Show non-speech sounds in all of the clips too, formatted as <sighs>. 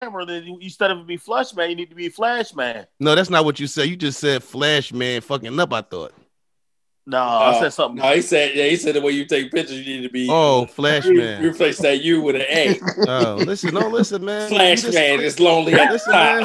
camera, then you, instead of be Flush Man, you need to be Flash Man. No, that's not what you said. You just said Flash Man fucking up. I thought. No, I said something. No, he said, yeah, he said the way you take pictures, you need to be. Oh, Flash you, Man. You replace that U with an A. Oh, listen, no, listen, man. Flash just- Man is lonely at the Listen, man.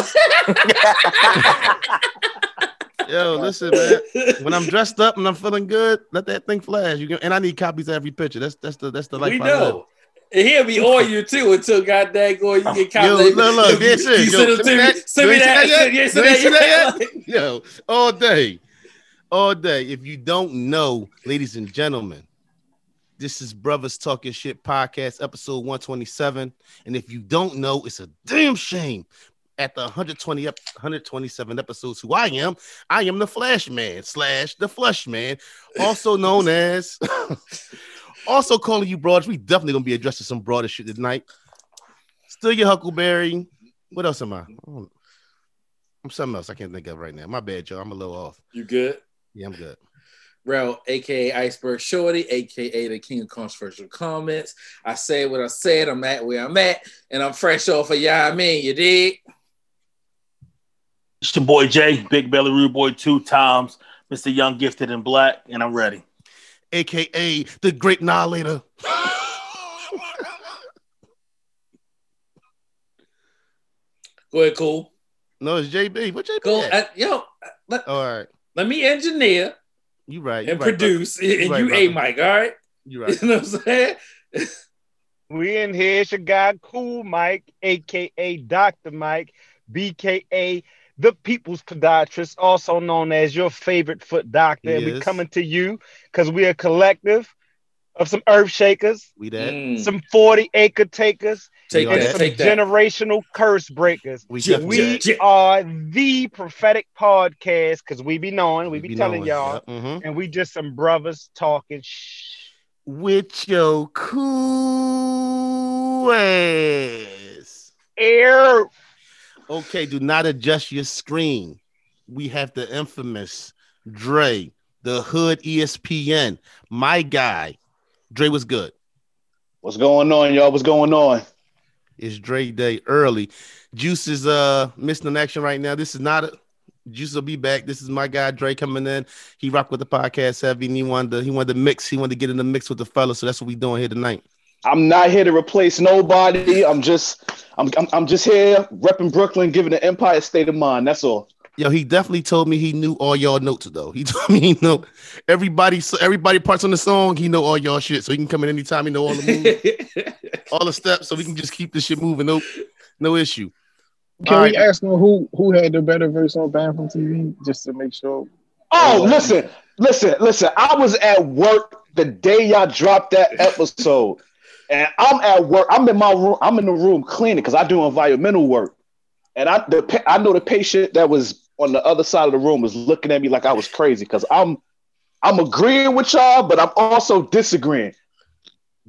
top. Yo, listen, man. When I'm dressed up and I'm feeling good, let that thing flash. You can, and I need copies of every picture. That's that's the that's the life we I live. know. And he'll be on you too until goddamn going you get caught. Yo, look, look, this <laughs> is. you Yo, send it send me me. that. Send me that. Send seen that that? Yo, all day, all day. If you don't know, ladies and gentlemen, this is Brothers Talking Shit podcast, episode 127. And if you don't know, it's a damn shame. At the 120 up 127 episodes, who I am, I am the Flash Man slash the Flush Man, also known as. <laughs> also calling you broads. We definitely gonna be addressing some broader shit tonight. Still your Huckleberry. What else am I? Oh, I'm something else I can't think of right now. My bad, Joe. I'm a little off. You good? Yeah, I'm good. Rel, aka Iceberg Shorty, aka the King of Controversial Comments. I said what I said. I'm at where I'm at, and I'm fresh off of yeah. I mean, you dig? It's your boy Jay, Big Belly Rude Boy, two times, Mr. Young Gifted in Black, and I'm ready. AKA the great annihilator. Go ahead, cool. no, it's JB. What JB? Go, at? uh, yo. Let, all right. let me engineer You right. You and right, produce, and right, you a brother. mic. All right. You <laughs> right. You know what I'm saying? We in here. It's your guy, Cool Mike, aka Dr. Mike, BKA the People's Podiatrist, also known as your favorite foot doctor. And we Yes. coming to you because we're a collective of some earth shakers, We that. Mm. some 40 acre takers, Take and that. some Take that. generational curse breakers. We Jip, We jip, jip. are the prophetic podcast because we be knowing, we be, telling knowing. y'all, Yep, mhm. and we just some brothers talking shh. With your cool ass. Air. Okay, do not adjust your screen. We have the infamous Dre, the Hood ESPN, my guy. Dre was good. What's going on, y'all? What's going on? It's Dre Day early. Juice is uh missing an action right now. This is not a Juice will be back. This is my guy Dre coming in. He rocked with the podcast heavy, and he wanted to, he wanted to mix. He wanted to get in the mix with the fellas. So that's what we doing here tonight. I'm not here to replace nobody. I'm just, I'm, I'm, I'm just here repping Brooklyn, giving the Empire state of mind. That's all. Yo, he definitely told me he knew all y'all notes though. He <laughs> told me he know everybody, everybody parts on the song. He know all y'all shit, so he can come in anytime. He know all the moves, <laughs> all the steps, so we can just keep this shit moving. No, no issue. Can All we right. ask him who who had the better verse on Banned from TV just to make sure? Oh, Yeah. listen, listen, listen. I was at work the day y'all dropped that <laughs> episode, and I'm at work. I'm in my room. I'm in the room cleaning because I do environmental work, and I the I know the patient that was on the other side of the room was looking at me like I was crazy because I'm I'm agreeing with y'all, but I'm also disagreeing.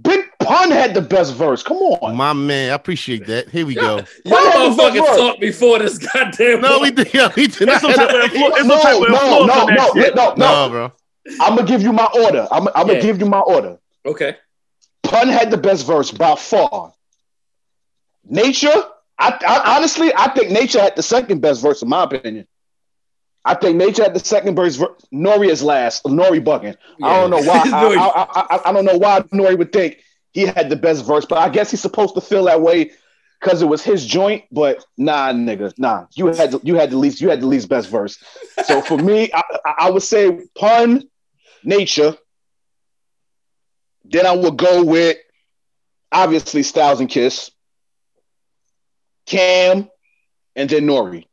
Big Pun had the best verse. Come on. My man, I appreciate that. Here we go. <laughs> Y'all What motherfuckers talked before this goddamn. No, we did. Yeah, we did not. It's some <laughs> type of influ- No, no, no, no, no, no. No, bro. I'm gonna give you my order. I'm, I'm Yeah. gonna give you my order. Okay. Pun had the best verse by far. Nature, I, I honestly, I think Nature had the second best verse, in my opinion. I think Nature had the second verse. ver- Nori is last. Nori bugging. I don't know why. <laughs> I, I, don't know why Nori would think he had the best verse, but I guess he's supposed to feel that way because it was his joint. But nah, nigga, nah. You had the, you had the least you had the least best verse. So for me, I- I would say Pun, Nature. Then I would go with obviously Styles and Kiss, Cam, and then Nori.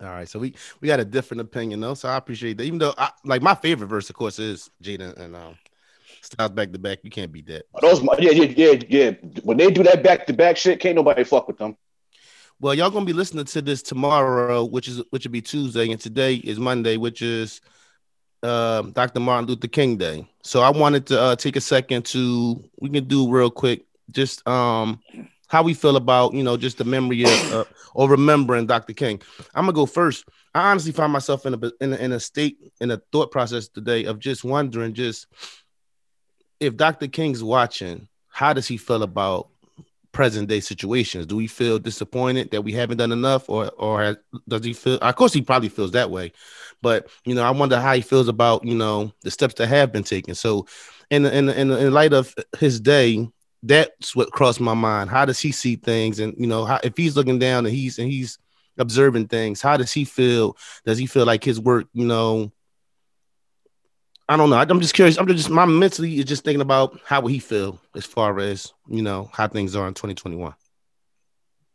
All right, so we we got a different opinion though, so I appreciate that. Even though, I, like my favorite verse, of course, is Jada and um, Styles back to back. You can't beat that. Those, yeah, yeah, yeah, yeah. When they do that back to back shit, can't nobody fuck with them. Well, y'all gonna be listening to this tomorrow, which is which will be Tuesday, and today is Monday, which is um Dr. Martin Luther King Day. So I wanted to uh, take a second to we can do real quick just um how we feel about you know just the memory of uh, or remembering Dr. King. I'm gonna go first. I honestly find myself in a in a, in a state in a thought process today of just wondering just if Dr. King's watching, how does he feel about present day situations? Do we feel disappointed that we haven't done enough, or or does he feel? Of course, he probably feels that way, but you know, I wonder how he feels about you know the steps that have been taken. So, in in in, in light of his day, that's what crossed my mind. How does he see things, and you know, how, if he's looking down and he's and he's observing things, how does he feel? Does he feel like his work, you know? I don't know. I'm just curious. I'm just my mentally is just thinking about how would he feel as far as you know how things are in 2021.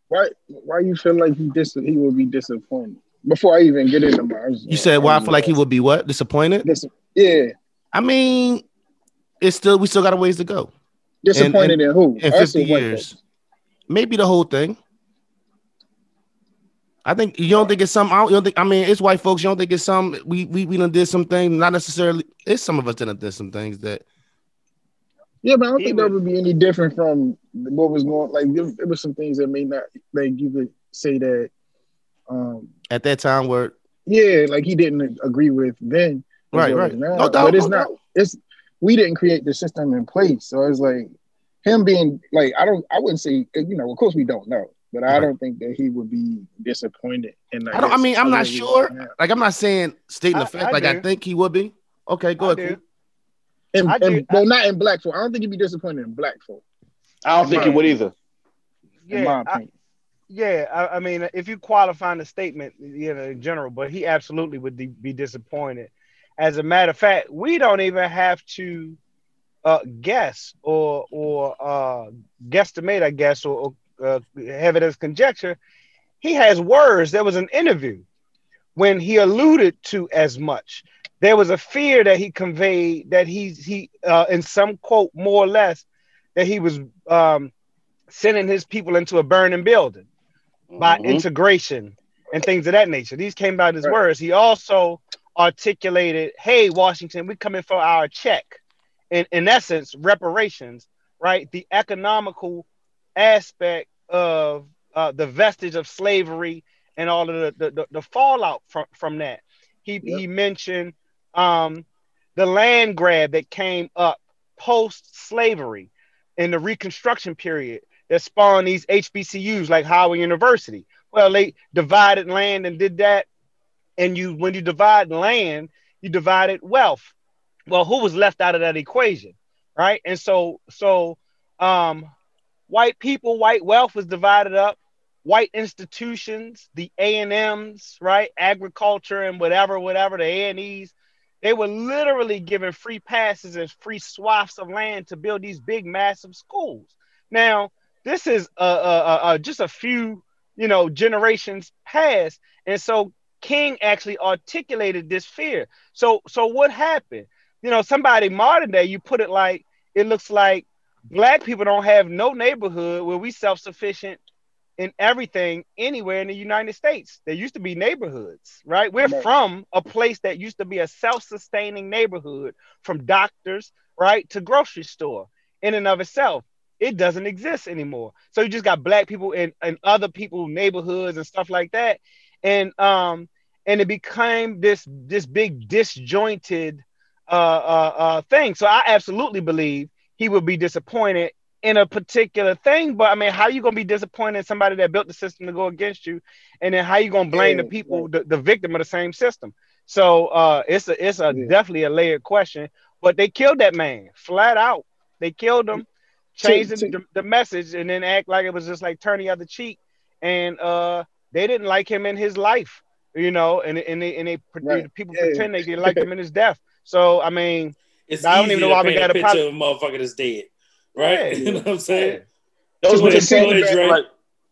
Why why you feel like he dis he will be disappointed? Before I even get into my You said why I feel like he would be what? Disappointed? Dis- yeah. I mean, it's still we still got a ways to go. Disappointed And- in who? In 50 years. Maybe the whole thing. I think you don't think it's some. I don't, you don't think. I mean, it's white folks. You don't think it's some. We we we done did some things. Not necessarily. It's some of us that done did some things that. Yeah, but I don't He think would- that would be any different from what was going. Like there, there was some things that may not. Like you could say that. Um. At that time, were Yeah, like he didn't agree with then. Right, right. as now. No doubt, But it's no not. It's we didn't create the system in place, so it's like him being like I don't. I wouldn't say you know. Of course, we don't know, but I don't think that he would be disappointed. In I don't. I mean, I'm not sure. Like, I'm not saying stating I- the fact. I like, I think he would be. Okay, go I ahead. And, I do- and- well, not in black folk. I don't think he'd be disappointed in black folk. I don't think he would either. In my Yeah, I, yeah. I, I mean, if you qualify the statement, you know, in general, but he absolutely would be, be disappointed. As a matter of fact, we don't even have to uh, guess or or uh, guesstimate, I guess, or, or uh, have it as conjecture. He has words. There was an interview when he alluded to as much. There was a fear that he conveyed that he's he uh, in some quote more or less that he was um, sending his people into a burning building by Mhm. integration and things of that nature. These came out his Right. words. He also articulated, "Hey, Washington, we're coming for our check." In in essence, reparations, right? The economical aspect of uh, the vestige of slavery and all of the the, the, fallout from from that. He he mentioned um, the land grab that came up post slavery in the Reconstruction period that spawned these HBCUs like Howard University. Well, they divided land and did that. And you, when you divide land, you divided wealth. Well, who was left out of that equation, right? And so, so, um, white people, white wealth was divided up. White institutions, the A and M's, right, agriculture and whatever, whatever, the A and E's, they were literally given free passes and free swaths of land to build these big, massive schools. Now, this is uh, uh, uh, just a few, you know, generations past, and so King actually articulated this fear. So, so what happened? You know, somebody modern day, you put it like it looks like black people don't have no neighborhood where we self-sufficient in everything anywhere in the United States. There used to be neighborhoods, right? We're from a place that used to be a self-sustaining neighborhood from doctors, right, to grocery store in and of itself. It doesn't exist anymore. So you just got black people in, in other people neighborhoods and stuff like that. And um and it became this this big disjointed uh uh, uh thing. So I absolutely believe he would be disappointed in a particular thing. But I mean, how you gonna be disappointed in somebody that built the system to go against you, and then how you gonna blame Yeah, the people, right. the, the victim of the same system? So uh, it's a it's a Yeah. definitely a layered question. But they killed that man flat out. They killed him, changed the, the message, and then act like it was just like turn the other cheek. And uh, they didn't like him in his life, you know, and and they and they Right. people Yeah. pretend they didn't like him in his death. So I mean, It's I don't even know why we got a a picture pol- of a motherfucker that's dead, right? Yeah. <laughs> you know what I'm saying? Those Go be the same. go ahead, Like,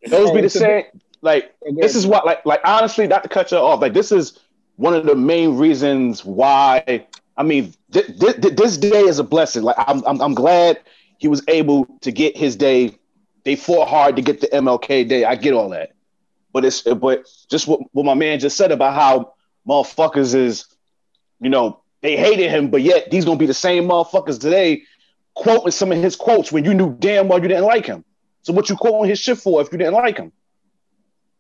those be Oh, the same. Like Okay. this is what like like honestly, not to cut you off. Like this is one of the main reasons why. I mean, th- th- th- this day is a blessing. Like I'm, I'm I'm glad he was able to get his day. They fought hard to get the MLK day. I get all that, but it's but just what, what my man just said about how motherfuckers is, you know, they hated him, but yet these gonna be the same motherfuckers today, quoting some of his quotes when you knew damn well you didn't like him. So what you quoting his shit for if you didn't like him?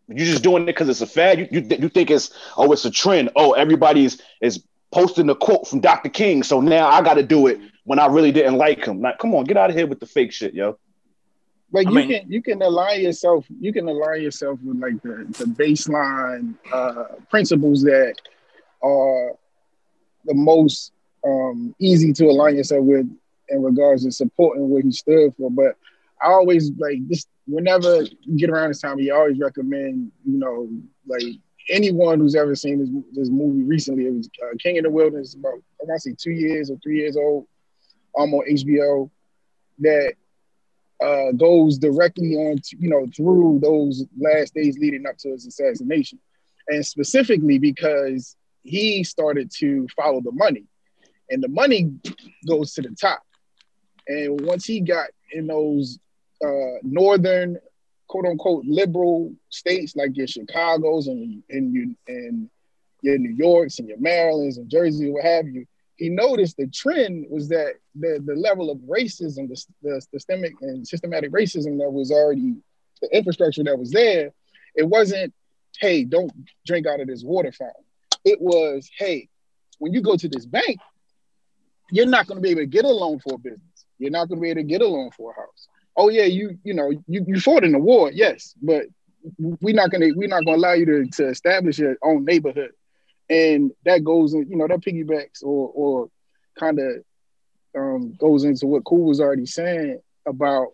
You're just doing it because it's a fad. You, you you think it's oh it's a trend. Oh everybody's is posting a quote from Dr. King, so now I got to do it when I really didn't like him. Like come on, get out of here with the fake shit, yo. Like I you mean- can you can align yourself you can align yourself with like the, the baseline uh principles that are the most um easy to align yourself with in regards to supporting what he stood for. But I always like this whenever you get around this time, you always recommend, you know, like anyone who's ever seen this, this movie recently, it was uh, King of the Wilderness, about I want to say two years or three years old, um, on HBO, that uh, goes directly on, to, you know, through those last days leading up to his assassination, and specifically because he started to follow the money, and the money goes to the top, and once he got in those uh, northern, quote unquote, liberal states like your Chicago's and and you and your New Yorks and your Marylands and Jersey, what have you, he noticed the trend was that the, the level of racism, the, the systemic and systematic racism that was already the infrastructure that was there, it wasn't, hey, don't drink out of this water fountain. It was, hey, when you go to this bank, you're not going to be able to get a loan for a business. You're not going to be able to get a loan for a house. Oh yeah, you you know you, you fought in the war, yes, but we're not gonna we're not gonna allow you to, to establish your own neighborhood and that goes in, you know, that piggybacks or or kind of um, goes into what Cool was already saying about,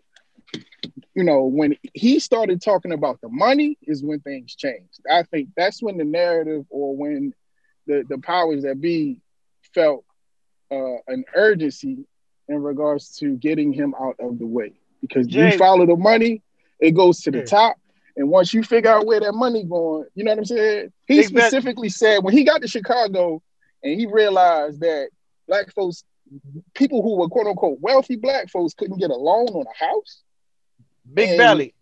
you know, when he started talking about the money is when things changed. I think that's when the narrative or when the the powers that be felt uh, an urgency in regards to getting him out of the way because Jay- you follow the money, it goes to the Yeah. top. And once you figure out where that money going, you know what I'm saying? He bet- specifically said when he got to Chicago and he realized that black folks, people who were quote unquote wealthy black folks couldn't get a loan on a house. Big And- Belly.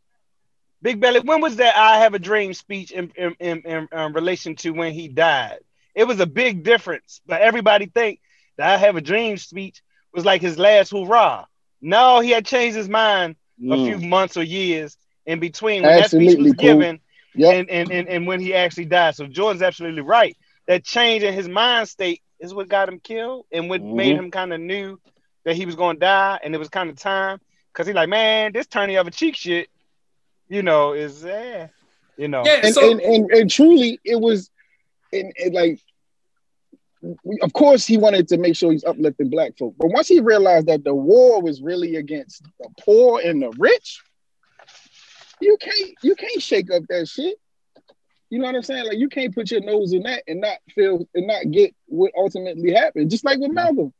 Big Belly. When was that I Have a Dream speech in, in, in, in, um, relation to when he died? It was a big difference, but everybody think that I Have a Dream speech was like his last hurrah. No, he had changed his mind a Mm. few months or years in between when that speech was cool. given Yep. and, and, and, and when he actually died. So Jordan's absolutely right. That change in his mind state is what got him killed and what made Mhm. him kind of knew that he was going to die. And it was kind of time because he's like, man, this turning of a cheek shit, you know, is, eh, you know. Yeah, and, so and, and and truly it was and, and like we- of course he wanted to make sure he's uplifting black folk. But once he realized that the war was really against the poor and the rich you can't you can't shake up that shit. You know what i'm saying? Like you can't put your nose in that and not feel and not get what ultimately happened. Just like with malcolm.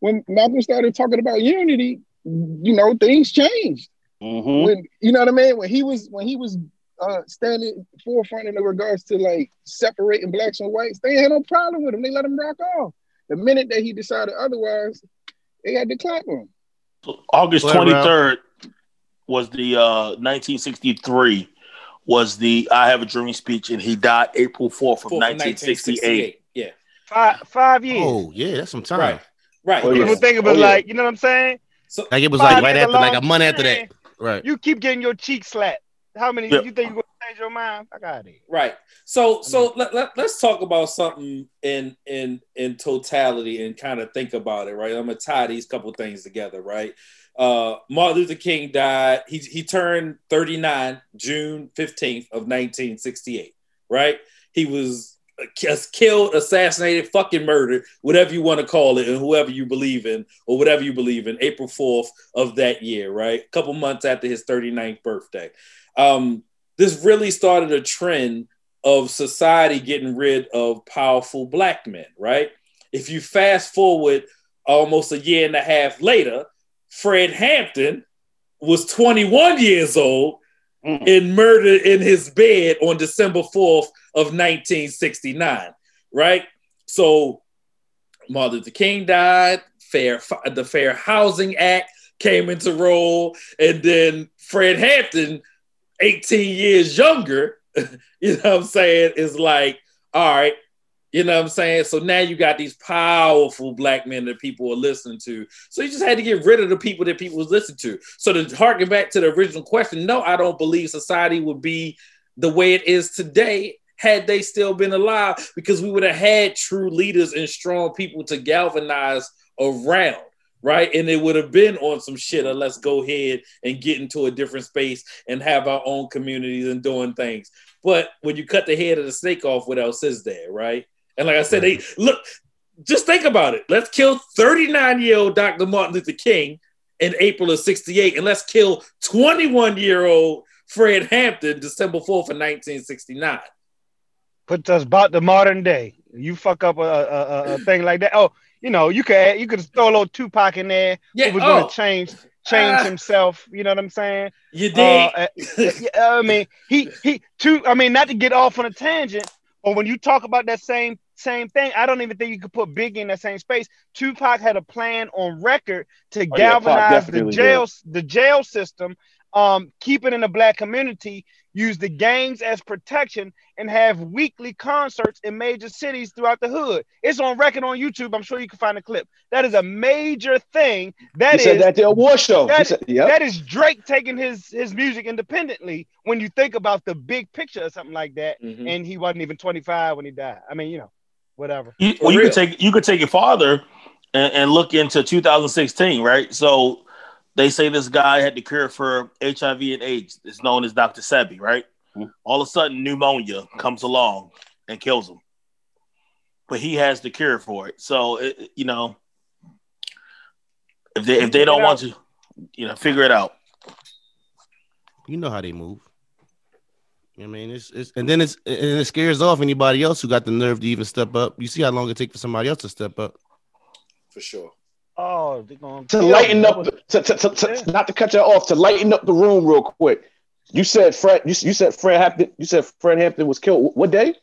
When malcolm started talking about unity you know things changed Mhm. when you know what I mean when he was when he was uh standing forefront in regards to like separating blacks and whites, they had no problem with him. They let him rock off. The minute that he decided otherwise, they had to clap him. August Go ahead, twenty Ralph. third was the uh, nineteen sixty three was the I Have a Dream speech, and he died April fourth of nineteen sixty eight. 1968. Yeah, Five, five years. Oh yeah, that's some time. right, right. Oh, People yeah. think it was Oh, yeah. like, you know what I'm saying? So Like it was like right after, like a month after that. Right. You keep getting your cheek slapped. How many Yep. you think you're gonna change your mind? I got it. Right. So so let, let, us talk about something in in in totality and kind of think about it, right? I'm gonna tie these couple things together, right? Uh Martin Luther King died, he he turned 39 June 15th of 1968, right? He was just killed, assassinated, fucking murdered, whatever you want to call it, and whoever you believe in, or whatever you believe in, April 4th of that year, right? A couple months after his 39th birthday. Um, this really started a trend of society getting rid of powerful black men, right? If you fast forward almost a year and a half later, Fred Hampton was 21 years old Mm. and murdered in his bed on December 4th of 1969, right? So Martin Luther King died, fair the Fair Housing Act came into role, and then Fred Hampton, 18 years younger, <laughs> you know what I'm saying, is like, all right, you know what I'm saying? So now you got these powerful black men that people are listening to. So you just had to get rid of the people that people was listening to. So to harken back to the original question, no, I don't believe society would be the way it is today had they still been alive because we would have had true leaders and strong people to galvanize around, right? And it would have been on some shit of let's go ahead and get into a different space and have our own communities and doing things. But when you cut the head of the snake off, what else is there, right? And like I said, they look, just think about it. Let's kill 39 year old Dr. Martin Luther King in April of 68, and let's kill 21 year old Fred Hampton December 4th of 1969. Put us about the modern day. You fuck up a, a, a, <laughs> thing like that. Oh, you know, you could you could throw a little Tupac in there. Yeah, who was oh. gonna change change Ah. himself. You know what I'm saying? You Uh, dig? uh, I mean, he he two. I mean, not to get off on a tangent, but when you talk about that same same thing, I don't even think you could put Biggie in that same space. Tupac had a plan on record to Oh, yeah, galvanize the definitely jail the jail system, um, keep it in the black community, use the gangs as protection, and have weekly concerts in major cities throughout the hood. It's on record on YouTube. I'm sure you can find a clip. That is a major thing. That He is said that the award show. That- said, yep. that is Drake taking his his music independently when you think about the big picture or something like that. Mhm. And he wasn't even 25 when he died. I mean, you know, whatever. You, For well, you real. could take you could take it farther and, and look into 2016, right? So they say this guy had the cure for HIV and AIDS. It's known as Dr. Sebi, right? Mhm. All of a sudden, pneumonia comes along and kills him, but he has the cure for it. So it, it- you know, if they if they don't want to, you know, figure it out. You know how they move. I mean, it's, it's and then it's and it scares off anybody else who got the nerve to even step up. You see how long it takes for somebody else to step up. For sure. Oh, they're going to lighten up, to, to, to, to- Yeah. not to cut you off, to lighten up the room real quick. You said Fred. You, you said Fred Hampton. You said Fred Hampton was killed. What day?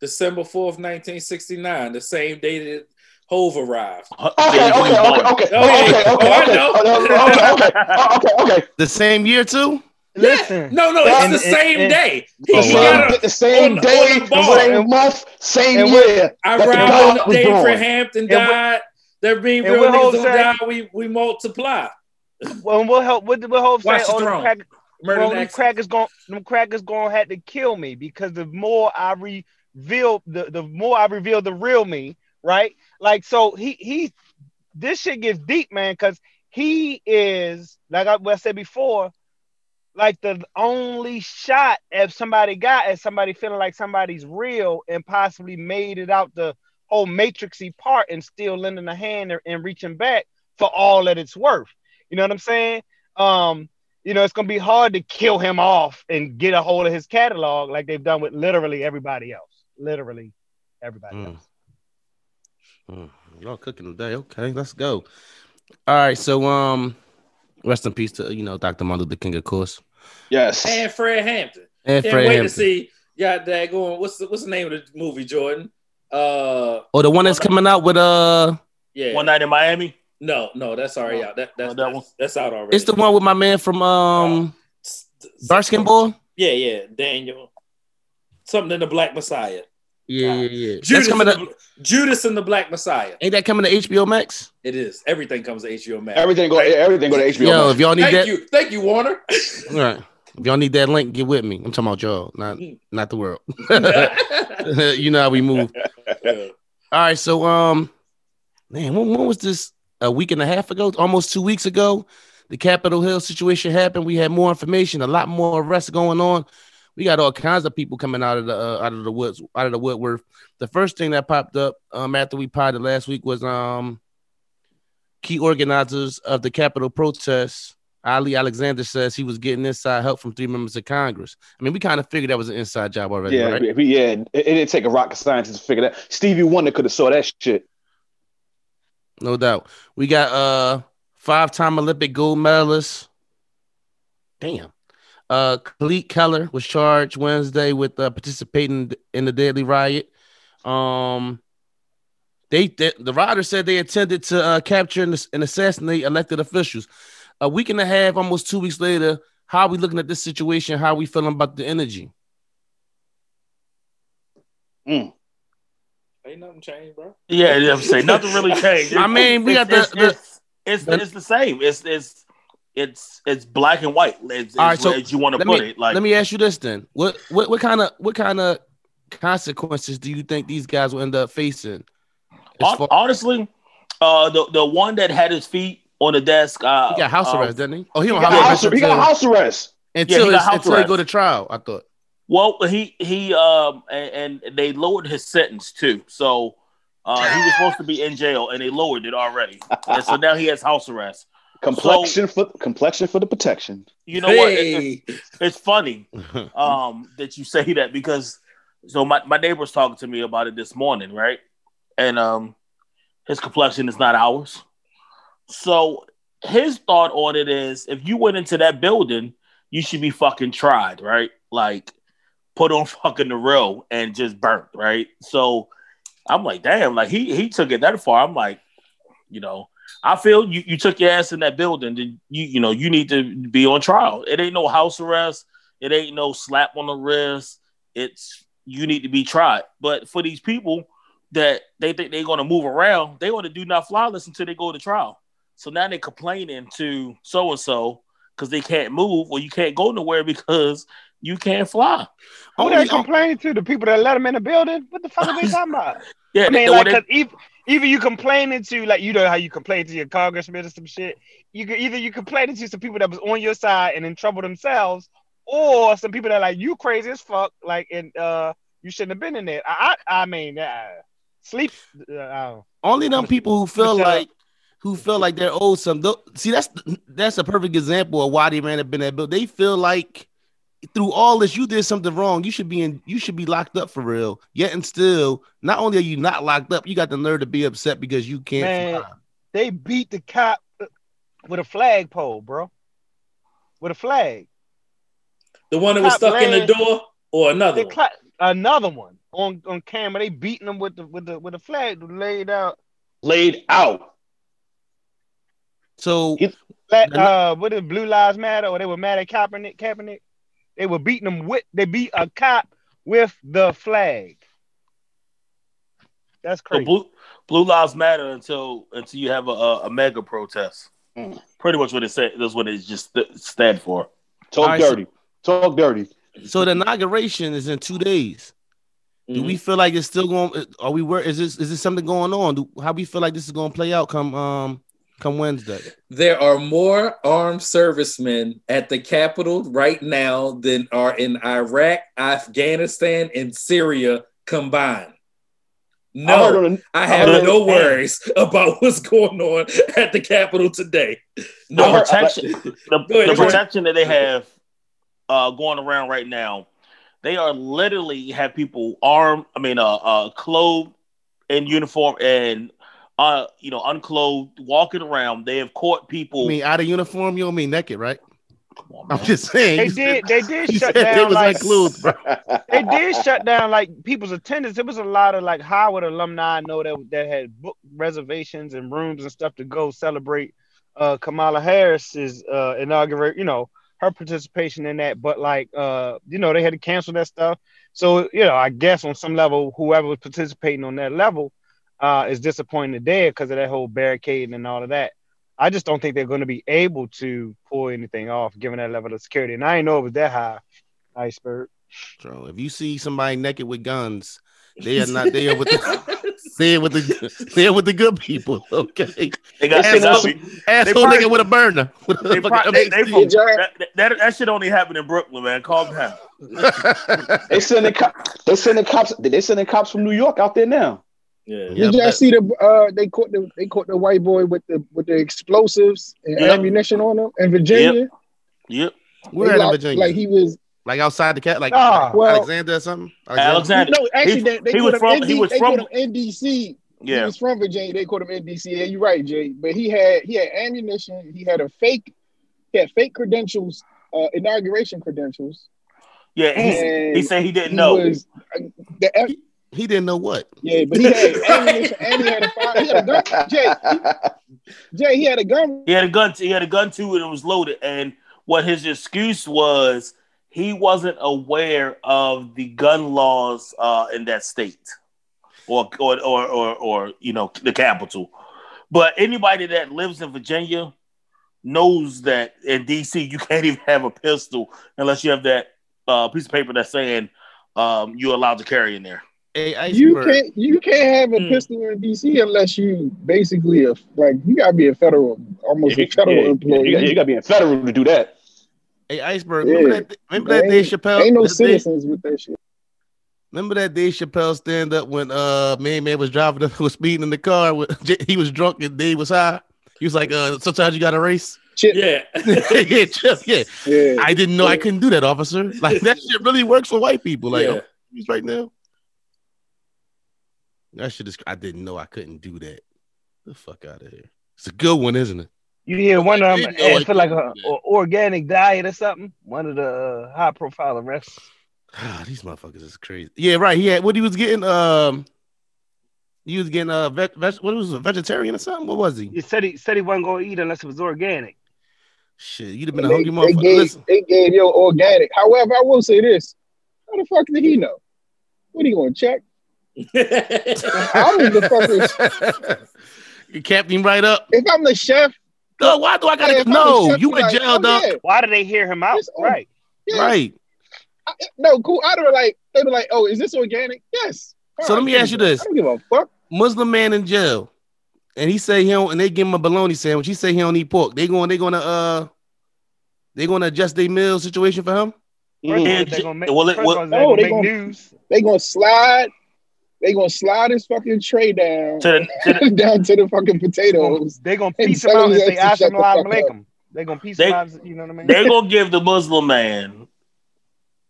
December 4th, 1969, the same day that Hov arrived. Okay, okay, okay, okay, okay, Oh, yeah. okay, Oh, I okay, know. okay, okay, okay, okay, okay. The same year too. Listen, No, no, it's And- the and- same and- day. The He Oh, same, wow. got a- the same on day, on the same month, same And year. I that the ride dog on the was day born. Fred Hampton And what- died. There being real what niggas Hov don't say? die, we, we multiply. well, what help? What did what Hov say? Watch the Oh, them throne. crack, Murder well, them crackers going, them crackers going to have to kill me because the more I reveal, the the more I reveal the real me, right? Like, so he he, this shit gets deep, man, because he is like I, what I said before, like the only shot if somebody got at somebody feeling like somebody's real and possibly made it out the whole matrixy part and still lending a hand and- reaching back for all that it's worth. You know what I'm saying? Um, you know, it's gonna be hard to kill him off and get a hold of his catalog like they've done with literally everybody else. Literally everybody Mm. else. Mm, Y'all cooking today. Okay, let's go. All right, so um, rest in peace to you know Dr. Martin Luther King, of course, Yes. And Fred Hampton. and Can't Fred wait Hampton. to see. Yeah, that going. What's the what's the name of the movie, Jordan? Uh, Oh, the one that's coming out with uh, yeah. One night in Miami. No, no, that's already Oh, out. That that's oh, that one? that's out already. it's the one with my man from um, dark skin boy. Yeah, yeah, Daniel. Something in the Black Messiah. Yeah, yeah, yeah. That's Judas, coming and to, the, Judas and the Black Messiah. ain't that coming to HBO Max? It is. Everything comes to HBO Max. Everything go. Everything go to HBO. Yo, Max. if y'all need Thank that, you, thank you, Warner. all right. If y'all need that link, get with me. I'm talking about y'all, not not the world. <laughs> <laughs> you know how we move. Yeah. All right, so um, man, when, when was this? A week and a half ago, almost two weeks ago, the Capitol Hill situation happened. We had more information, a lot more arrests going on. We got all kinds of people coming out of the uh, out of the woods, out of the woodworth. The first thing that popped up um after we potted last week was um key organizers of the Capitol protests. Ali Alexander says he was getting inside help from three members of Congress. I mean, we kind of figured that was an inside job already, Yeah, right? we- yeah. It, it didn't take a rocket scientist to figure that. Stevie Wonder could have saw that shit. No doubt. We got uh five-time Olympic gold medalist. Damn. Uh Klete Keller was charged Wednesday with uh, participating in the deadly riot. Um they, they the rioters said they intended to uh, capture and, and assassinate elected officials. A week and a half, almost two weeks later, how are we looking at this situation? How are we feeling about the energy? Mm. Ain't nothing changed, bro. Yeah, I'm saying nothing really <laughs> changed. I mean, we It's- got the- it's, the- it's, it's, it's, the same. It's it's it's it's black and white. It's, All right, so as you want to put me it. Like let me ask you this then: what what what kind of what kind of consequences do you think these guys will end up facing? Far- honestly, Uh, the the one that had his feet on the desk. Uh, He got house um, arrest, didn't he? Oh, he on He got house house, arrest he got until, house arrest. until, Yeah, he got house until he arrest. go to trial. I thought. Well, he he um and, and they lowered his sentence too. So uh, he was supposed to be in jail, and they lowered it already. And so now he has house arrest. Complexion for complexion for the protection. You know what? It- Hey. it's, it's funny <laughs> um, that you say that because so my, my neighbor was talking to me about it this morning, right? And um, his complexion is not ours. So his thought on it is if you went into that building, you should be fucking tried, right? Like put on <laughs> fucking the real and just burnt, right? So I'm like, damn, like he he took it that far. I'm like, you know, I feel you, you took your ass in that building, then you you know you need to be on trial. It ain't no house arrest. It ain't no slap on the wrist. It's you need to be tried. But for these people that they think they're gonna move around, they want to do not flawless until they go to trial. So now they're complaining to so and so because they can't move or you can't go nowhere because you can't fly. Oh, Who Only- they complaining to? The people that let them in the building? What the fuck are they <laughs> talking about? Yeah, I mean, like, they- cause either, you complaining to, like, you know how you complain to your congressman or some shit. You could either you complaining to some people that was on your side and in trouble themselves, or some people that like you crazy as fuck, like, and uh, you shouldn't have been in there. I, I, I mean, uh, sleep. Uh, Only them people who feel like who feel like they're owed some. See, that's that's a perfect example of why they ran up in that bill. They feel like through all this, you did something wrong. You should be in. You should be locked up for real. Yet and still, not only are you not locked up, you got the nerve to be upset because you can't Man. they beat the cop with a flagpole, bro. With a flag. The one that was Top stuck in the door or another They one? another one on on camera. They beating them with the with the with the flag laid out. Laid out. So He- Black, The- uh, what is Blue Lives Matter? Or they were mad at Kaepernick. Kaepernick. They were beating them with. They beat a cop with the flag. That's So crazy. blue blue lives matter until until you have a, a, a mega protest. Mm. Pretty much what it said. That's what it just stand for. Talk All right, so- dirty. Talk dirty. so the inauguration is in two days. Do Mm-hmm. we feel like it's still going? Are we? Where is this? Is this something going on? Do, how we feel like this is going to play out come um come Wednesday? There are more armed servicemen at the Capitol right now than are in Iraq, Afghanistan, and Syria combined. No, on I I have heard- no worries about what's going on at the Capitol today. The No, heard- protection, the, ahead, the protection that they have uh, going around right now, they are literally have people armed. I mean, uh, uh, clothed in uniform and uh, you know, unclothed, walking around. They have caught people. I mean, out of uniform, you don't mean naked, right? Come on, I'm just saying. They You did. They did shut said they down was like unclothed, bro. they did shut down like people's attendance. There was a lot of like Howard alumni I know that that had book reservations and rooms and stuff to go celebrate uh Kamala Harris's uh inauguration, you know, her participation in that. But like uh, you know, they had to cancel that stuff. So, you know, I guess on some level, whoever was participating on that level uh is disappointed there because of that whole barricading and all of that. I just don't think they're going to be able to pull anything off given that level of security. And I didn't know it was that high, iceberg. So if you see somebody naked with guns, they are not there with the <laughs> they are with the they are with the good people. Okay, They got, They they got probably- asshole probably- nigga with a burner. With a They, fucking pro- they, they from, that, that, that shit only happened in Brooklyn, man. Calm down. <laughs> they sending cops. They sending cops. They sending cops from New York out there now. Yeah. Yeah, Did y'all but- see the uh they caught the they caught the white boy with the with the explosives and Yep. ammunition on him in Virginia? Yep. We're They in Virginia, Like like, he was like outside the cat, like Ah, well- Alexander or something. Alexander. no actually He- they, they he caught was him from- in he was they from- caught him in DC. He Yeah. was from Virginia. They called him NDC. DC. Yeah, you're right, Jay. But he had he had ammunition. He had a fake he had fake credentials, uh, inauguration credentials. Yeah. He, he said he didn't he know. was uh, the He didn't know what. yeah, but he had ammunition and he had a fire. He had a gun. Jay, he- Jay, he had a gun. He had a gun. He had a gun too, and it was loaded. And what his excuse was, he wasn't aware of the gun laws uh, in that state, or or, or or or you know the capital. But anybody that lives in Virginia knows that in DC you can't even have a pistol unless you have that uh, piece of paper that's saying um, you're allowed to carry in there. Hey, You can't you can't have a Mm. pistol in DC unless you basically a like you gotta be a federal almost Yeah, a federal yeah, employee. You, got, you got to be in federal to do that. Hey, Iceberg. Yeah. Remember that? Remember that Ain't- Dave Chappelle? Ain't no that Dave- citizens with that shit. Remember that Dave Chappelle stand up when uh man man was driving up <laughs> was speeding in the car with <laughs> he was drunk and Dave was high. He was like, uh, sometimes you gotta race. Chip, Yeah. <laughs> yeah, just, yeah. yeah. I didn't know I couldn't do that, officer. Like that shit really works for white people. Like Yeah. he's right now. That shit is I didn't know I couldn't do that. The fuck out of here. It's a good one, isn't it? You hear one of them didn't I uh, feel like a, couldn't do that. a organic diet or something. One of the uh, high profile arrests. Ah, these motherfuckers is crazy. Yeah, right. He had what he was getting. Um, he was getting uh, veg, veg, what was it, vegetarian or something? What was he? He said he said he wasn't gonna eat unless it was organic. Shit, you'd have been they, a hungry they motherfucker. gave Listen, they gave your organic. However, I will say this: How the fuck did he know? What are you gonna check? I'm the fucking. you capped him right up. If I'm the chef, No, why do I gotta? Yeah, get if I'm the no, you in like, jail, oh, dog. yeah, Why do they hear him out? It's Right. yeah. Right. I- no, cool. I don't like they'd be like, "Oh, is this organic?" Yes. So let me ask you this. I don't give a fuck. Muslim man in jail, and he say he don't, and they give him a bologna sandwich. He say he don't eat pork. They going, they gonna uh, they gonna adjust their meal situation for him. First Yeah, of all, they gonna make, well, it- well- of they No, gonna they make gonna- news. They gonna slide. They gonna slide his fucking tray down To the, to the, <laughs> down to the fucking potatoes. they gonna piece him out and his say ass to shut the Assalamu fuck up. alaikum. They gonna piece They- him out. You know what I mean? they're gonna give the Muslim man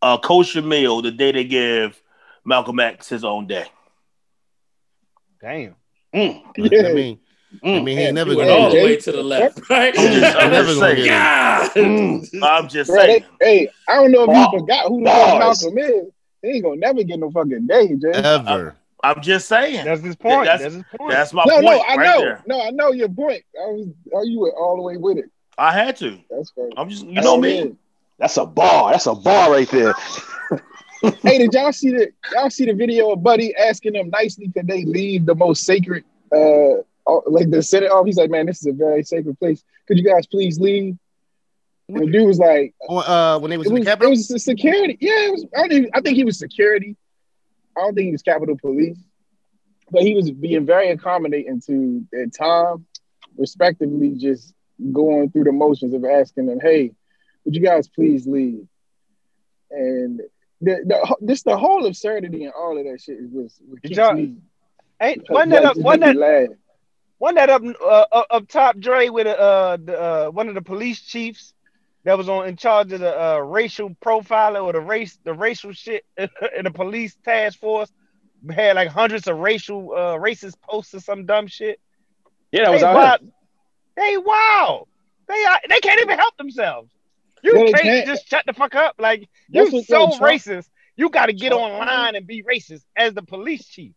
a kosher meal the day they give Malcolm X his own day. Damn. Mm, Yeah. I mean, I mean, he ain't never gonna. Go all the way to the left, right? I'm just- I'm never gonna saying. get it. Mm. I'm just Bro, they, saying. hey, I don't know if you forgot who the fuck. Malcolm is. He ain't gonna never get no fucking day, Jay. Ever. I'm just saying. That's his point. That's- That's, his point. That's my no, point no, I right know. there. No, I know your point. I was, oh, you were all the way with it. I had to. That's fair. I'm just, you know me. That's a bar. That's a bar right there. <laughs> <laughs> hey, did y'all see the y'all see the video of Buddy asking them nicely could they leave the most sacred uh like the Senate office? He's like, man, this is a very sacred place. Could you guys please leave? And the dude was like, Uh, when they was it in was, the it was security. Yeah, it was. I, don't I think he was security. I don't think he was Capitol Police, but he was being very accommodating to time, respectively, just going through the motions of asking them, "Hey, would you guys please leave?" And the, the just the whole absurdity and all of that shit was what Did keeps y'all- me. Ain't wasn't that up? like, that laugh. wasn't that up uh, up, up top, Dre, with uh, the, uh one of the police chiefs that was on in charge of the uh, racial profiling or the race the racial shit <laughs> in the police task force had like hundreds of racial uh racist posts or some dumb shit. Yeah, that was They out wild. They wow. They are, they can't even help themselves. You No, they can't, can't. just shut the fuck up. Like you what- so Trump- racist. You got to get Trump- online and be racist as the police chief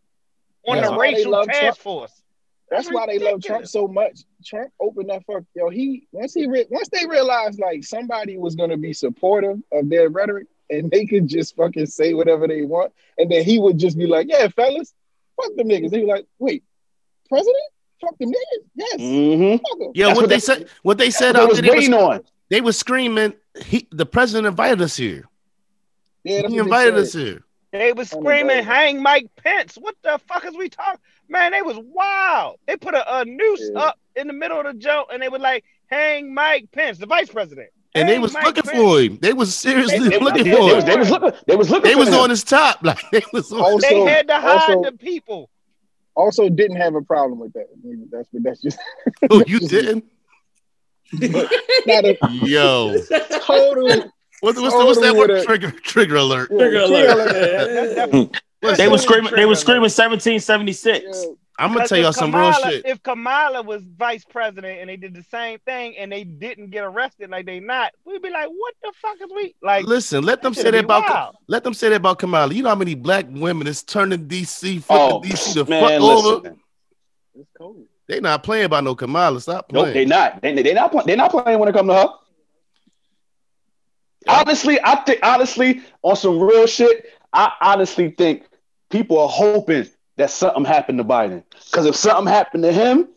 on That's the racial task Trump. force. That's why they love Trump so much. Trump opened that fuck yo. He once he re- once they realized like somebody was gonna be supportive of their rhetoric and they could just fucking say whatever they want, and then he would just be like, "Yeah, fellas, fuck them niggas." They be like, "Wait, president? Fuck them niggas? Yes, Mm-hmm. fuck 'em." Yeah, what what they they- said, what they said They out was there, they was, on. they was screaming. He, the president invited us here. Yeah, He invited us here. They was screaming, "Hang Mike Pence!" What the fuck is we talking? Man, they was wild. They put a, a noose Yeah. up in the middle of the joke, and they were like, "Hang Mike Pence, the vice president." And they was Mike looking Pence. for him. They was seriously They- They, looking they- for they him. was, they was looking. They was looking. They for was him. on his top. <laughs> Like they was on. Also- They had to hide also- the people. Also, didn't have a problem with that. That's what that's just Oh, <laughs> you didn't? not a Yo, total. What's, what's, the, what's that word? one? with it. Trigger, trigger alert. Trigger <laughs> That- alert. that- They were screaming. They were screaming 1776. Yeah. I'm gonna tell y'all if some Kamala, real shit. If Kamala was vice president and they did the same thing and they didn't get arrested like they not, we'd be like, what the fuck is we like? Listen, let them say that about wild. let them say that about Kamala. You know how many black women is turning DC, Oh, DC the man, fuck over. listen. It's cold. They not playing about no Kamala. Stop Nope, playing. they not. They they not. Play, they not playing when it comes to her. Honestly, I think honestly on some real shit. I honestly think people are hoping that something happened to Biden. Because if something happened to him,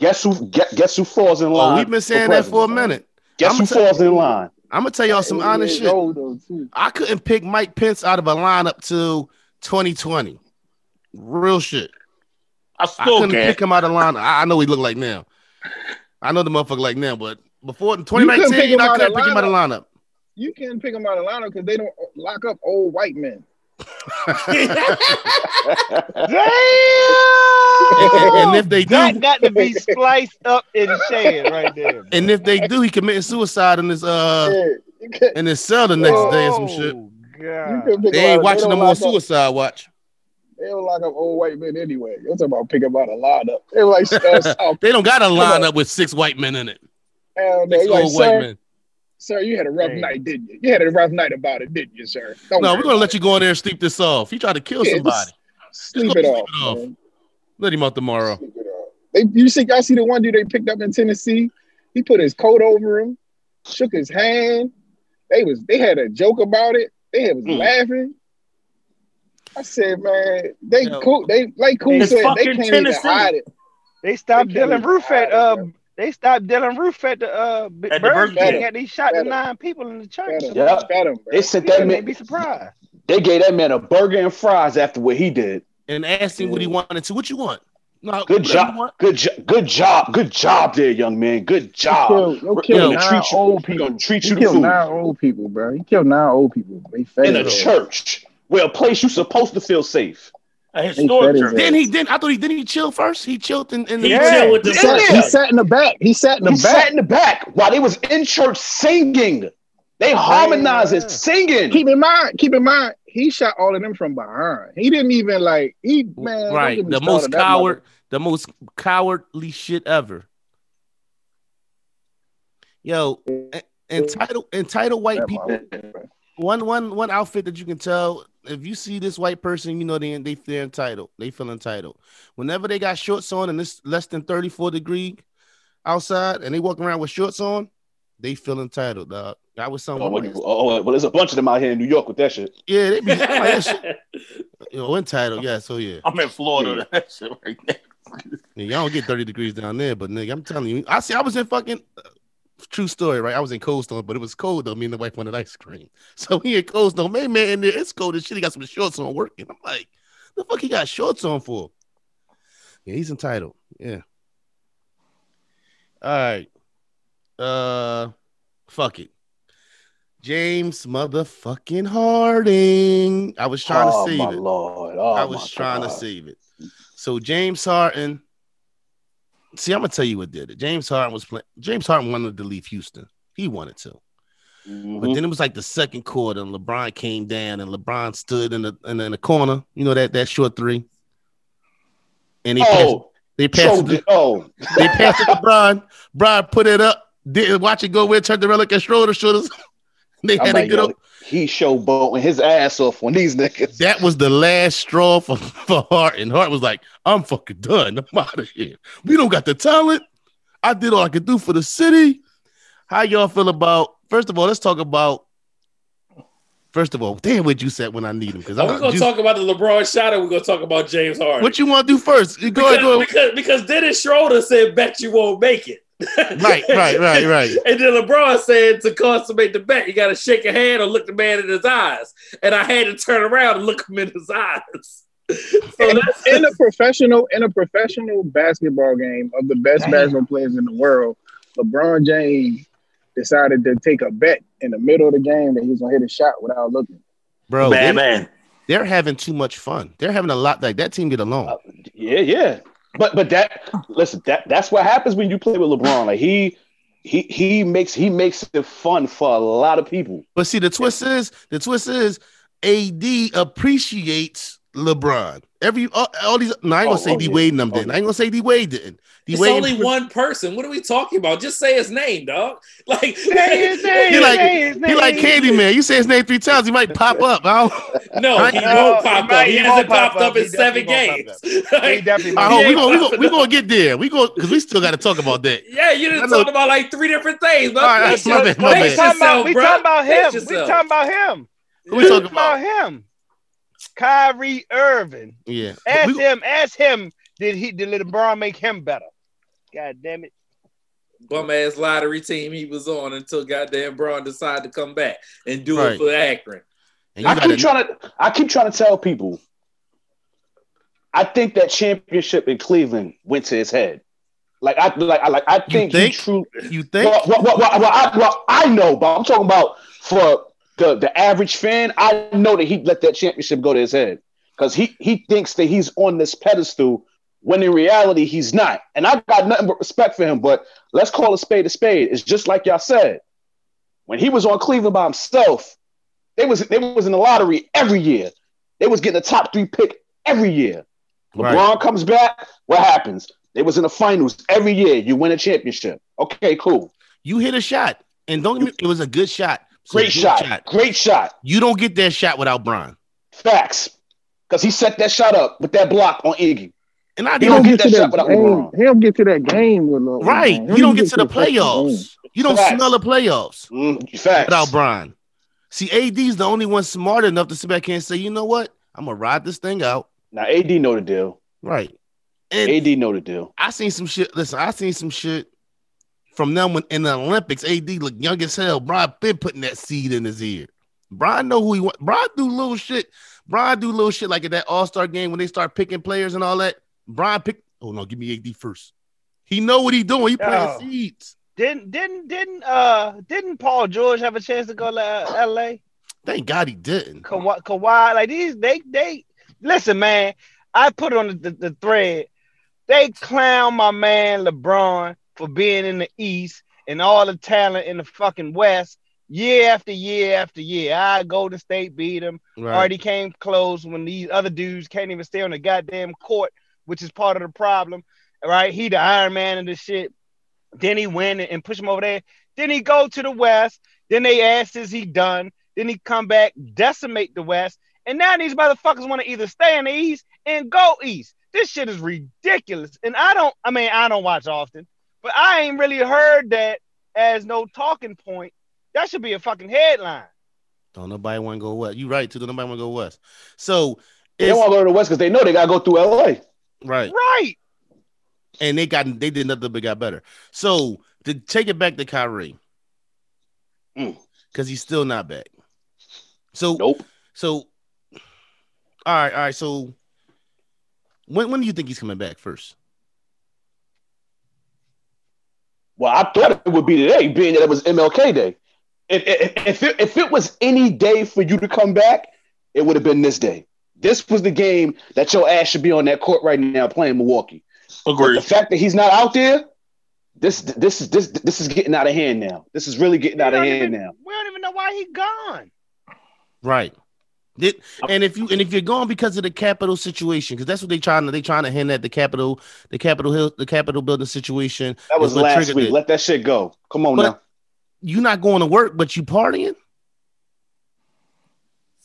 guess who? Guess, guess who falls in line? oh, we've been saying that for a minute. Guess I'ma who tell- falls in line? I'm gonna tell y'all some honest years shit. though. I couldn't pick Mike Pence out of a lineup till 2020. Real shit. I I still couldn't can't. pick him out of line. I, I know he look like now. I know the motherfucker like now, but before in couldn't pick 2019, I couldn't pick him out of lineup. You can't pick them out of lineup because they don't lock up old white men. <laughs> And, and if they do, That got to be spliced up and shared right there. and if they do, he committing suicide in his uh Yeah, in his cell the next day or some shit. Oh, God. They ain't watching don't no more lock up- suicide watch. They don't lock up old white men anyway. You're talking about pick them out of lineup. They like, <laughs> uh, They don't got a on. lineup with six white men in it. hell no. Like, old white men. Sir, you had a rough Hey. night, didn't you? You had a rough night about it, didn't you, sir? Don't No, we're gonna about let you go in there and sleep this off. He tried to kill Yeah, somebody. just Sleep it go off. it off. man. Let him out tomorrow. Sleep it off. They, you see, y'all see the one dude they picked up in Tennessee? He put his coat over him, shook his hand. They was they had a joke about it. They was Mm. laughing. I said, man, they Yo. cool. They like cool said they fucking can't Tennessee. even hide it. They stopped They can't Dylann Roof at uh bro. They stopped Dylann Roof at the uh At the Burger Burger King King. he shot the nine people in the church. Better. Yeah. Better, bro. They sent that man. be surprised. They gave that man a burger and fries after what he did. And asked him what he wanted to. What you want? No, Good job. Good job. Good job. Good job there, young man. Good job. Killed, yo, We're killed nine treat you- old people. gonna treat He you to killed food. nine old people, bro. He killed nine old people. They fed in a church where a place you're supposed to feel safe. A historic fed. Then he didn't. I thought he didn't he chill first. He chilled in, in the He Yeah. chill with the He sat, he sat in the back. He sat in the He back. sat in the back while they was in church singing. They harmonized Yeah. it, singing. keep in mind, keep in mind, he shot all of them from behind. He didn't even like he man. right. The most coward, the most cowardly shit ever. Yo, entitled entitled white people. One one one outfit that you can tell if you see this white person, you know they they feel entitled. They feel entitled. Whenever they got shorts on and it's less than 34 degree outside and they walk around with shorts on, they feel entitled, dog. I was Oh, something. Oh, well, oh, well, there's a bunch of them out here in New York with that shit. yeah, they be I'm like, that <laughs> shit- you know, entitled. Yeah, so yeah. I'm in Florida. That shit right there. Yeah, y'all don't get 30 degrees down there, but nigga, I'm telling you, I see. I was in fucking true story, right? I was in Cold Stone, but it was cold though. Me and the wife wanted ice cream, <laughs> so he in Cold Stone. Man, man, in there, it's cold as shit. He got some shorts on working. I'm like, the fuck he got shorts on for? Yeah, he's entitled. Yeah. All right. Uh, fuck it. James motherfucking Harding. I was trying oh to save my it. lord! Oh, I was trying to save it. So James Harden. See, I'm gonna tell you what did it. James Harden was playing. James Harden wanted to leave Houston. He wanted to, Mhm. but then it was like the second quarter, and LeBron came down, and LeBron stood in the in the, in the corner. You know that that short three. And passed. oh, They passed. It, the- oh, they passed it to Bron. Bron put it up. Didn't watch it go in. Turned around like a Schroeder shoulders. <laughs> they I'm had like, get up. He showboating his ass off on these niggas. That was the last straw for, <laughs> for Hart. And Hart was like, I'm fucking done. I'm out of here. We don't got the talent. I did all I could do for the city. How y'all feel about, first of all, let's talk about, first of all, damn what you said when I need him. Because Are I'm gonna you- talk about the LeBron shot or we're gonna talk about James Harden? What you want to do first? Go because, ahead, go ahead. because because Dennis Schroeder said, "Bet you won't make it." Right, right, right, right. <laughs> And then LeBron said, "To consummate the bet, you got to shake a hand or look the man in his eyes." And I had to turn around and look him in his eyes. <laughs> So in, in a professional in a professional basketball game of the best basketball players in the world, LeBron James decided to take a bet in the middle of the game that he was gonna hit a shot without looking. Bro, Bad they, man. they're having too much fun. They're having a lot, like that team get along. Uh, Yeah, yeah. But but that listen, that that's what happens when you play with LeBron. Like he he he makes he makes it fun for a lot of people. But see, the twist is the twist is AD appreciates LeBron. Every all, all these. No, I ain't gonna Oh, say oh, D. Wade and them Oh, didn't. yeah. I ain't gonna say D Wade didn't. D it's Wade only one person. What are we talking about? Just say his name, dog. <laughs> Like, Say his name, <laughs> He like say his he like. Candyman. You say his name three times, he might pop up. I, don't, <laughs> no, he Uh, won't he pop up. might- He he hasn't pop popped up up. in seven games. won't He definitely I hope we gonna we popping gonna we up. gonna get there. We go because we still got to talk about that. Yeah, you I didn't talk about like three different things. But All right, that's my bad, my we bad. talking about we talking about him. We talking about him. We talking about about? him. Kyrie Irving. Yeah, Ask We- him. Ask him. Did he? Did LeBron make him better? God damn it! bum ass lottery team he was on until goddamn Bron decided to come back and do Right. it for Akron. and I gotta- keep trying to I keep trying to tell people I think that championship in Cleveland went to his head. Like I like I like I think, think? he true. You think? Well, well, well, well, well, I, well, I know, but I'm talking about for the the average fan. I know that he'd let that championship go to his head because he he thinks that he's on this pedestal when in reality he's not. And I got nothing but respect for him. But let's call a spade a spade. It's just like y'all said. When he was on Cleveland by himself, they was they was in the lottery every year. They was getting the top three pick every year. LeBron Right. comes back. What happens? They was in the finals every year. You win a championship. Okay, cool. You hit a shot, and don't it was a good shot. It's a Great good shot. Great shot. You don't get that shot without Bron. Facts. Because he set that shot up with that block on Iggy. And I He He don't don't don't get get that that shot without game. LeBron. He don't get to that game with LeBron. right. He You don't get to the playoffs. You don't Facts. smell the playoffs Mm, facts. without Bron. See, AD's the only one smart enough to sit back here and say, you know what? I'm gonna ride this thing out. Now AD know the deal. Right. And AD know the deal. I seen some shit. Listen, I seen some shit from them when in the Olympics. AD looked young as hell. Bron been putting that seed in his ear. Bron know who he want. Bron do little shit. Bron do little shit like at that All Star game when they start picking players and all that. Bron pick. Oh no, give me AD first. He know what he doing. He playing Yo. seeds. Didn't didn't didn't uh didn't Paul George have a chance to go to uh, L.A. Thank God he didn't. Kawhi, Kawhi like these they they listen man. I put it on the, the, the thread. They clown my man LeBron for being in the East and all the talent in the fucking West year after year after year. I Golden State beat him. Right. Already came close when these other dudes can't even stay on the goddamn court, which is part of the problem. Right? He the Iron Man of the shit. Then he win and push him over there. Then he go to the West. Then they ask, is he done? Then he come back, decimate the West. And now these motherfuckers want to either stay in the East and go East. This shit is ridiculous. And I don't, I mean, I don't watch often, but I ain't really heard that as no talking point. That should be a fucking headline. Don't nobody want to go west. You right too. Don't nobody want to go west. So They want to go to the West because they know they gotta go through LA. right. Right. and they got they did nothing but got better. So to take it back to Kyrie, Mm. because he's still not back. So Nope. so all right, all right. So when when do you think he's coming back first? Well, I thought it would be today, being that it was MLK Day. If, if, if, it, if it was any day for you to come back, it would have been this day. This was the game that your ass should be on that court right now playing Milwaukee. But the fact that he's not out there, this this is this this is getting out of hand now. This is really getting out of hand even- now. We don't even know why he gone. Right. Did, and if you and if you're going because of the Capitol situation, because that's what they trying to they trying to hint at the Capitol, the Capitol Hill, the Capitol building situation. That was last week. it. Let that shit go. Come on But- now. You're not going to work, but you partying.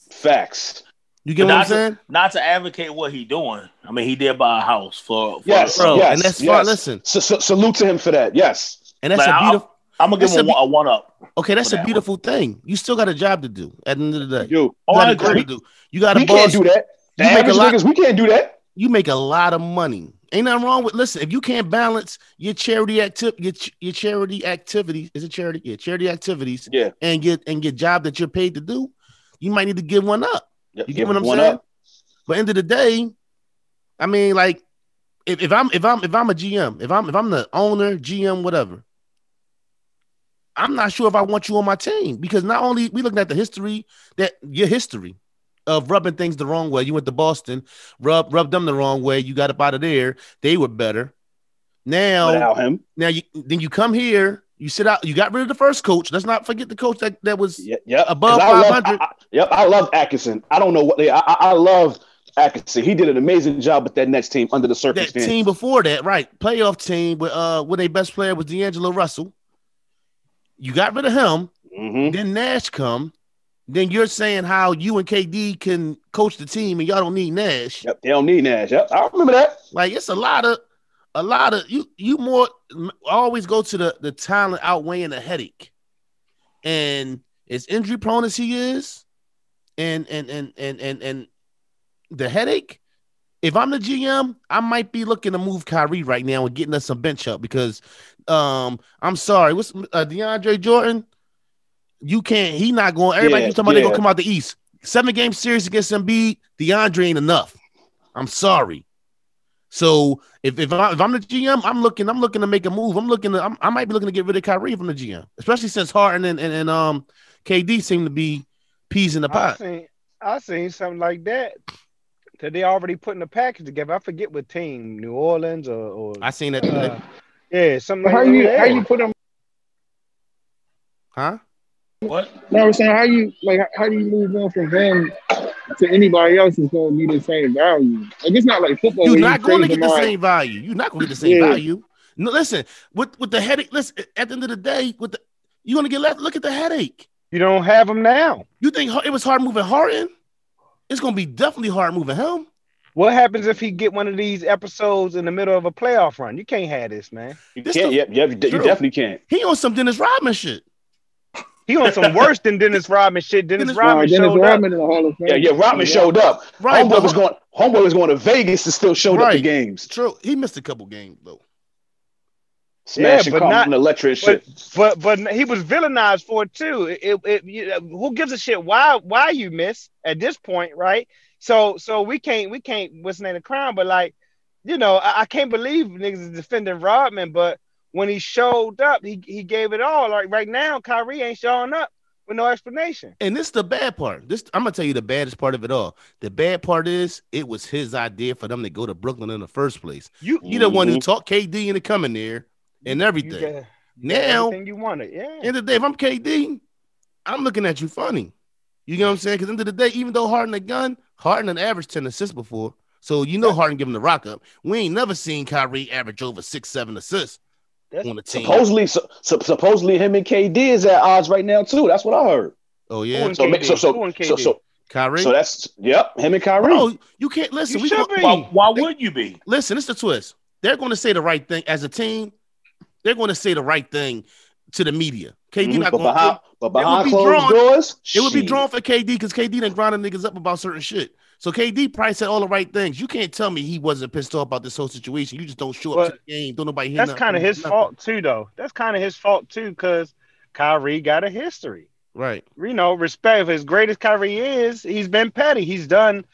Facts. You get But what I'm not, saying? to, not to advocate what he doing. I mean, he did buy a house for. for Yes, Bro, yes, and that's yes. Listen, so, salute to him for that. Yes. and that's Like, a beautiful. I'm gonna give him a a, one- up. Okay, that's a that beautiful thing. You still got a job to do at the end of the day. You. You Oh, got I a job to do. You got a We boss. can't do that. The You make a lot- niggas, we can't do that. You make a lot of money. Ain't nothing wrong with. Listen, if you can't balance your charity acti- your, ch- your charity activities, is it charity? Yeah, charity activities, Yeah. and get and get job that you're paid to do. You might need to give one up. Yep, You get what I'm one saying? up. But end of the day, I mean, like, if, if I'm if I'm if I'm a GM, if I'm if I'm the owner, GM, whatever, I'm not sure if I want you on my team because not only we looking at the history that your history of rubbing things the wrong way. You went to Boston, rub rub them the wrong way. You got up out of there. They were better. Now, Without him. now you then you come here. You sit out. You got rid of the first coach. Let's not forget the coach that that was Yeah, yep. Above 'Cause I love- 500. I- I- yep, I love Atkinson. I don't know what they. I, I, I love Atkinson. He did an amazing job with that Nets team under the that circumstances. team before that, right? Playoff team with uh with their best player was D'Angelo Russell. You got rid of him. hmm Then Nash come. Then you're saying how you and KD can coach the team and y'all don't need Nash. Yep, they don't need Nash. Yep, I remember that. Like it's a lot of a lot of you you more always go to the the talent outweighing the headache. And as injury prone as he is, and and and and and and the headache. If I'm the GM, I might be looking to move Kyrie right now and getting us some bench help because um I'm sorry, what's uh, DeAndre Jordan? You can't. He not going. Everybody Yeah, keeps talking about they gonna come out the East. Seven game series against Embiid. DeAndre ain't enough. I'm sorry. So if if, I, if I'm the GM, I'm looking I'm looking to make a move. I'm looking to I'm, I might be looking to get rid of Kyrie from the GM, especially since Harden and, and, and um KD seem to be peas in the pot. I seen I seen something like that. That they already putting a package together. I forget what team, New Orleans or, or I seen that uh, yeah, something like How you that. how you put them? huh? What? No, I'm saying how you like how do you move on from him to anybody else is going to be the same value? Like it's not like football. You're not you going to get the them same value. You're not going to get the same Yeah. value. No, listen, with with the headache. Listen, at the end of the day, with the you're gonna get left. Look at the headache. You don't have them now. You think it was hard moving Harden? It's gonna be definitely hard moving him. What happens if he get one of these episodes in the middle of a playoff run? You can't have this, man. You This can't. the- Yep, yep. You, you definitely can't. He on some Dennis Rodman shit. He on some worse than Dennis Rodman shit. Dennis, Dennis- Rodman Dennis showed up. In the Hall of Fame. Yeah, yeah. Rodman showed up. Right, Homeboy but was going. Homeboy was going to Vegas and still showed up to games, True, he missed a couple games though. smashing but yeah, not- and electric But shit. but but he was villainized for it too. It, it, it- who gives a shit why why you miss at this point, right? So so we can't we can't what's the name of the crown, but like you know I, I can't believe niggas is defending Rodman, but when he showed up, he he gave it all. Like right now, Kyrie ain't showing up with no explanation. And this is the bad part. This I'm gonna tell you the baddest part of it all. The bad part is it was his idea for them to go to Brooklyn in the first place. You you the one who talked KD into coming there and you everything. got, you got Now- everything you wanted, yeah. End of the day, if I'm KD, I'm looking at you funny. You know what I'm saying? Because end of the day, even though Harden a gun, Harden an average 10 assists before. So you know Harden giving the rock up. We ain't never seen Kyrie average over six, seven assists That's- on the team. Supposedly, so, so- supposedly him and KD is at odds right now too. That's what I heard. oh yeah, So, so, so, so, KD? so, Kyrie. so that's yep. Him and Kyrie. Bro, you can't listen. You we should go- be. Why, why would you be? listen, it's the twist. They're going to say the right thing as a team. They're going to say the right thing to the media. KD Mhm, not but going. behind, but behind be closed drawn- doors, It would be drawn for KD because KD done grinding niggas up about certain shit. So KD probably said all the right things. You can't tell me he wasn't pissed off about this whole situation. You just don't show up to the game. Don't nobody hear That's kind of his nothing. fault too, though. That's kind of his fault too, because Kyrie got a history. Right. You know, respect as great as Kyrie is, he's been petty. He's done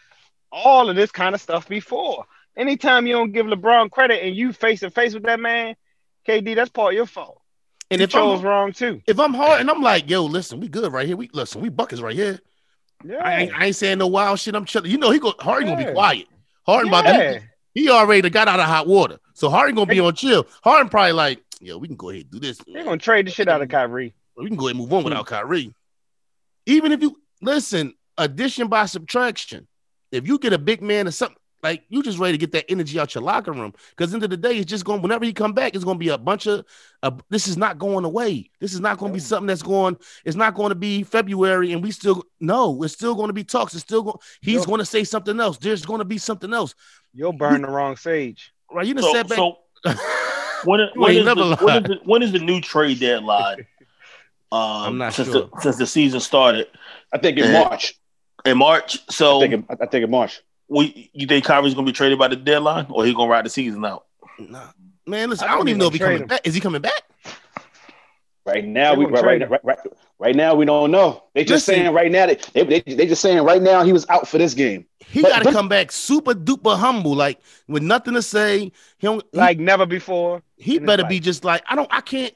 all of this kind of stuff before. Anytime you don't give LeBron credit and you face to face with that man, KD, that's part of your fault. And if chose I'm wrong too. if I'm hard and I'm like, yo, listen, we good right here. We listen, we buckets right here. Yeah. I, ain't, I ain't saying no wild shit. I'm chilling. You know, he go Harden gonna be quiet. Harden about yeah. to, he already got out of hot water. So Harden gonna be on chill. Harden probably like, yo, we can go ahead and do this. They're gonna trade the shit out of Kyrie. We can go ahead and move on without hmm. Kyrie. Even if you listen, addition by subtraction. If you get a big man or something, like you just ready to get that energy out your locker room. Because end of the day, it's just going. Whenever he come back, it's going to be a bunch of. Uh, this is not going away. This is not going to be something that's going. It's not going to be February, and we still no. It's still going to be talks. It's still going. He's going to say something else. There's going to be something else. You'll burn the wrong sage. Right? You done So, said back. so <laughs> when, You when, ain't never the, when, lied. is the, when is the new trade deadline? <laughs> Um, I'm not since sure. the since the season started I think in March. in March. I So think in, I think in March. We, you think Kyrie's gonna be traded by the deadline, or he gonna ride the season out? nah. Man, listen, I I, don't even know if he gonna coming trade back. Is he coming back? Right now, They we right, right, right, right, right now we don't know. They just Listen. saying right now they, they they they just saying right now he was out for this game. He But- got to but- come back super duper humble, like with nothing to say. He don't, he, Like never before. he better be just like I don't. I can't.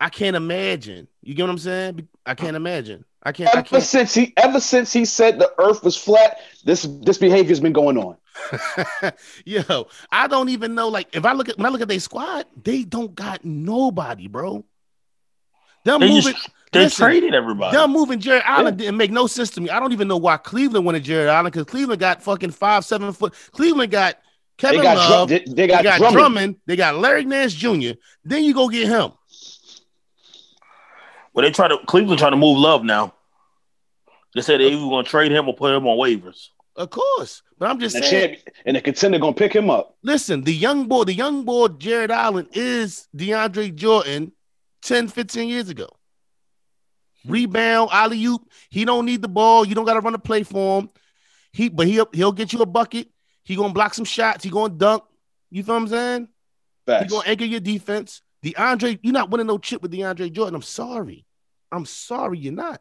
I can't imagine. You get what I'm saying? I can't imagine. I can't. I Ever can't. since he ever since he said the Earth was flat, this this behavior's been going on. <laughs> Yo, I don't even know. Like, if I look at when I look at their squad, they don't got nobody, bro. Them They moving, just they listen, traded everybody. them moving Jarrett Allen Yeah. didn't make no sense to me. I don't even know why Cleveland wanted Jarrett Allen because Cleveland got fucking five, seven foot. Cleveland got They Kevin got Love. Drum, they, they They got, got, Drummond. Drummond. They got Larry Nance Jr. Then you go get him. But they try to Cleveland trying to move Love now. They said they either gonna trade him or put him on waivers. Of course. But I'm just And, saying, champ, and the contender gonna pick him up. listen, the young boy, the young boy Jarrett Allen is DeAndre Jordan 10, 15 years ago. Rebound, alley oop. He don't need the ball. You don't got to run a play for him. He, but he'll he'll get you a bucket. He gonna block some shots. He gonna dunk. You feel what I'm saying? He gonna anchor your defense. DeAndre, you're not winning no chip with DeAndre Jordan. I'm sorry. I'm sorry, you're not.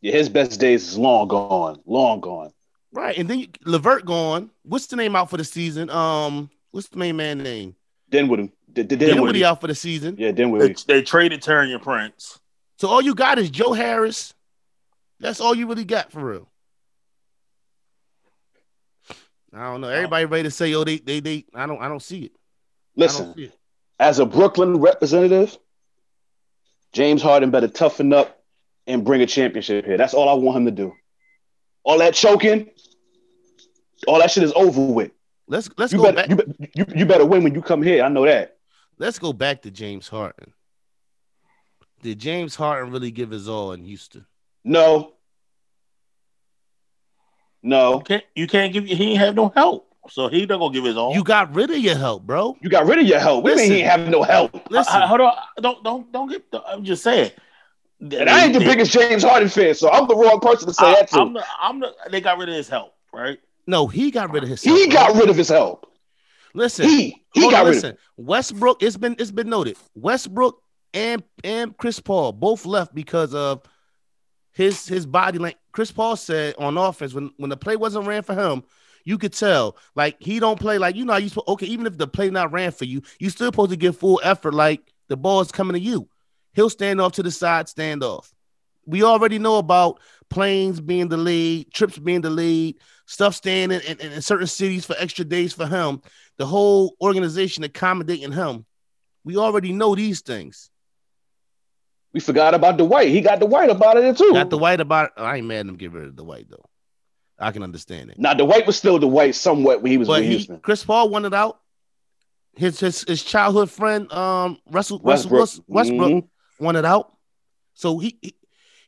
Yeah, his best days is long gone, long gone. Right, and then you, LeVert gone. What's the name out for the season? Um, what's the main man name? Dinwiddie. D- D- Dinwiddie Dinwiddie. out for the season. Yeah, They, Dinwiddie. they traded Taurean Prince. So all you got is Joe Harris. That's all you really got for real. I don't know. Everybody ready to say, "Oh, they, they, they." I don't, I don't see it. I Listen, don't see it. as a Brooklyn representative, James Harden better toughen up and bring a championship here. That's all I want him to do. All that choking, all that shit is over with. Let's let's You go better, back. you, you, you better win when you come here. I know that. Let's go back to James Harden. Did James Harden really give his all in Houston? No. No. You can't, you can't give he ain't have no help. So he not gonna give his all. You got rid of your help, bro. You got rid of your help. We mean Listen. he ain't have no help. Listen, I, hold on, don't don't don't get. I'm just saying. And I ain't the biggest James Harden fan, so I'm the wrong person to say I, that to. I'm the, I'm the, they got rid of his help, right? no, he got rid of his. he help, got bro. rid of his help. Listen, He he got on, rid listen. Westbrook, it's been it's been noted. Westbrook and and Chris Paul both left because of his his body length. Chris Paul said on offense when when the play wasn't ran for him, you could tell like he don't play like you know you okay even if the play not ran for you, you still supposed to give full effort like the ball is coming to you. He'll stand off to the side, stand off. We already know about planes being delayed, trips being delayed, stuff staying in, in, in certain cities for extra days for him the whole organization accommodating him. We already know these things. We forgot about the white. He got the white about it too. Got the white about I ain't mad at him get rid of the white though. I can understand it. Now the Dwight was still the Dwight somewhat when he was But with he, Houston. Chris Paul wanted out. His his his childhood friend um Russell Russell Westbrook. Westbrook, Westbrook Mhm. wanted out. So he, he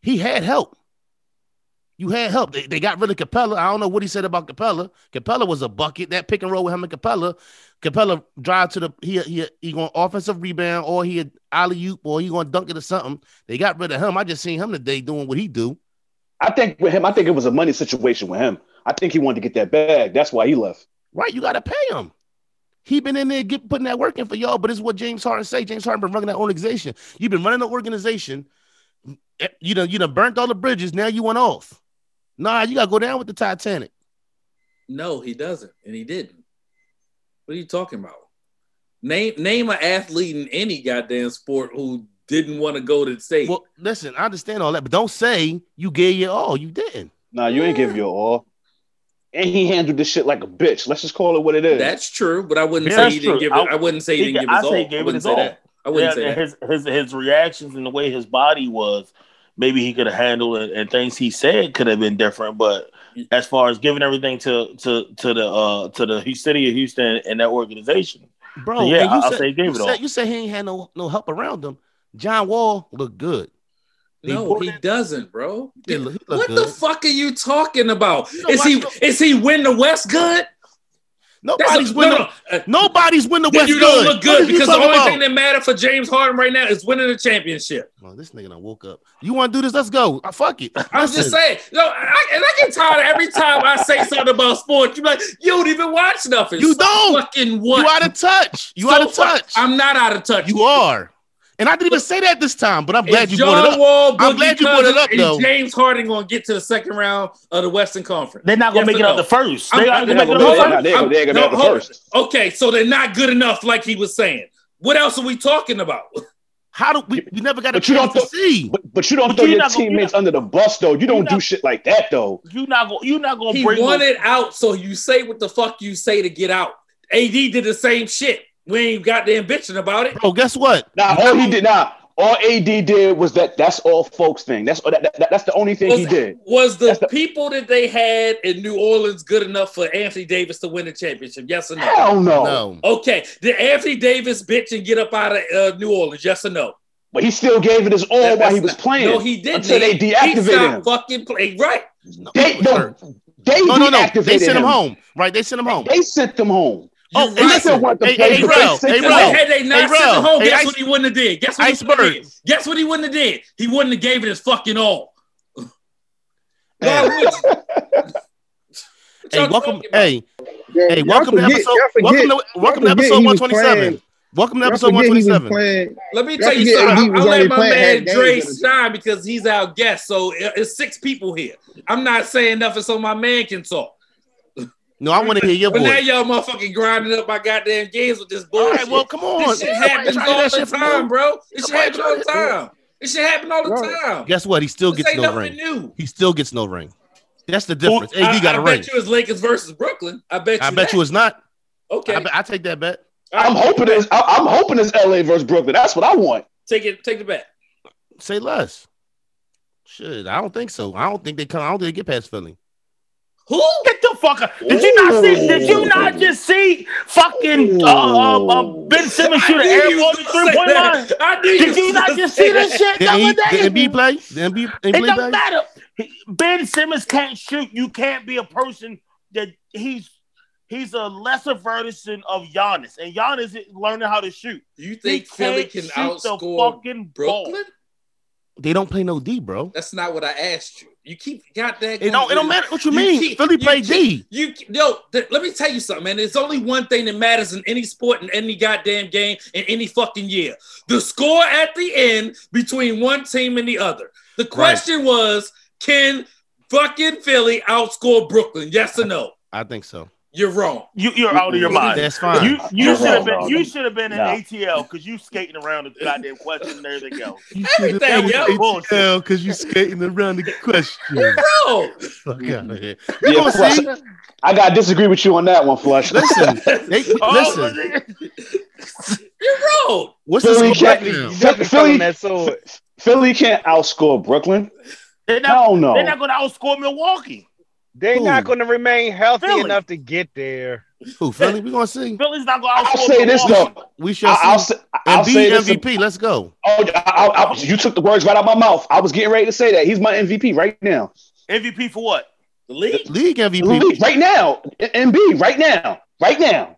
he had help. You had help. They, they got rid of Capela. I don't know what he said about Capela. Capela was a bucket. That pick and roll with him and Capela. Capela drive to the he he he going offensive rebound or he had alley oop or he going dunk it or something. They got rid of him. I just seen him today doing what he do. I think with him, I think it was a money situation with him. I think he wanted to get that bag. That's why he left. Right, you got to pay him. He been in there get, putting that work in for y'all, but it's what James Harden say. James Harden been running that organization. You've been running the organization. Eh, You know, you done burnt all the bridges. Now you went off. Nah, you gotta go down with the Titanic. No, he doesn't, and he didn't. What are you talking about? Name name an athlete in any goddamn sport who didn't want to go to the state. Well, listen, I understand all that, but don't say you gave your all. You didn't. Nah, you ain't give your all. And he handled this shit like a bitch. Let's just call it what it is. That's true, but I wouldn't Yeah, say he didn't true. give it. I- I, wouldn't say he, he didn't ga- give his I all. say gave I it wouldn't his say all. that. I wouldn't Yeah, say that. his, his his reactions and the way his body was, maybe he could have handled it, and things he said could have been different. But as far as giving everything to to to the uh to the city of Houston and that organization, Bro, Yeah, you I'll said, say he gave you it said, all. you said he ain't had no, no help around him. John Wall looked good. They No, he doesn't, bro. He look- he look what good. the fuck are you talking about? You know Is he is he win the West good? Nobody's winning. no, no. Nobody's winning the West you don't good. look good because the only about? thing that matter for James Harden right now is winning the championship. Oh, this nigga done woke up. You want to do this? Let's go. Uh, fuck it. I'm Listen, just saying. No, I, and I get tired of every time I say something about sports. You're like, you don't even watch nothing. You So don't. Fucking what? You out of touch. You So out of touch. I'm not out of touch. you are. And I didn't even say that this time, but I'm glad Is you brought it up. Wall, I'm glad you brought it up, and though. James Harden gonna get to the second round of the Western Conference. they're not gonna Yes make it out no? the first. They're They're gonna make it gonna the first. They ain't gonna- they ain't gonna No, make it hold- first. Okay, so they're not good enough, like he was saying. What else are we talking about? How do we? We never got a But you chance don't to see. But, but you don't But throw you're your not gonna- teammates under the bus, though. You don't not- do shit like that, though. You not gonna you not gonna He bring wanted out, so you say what the fuck you say to get out. AD did the same shit. We ain't goddamn bitching about it. Bro, guess what? Nah, all he did, nah, all AD did was that. That's all folks thing. That's that, that- that's the only thing Was, he did. was the, the- people that they had in New Orleans good enough for Anthony Davis to win the championship? Yes or no? Hell no. No. Okay, did Anthony Davis bitch and get up out of uh, New Orleans? Yes or no? But he still gave it his all That- while he was not- playing. No, he didn't. Until they He deactivated stopped him. fucking playing. Right. No, They he was hurt. no, they no, no, no. They sent him him. home. Right? They sent him home. They sent them home. Oh, You're and right. listen, want to hey, play, hey, but Rel, they hey, sent him Rel, home. Had they not Hey, sent Rel, home, hey, guess Ice- what he wouldn't have did? Guess what he wouldn't have Iceberg. did? Guess what he wouldn't have did? He wouldn't have gave it his fucking all. Hey. <laughs> Why would Hey, welcome. Hey, Yeah, hey, y'all welcome to episode. forget- Welcome to welcome to episode he one was twenty seven. playing- Welcome to episode forget one he twenty was seven. playing- Let me tell you something. I, was I let my man Dre at a time. shine because he's our guest. So it's six people here. I'm not saying nothing so my man can talk. No, I want to hear your But now y'all motherfucking grinding up my goddamn games with this All bullshit. right, well, come on. this shit Somebody happens all the shit time, you. bro. This shit happens all the time. This shit happen all the Right. time. Guess what? He still This gets ain't no ring. new. He still gets no ring. That's the difference. I, AD got I a ring. I bet you it's Lakers versus Brooklyn. I bet you. I bet that. you it's not. Okay. I, bet, I take that bet. I'm hoping it's I, I'm hoping it's LA versus Brooklyn. That's what I want. Take it. Take the bet. Say less. Shit, I don't think so. I don't think they come. I don't think they get past Philly. Who? Get the fuck out. Did you not see? Did you not just see fucking uh, uh, uh, Ben Simmons shoot an air ball was the gonna three point line? I you Did you not just say see this that. shit the Didn't other day? didn't B play? Didn't B, didn't It B don't play? matter. Ben Simmons can't shoot. You can't be a person that he's he's a lesser version of Giannis, and Giannis is learning how to shoot. You He think Philly can't shoot outscore the fucking ball. Brooklyn? They don't play no D, bro. That's not what I asked you. You keep got that. It don't. It don't matter what you, You mean. keep- Philly you play keep- D. You yo, th- let me tell you something, man. There's only one thing that matters in any sport, in any goddamn game, in any fucking year: the score at the end between one team and the other. The question was, can fucking Philly outscore Brooklyn? Yes or no? I think so. You're wrong. You, you're out of your mind. That's fine. You you You're should have wrong, been dog. you should have been in No. ATL because you skating around the goddamn question and everything else. You Everything, yo. because you skating around the question. Bro, Fuck out of here. We Yeah, gonna Flush, see. I gotta disagree with you on that one, Flush. Listen, <laughs> they, Oh, listen. you're wrong. What's Philly the can't- breakdown? Philly- feeling that sword. Philly can't outscore Brooklyn. They're not, Hell no. they're not going to outscore Milwaukee. They're not going to remain healthy Philly. enough to get there. Who Philly? We're gonna see. Philly's not going to I'll say this Milwaukee. though. We shall I- I'll see. say, I'll say B this. MVP. Let's go. Oh, I, I, I, you took the words right out of my mouth. I was getting ready to say that. He's my MVP right now. MVP for what? The league. League MVP. Right now. MB, right now. Right now.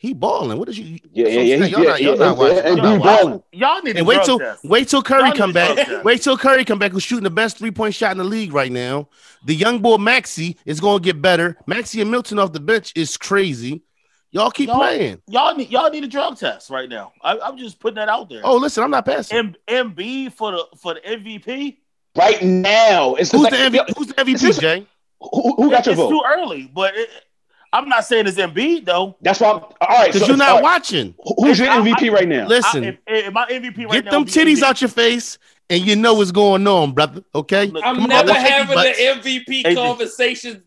He balling. What did you? Yeah, that's yeah, what I'm yeah. saying. Y'all not, y'all not watching. And Y'all balling. Y'all need to wait till test. wait till Curry Y'all come back. Wait till Curry come back. Who's shooting the best three point shot in the league right now? The young boy Maxey is going to get better. Maxey and Milton off the bench is crazy. Y'all keep Y'all- playing. Y'all need y'all need a drug test right now. I, I'm just putting that out there. Oh, listen, I'm not passing. M- MB for the for the MVP. Right now. It's Who's like- the MVP? Who's the MVP, Jay? Who, who got your it's vote? too early, but it, I'm not saying it's Embiid though. That's why. I'm, all right. Because so- you're not all right, watching. Who's your I- I- MVP right now? Listen, I, if, if my MVP right get now them titties MB. out your face, and you know what's going on, brother. Okay. Look, I'm come on, never having butts. the MVP AD. conversation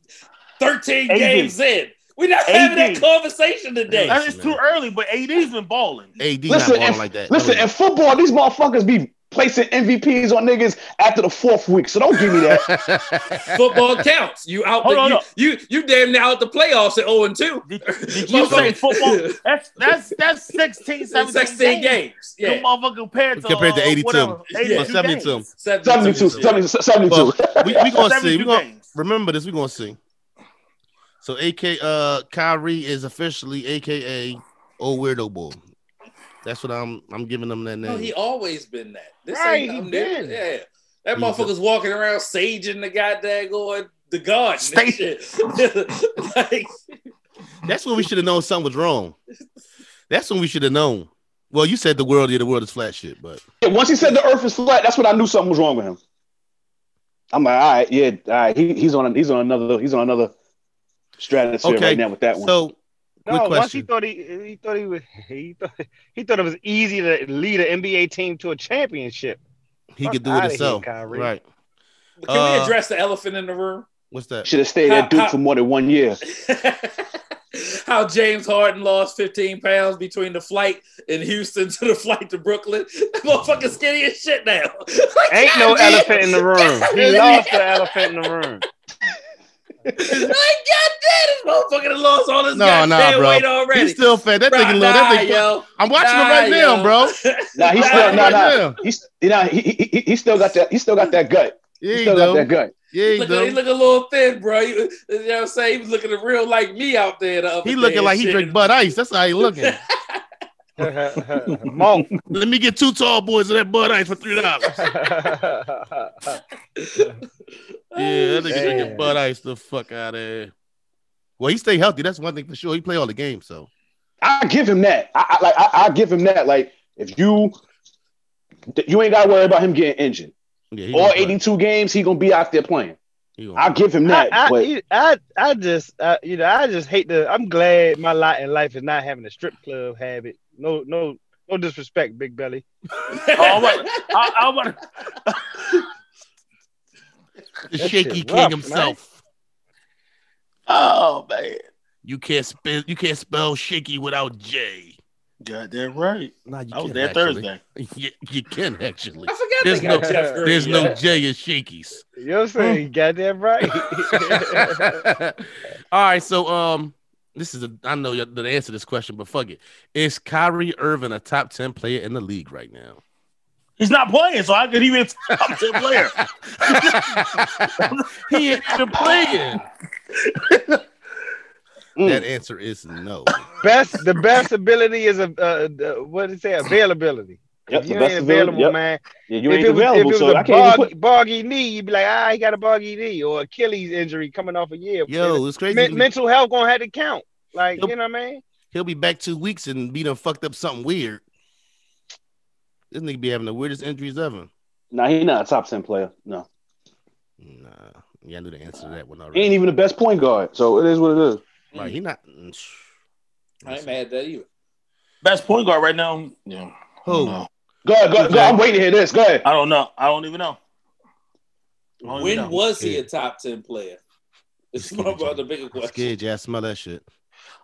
13 AD. games in. We're not having that conversation today. That is too early, but AD's been balling. AD Listen, not balling if- like that. Listen, No, in football, these motherfuckers be placing MVPs on niggas after the fourth week. So don't give me that. <laughs> Football counts. You out Hold the, on, you, no. you you damn near out the playoffs at 0 and 2. Did, did you say football? <laughs> That's that's that's 16, 17 16 games. games. Yeah. Yeah. motherfucker compared to Compared to uh, 82. Yeah. 82 Or 72. 72. 72. Well, we we gonna see. We gonna remember this. We gonna see. So, AK uh Kyrie is officially AKA old weirdo boy. That's what I'm. I'm giving them that No, name. he always been that. This Right, ain't he nothing been. new. Yeah. That He's a- motherfucker's walking around saging the goddamn going the garden. Stay- shit. like, That's when we should have known something was wrong. That's when we should have known. Well, you said the world, yeah, the world is flat shit, but Yeah, once he said the earth is flat, that's when I knew something was wrong with him. I'm like, all right, yeah, all right. He, he's on he's on another he's on another stratosphere Okay, right now with that one. so No, quick once he thought he he thought he was <laughs> he thought he thought it was easy to lead an NBA team to a championship. He Fuck could do it outta here, himself, right? can we Uh, address the elephant in the room? What's that? Should have stayed How- at Duke how- for more than one year. <laughs> How James Harden lost 15 pounds between the flight in Houston to the flight to Brooklyn. <laughs> That motherfucker skinny as shit now. Like, Ain't no goddamn. elephant in the room. He lost the elephant in the room. Like, goddamn, this motherfucker done lost all his No, goddamn nah, bro. weight already. He's still fat. That Bruh, nigga, little. nah, That nigga, yo. I'm watching him Nah, right now, bro. <laughs> Nah, he's still watching no him right no. He's you know he, he, he, he still got that he still got that gut. Yeah, He he still got that gut. Yeah, he Look, he look a little thin, bro. You, you know what I'm saying? He was looking real like me out there. The other He day looking and like he shit. drink Bud Ice. That's how he looking. <laughs> Monk. Let me get two tall boys of that Bud Ice for three dollars. <laughs> Yeah, that nigga Damn. drinking Bud Ice the fuck out of here. Well, he stay healthy. That's one thing for sure. He play all the games, so I give him that. I, I like I, I give him that. Like if you you ain't gotta worry about him getting injured. yeah. All gonna play. 82 games, he gonna be out there playing. I'll give him that. I, but you- I, I just, uh, you know, I just hate the. I'm just, I'm glad my lot in life is not having a strip club habit. No, no, no disrespect, Big Belly. Oh, I'm about- I, I'm about- the That shaky king rough, himself. oh man, You can't spell you can't spell shaky without J. goddamn right. Nah, you I was can there actually. Thursday. Yeah, you can actually. I forgot There's no- Jeff Green. There's no yeah. J in shakies. You're what I'm saying? Goddamn right. <laughs> All right, so um, this is a I know the the answer to this question, but fuck it. Is Kyrie Irving a top ten player in the league right now? He's not playing, so I could even top ten <laughs> player. he ain't even playing. <laughs> Mm. That answer is no. best, the best ability is a uh, uh, what did it say? Availability. Yep, if you best ain't available- available, yep. man. yeah, you if ain't it was, if available, it was so a I can't even bog, put. boggy knee, you'd be like, ah, he got a boggy knee or Achilles injury coming off a year. Yo, it's crazy. Men- mental health gonna have to count. Like, Yep. you know what I mean? He'll be back two weeks and be done fucked up something weird. This nigga be having the weirdest injuries ever. Nah, he not a top ten player. No, Nah, yeah, I knew the answer to that one he already. ain't even the best point guard. So it is what it is. Right, he not. I ain't mad at that either. Best point guard right now. Yeah. I Who? don't know. Go ahead, go ahead. Go ahead. I'm waiting to hear this. Go ahead. I don't know. I don't even know. Don't even When know. was he a top ten player? It's Scared, more about the bigger I'm question. scared, yeah, I smell that shit.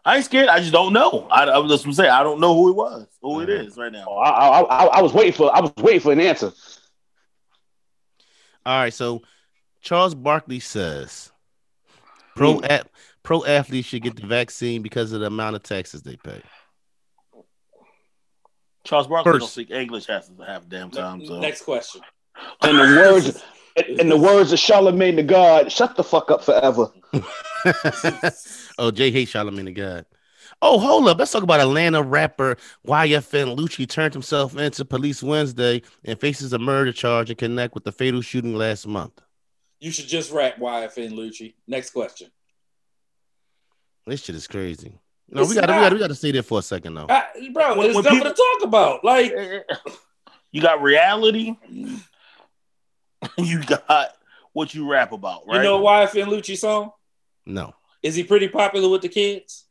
I ain't scared. I just don't know. I, I was just gonna say I don't know who it was, who it is right Oh, now. I, I, I, I was waiting for. I was waiting for an answer. All right, so Charles Barkley says pro at, pro athletes should get the vaccine because of the amount of taxes they pay. Charles Barkley don't speak English half the half the damn time. So Next question. In the words, <laughs> in the words of Charlemagne the God, shut the fuck up forever. <laughs> oh, Jay hates Charlemagne the God. Oh, hold up. Let's talk about Atlanta rapper YFN Lucci turned himself into police Wednesday and faces a murder charge and connect with the fatal shooting last month. You should just rap YFN Lucci. Next question. This shit is crazy. No, It's we got to we not. got we got to stay there for a second though. I, bro, When- there's when nothing people- to talk about. Like, <laughs> you got reality. <laughs> you got what you rap about, right? you know YFN Lucci song? No, Is he pretty popular with the kids?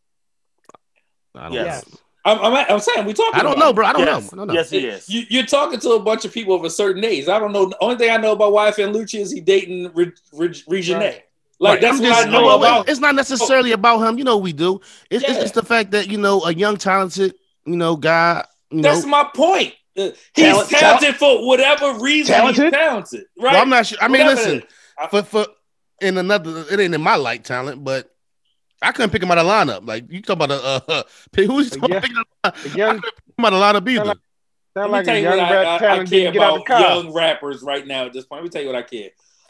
I don't Yes. know. I'm, I'm, I'm saying we talking. I don't about know, bro. I don't yes. know. I don't. Yes, he is. You, you're talking to a bunch of people of a certain age. I don't know. The only thing I know about YFN Lucci is he dating Re, Re, Reginae. Right. Like Right. that's I'm what just- I know well, about. It's not necessarily about him. You know, we do. It's, it's just the fact that you know a young, talented, you know, guy. You That's know, my point. Uh, He's Talent- talented for whatever reason. Talented? He's talented, right? well, I'm not sure. I mean, Whatever. listen, I- for for in another, it ain't in my light talent, but I couldn't pick him out of lineup. Like you talk about a uh, <laughs> who's talking Yeah. about picking out A young, him out of lineup either. Sound Let sound me like tell a young what I, I, I care didn't get out the about young rappers right now at this point. Let me tell you what I care.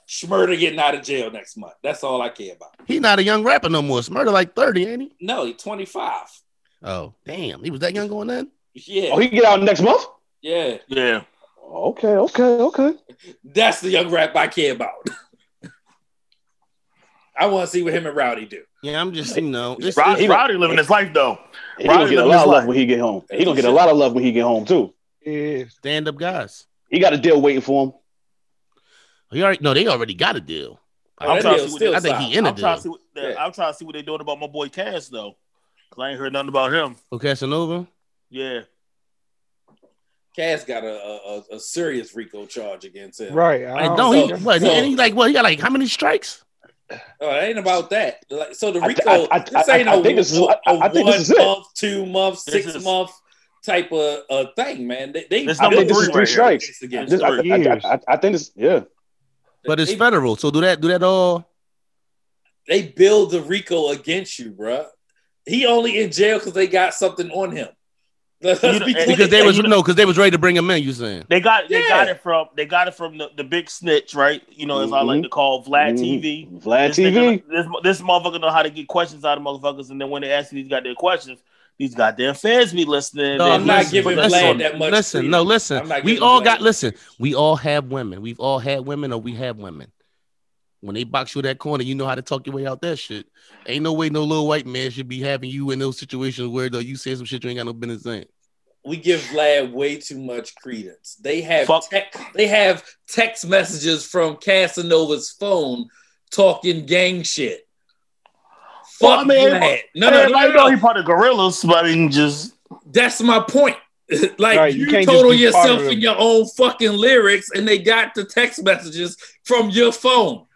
Shmurda getting out of jail next month. That's all I care about. He's not a young rapper no more. Shmurda like thirty, ain't he? No, he's 25. Oh damn, he was that young going in. Yeah, Oh, he get out next month. yeah. Yeah. Okay, okay, okay. That's the young rap I care about. <laughs> I want to see what him and Rowdy do. Yeah, I'm just you know, it's, Rod, it's- Rowdy living his life though. He gonna get a lot of love life. when he get home. He gonna get a lot of love when he get home too. Yeah. stand up guys. He got a deal waiting for him. He already no, they already got a deal. Oh, I'm trying to see what still I think he in a I'm trying deal. to see what Yeah. I'm trying to see what they're doing about my boy Cass though. Cause I ain't heard nothing about him. Oh, Casanova. Yeah. Cass got a, a, a- a serious RICO charge against him. Right. I Like, don't no, think he so- what? so- he, he like what? He got like how many strikes? Oh, it ain't about that. Like, so the I- RICO, I- I- this ain't I a, think this is- a- I- I a think one this is it. month, two month, This six is- month type of uh, thing, man. They, they I think this is three three right strikes. against This, I. I, I, I, I think this. Yeah. But it's They- federal, so do that. Do that all. they build the RICO against you, bruh. He only in jail because they got something on him. <laughs> Let's You be clear. Because they was you know- no, because they was ready to bring him in. You saying? They got they Yeah. got it from they got it from the, the big snitch, right? You know, as I like Mhm. to call Vlad Mhm. TV. Vlad This, TV. nigga- this this motherfucker know how to get questions out of motherfuckers, and then when they ask you these goddamn questions, these goddamn fans be listening. No, They I'm not giving put that Vlad that much. listen, credence. no, listen. We all got listen. much. We all have women. We've all had women, or we have women. When they box you that corner, you know how to talk your way out that shit. Ain't no way no little white man should be having you in those situations where though you say some shit you ain't got no business saying. we give Vlad way too much credence. They have Fuck. tech, they have text messages from Casanova's phone talking gang shit. Well, Fuck I mean, Vlad. No, no, no, no, know he part of gorillas, but I mean, just That's my point. <laughs> like Right, you you, total yourself in your own fucking lyrics, and they got the text messages from your phone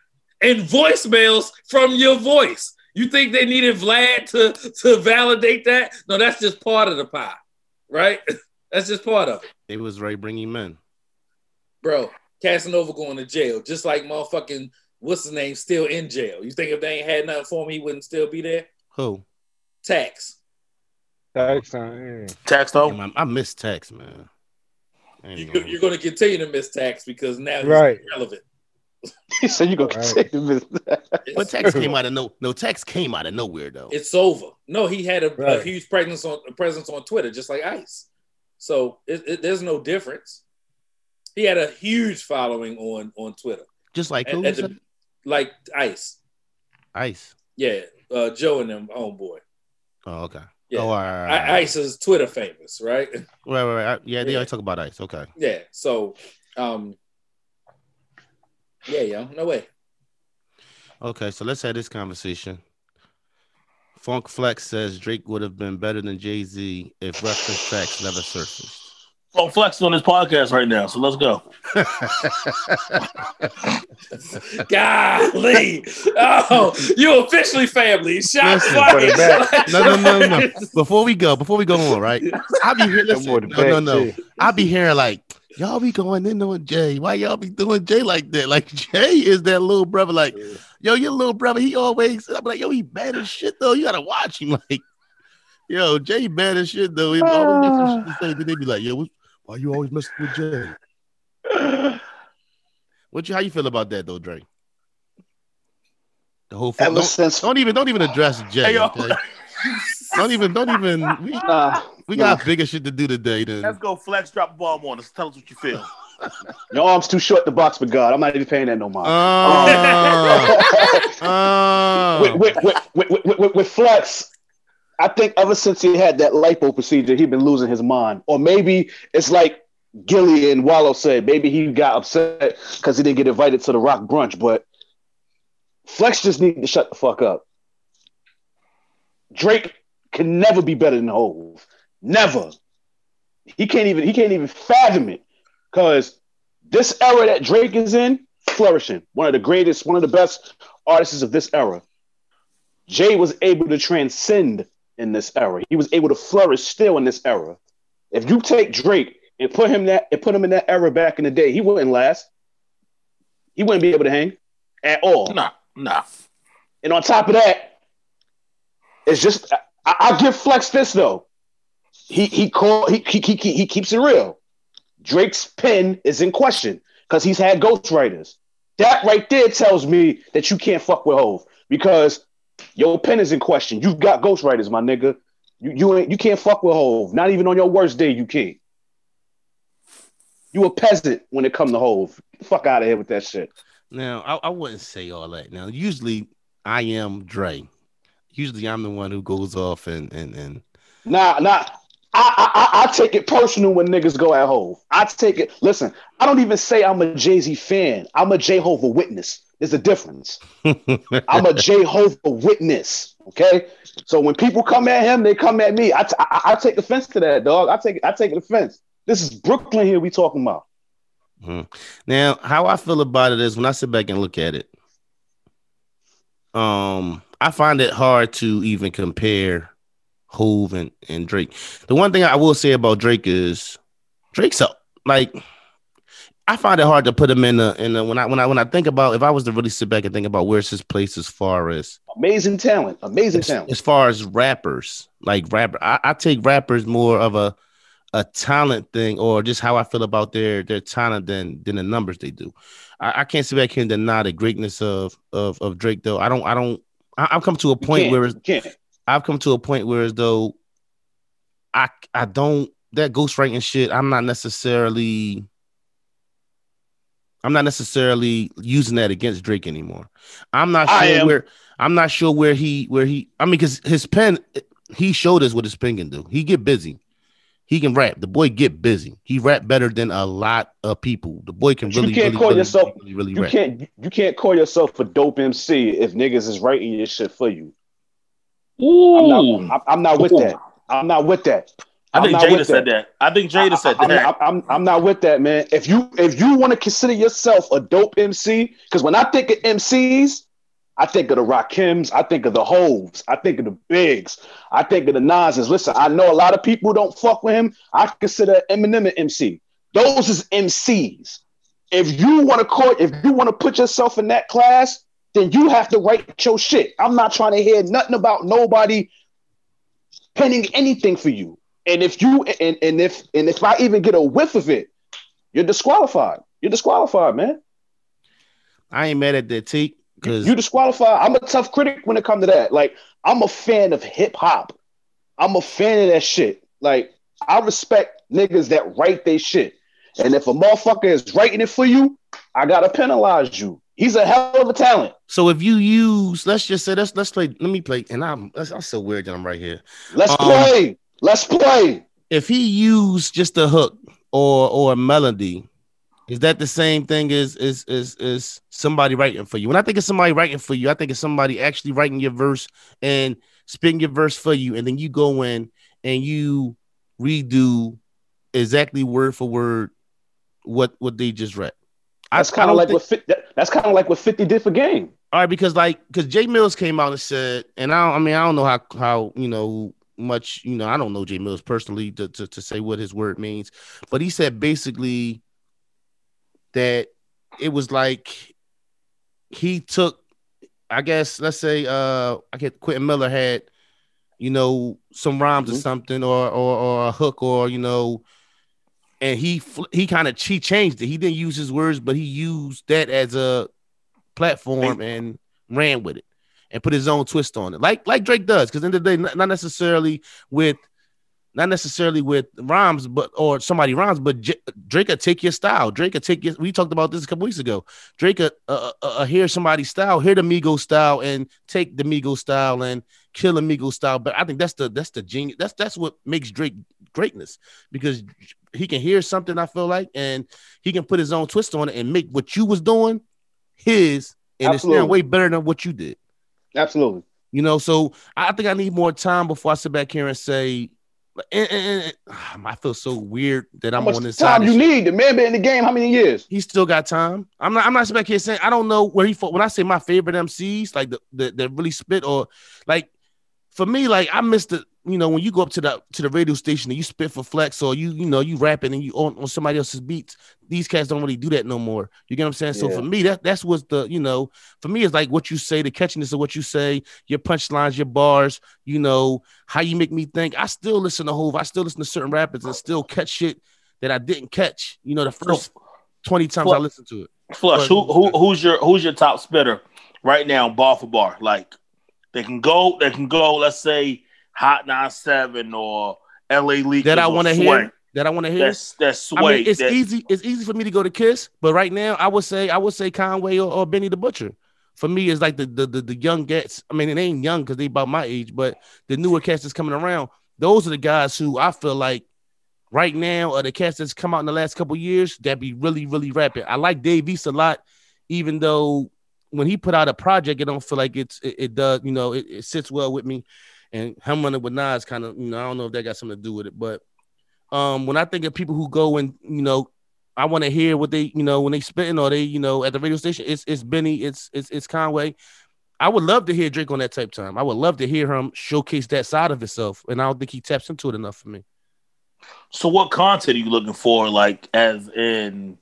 and voicemails from your voice. You think they needed Vlad to to validate that? No, that's just part of the pie, right? <laughs> That's just part of it, It was Ray bringing men. bro. Casanova going to jail, just like motherfucking what's his name still in jail. You think if they ain't had nothing for him, he wouldn't still be there? Who? Tax. Tax. yeah. text though. Damn, I, I miss text, man. You, you're going to continue to miss tax because now he's Right. relevant. <laughs> He said you gonna Right. take the But text came out of no no text came out of nowhere though. it's over. No, he had a, a huge presence on presence on Twitter, just like Ice. So it, it, there's no difference. He had a huge following on on Twitter, Just like At- who? at the- said? Like Ice. Ice. Yeah, uh, Joe and them homeboy. Oh, okay. Yeah. Oh, all right, all right, all I. Ice is Twitter famous, right? <laughs> Right, right, right. Yeah, they Yeah. always talk about ice. Okay. yeah. So, um, yeah, yo, no way. Okay, so let's have this conversation. Funk Flex says Drake would have been better than Jay Z if reference tracks never surfaced. Well, Flex on this podcast right now, so let's go. <laughs> Golly, oh, you officially family. Shots Listen, fired. back. <laughs> No, no, no, no. before we go, before we go on, right? I'll be hearing, listen, boy no, no, no. too. I be hearing like y'all be going in on Jay. Why y'all be doing Jay like that? Like Jay is that little brother. Like yo, your little brother. He always. I'm like yo, he bad as shit though. You gotta watch him. <laughs> Like yo, Jay bad as shit though. He always got some shit to say. Then they be like yo, what, why you always messing with Jay? <sighs> What you? How you feel about that though, Dre? The whole Ever don't, since don't even don't even address Jay. Okay? Don't even don't even. <laughs> We, nah, we got bigger shit to do today. Then Let's go, Flex. Drop a bomb on us. Tell us what you feel. <laughs> your arm's too short to box with God. I'm not even paying that no mind. Oh. <laughs> Oh. With, with, with, with, with, with, with Flex, I think ever since he had that lipo procedure, he been losing his mind. Or maybe it's like Gillie and Wallo said, maybe he got upset because he didn't get invited to the rock brunch. But Flex just need to shut the fuck up. Drake can never be better than Hov. Never. He can't even he can't even fathom it. Cause this era that Drake is in, flourishing. One of the greatest, one of the best artists of this era. Jay was able to transcend in this era. He was able to flourish still in this era. If you take Drake and put him that and put him in that era back in the day, he wouldn't last. He wouldn't be able to hang at all. Nah, nah. And on top of that, it's just I, I give Flex this though. He he call he, he he he keeps it real. Drake's pen is in question because he's had ghostwriters. That right there tells me that you can't fuck with Hov because your pen is in question. You've got ghostwriters, my nigga. You you ain't you can't fuck with Hov. Not even on your worst day, you can't. You a peasant when it come to Hov. Fuck out of here with that shit. Now, I, I wouldn't say all that. Now, usually I am Dre. Usually I'm the one who goes off and and and Nah, nah. I, I I take it personal when niggas go at Hov. I take it. Listen, I don't even say I'm a Jay Z fan. I'm a J Hove witness. There's a difference. I'm a J Hove witness. Okay, so when people come at him, they come at me. I, t- I I take offense to that, dog. I take I take offense. This is Brooklyn here. We talking about. now how I feel about it is when I sit back and look at it, um, I find it hard to even compare Hov and, and Drake. The one thing I will say about Drake is Drake's up. Like I find it hard to put him in the in the when I when I when I think about if I was to really sit back and think about where's his place as far as Amazing talent. Amazing as, talent. as far as rappers, like rapper, I, I take rappers more of a a talent thing or just how I feel about their their talent than than the numbers they do. I, I can't sit back here and deny the greatness of of of Drake though. I don't I don't I, I've come to a point where it's, I've come to a point where as though I I don't that ghostwriting shit. I'm not necessarily I'm not necessarily using that against Drake anymore. I'm not sure where I'm not sure where he where he I mean because his pen he showed us what his pen can do. He get busy. He can rap. The boy get busy. He rap better than a lot of people. The boy can You really, can't really, call really, yourself- really, really You rap. can't you can't call yourself a dope MC if niggas is writing your shit for you. I'm Ooh. not, I'm- I'm not with that. I'm not with that. I think Jada said that. I think Jada said I, am that. not, I'm, I'm not with that, man. If you if you want to consider yourself a dope MC, because when I think of MCs, I think of the Rakims, I think of the Hovs, I think of the Bigs, I think of the Nas's. Listen, I know a lot of people don't fuck with him. I consider Eminem an MC. Those is MCs. If you want to call, if you want to put yourself in that class, then you have to write your shit. I'm not trying to hear nothing about nobody penning anything for you. And if you and, and if and if I even get a whiff of it, you're disqualified. You're disqualified, man. I ain't mad at that take because You disqualified. I'm a tough critic when it comes to that. Like I'm a fan of hip hop. I'm a fan of that shit. Like I respect niggas that write their shit. And if a motherfucker is writing it for you, I gotta penalize you. He's a hell of a talent. so if you use, let's just say let's let's play. Let me play, and I'm that's- I'm so weird that I'm right here. Let's Um, play. Let's play. If he used just a hook or or a melody, is that the same thing as is is is somebody writing for you? When I think of somebody writing for you, I think of somebody actually writing your verse and spitting your verse for you, and then you go in and you redo exactly word for word what what they just read. That's kind of like think- what fit, that, that's kind of like what 50 did for Game. All right, because like because Jay Mills came out and said, and I don't, I mean I don't know how how you know much you know I don't know Jay Mills personally to, to to say what his word means, but he said basically that it was like he took, I guess let's say uh I get Quentin Miller had you know some rhymes or Mhm. something or or or a hook or you know. And he he kind of he changed it. He didn't use his words, but he used that as a platform and ran with it and put his own twist on it, like like Drake does. Because in the day, not not necessarily with not necessarily with rhymes, but or somebody rhymes, but J- Drake could take your style. Drake could take your. We talked about this a couple weeks ago. Drake could uh, uh, uh, hear somebody's style, hear the Migos style, and take the Migos style and kill the Migos style. But I think that's the that's the genius. That's that's what makes Drake greatness because he can hear something. I feel like, and he can put his own twist on it and make what you was doing his, and it's Absolutely. now way better than what you did. Absolutely. You know, so I think I need more time before I sit back here and say. And, and- and- <sighs> I feel so weird that I'm on this time side. you shit. need? The man been in the game how many years? He still got time. I'm not. I'm not sitting back here saying I don't know where he. fought. When I say my favorite MCs, like the the that really spit or like for me, like I missed the. You know, when you go up to the to the radio station and you spit for Flex or you you know you rapping and you on, on somebody else's beats, these cats don't really do that no more. You get what I'm saying? So for me, that that's what's the you know for me it's like what you say, the catchiness of what you say, your punchlines, your bars, you know how you make me think. I still listen to Hov. I still listen to certain rappers and still catch shit that I didn't catch. You know, the first twenty times I listened to it. Flush, who, who who's your who's your top spitter right now, bar for bar? Like they can go, they can go. Let's say Hot 97 or L.A. Leakers that I want to hear. That I want to hear. That's that's I mean, it's that- easy. It's easy for me to go to Kiss, but right now, I would say I would say Conway or, or Benny the Butcher. For me, it's like the the the, the young cats. I mean, it ain't young because they about my age, but the newer cats that's coming around. Those are the guys who I feel like right now are the cats that's come out in the last couple years that be really really rapping. I like Dave East a lot, even though when he put out a project, it don't feel like it's it, it does. You know, it, it sits well with me. And him running with Nas kind of, you know, I don't know if that got something to do with it, but um, when I think of people who go and you know, I want to hear what they, you know, when they spitting or they, you know, at the radio station, it's it's Benny, it's it's it's Conway. I would love to hear Drake on that type time. I would love to hear him showcase that side of himself, and I don't think he taps into it enough for me. So what content are you looking for? Like as in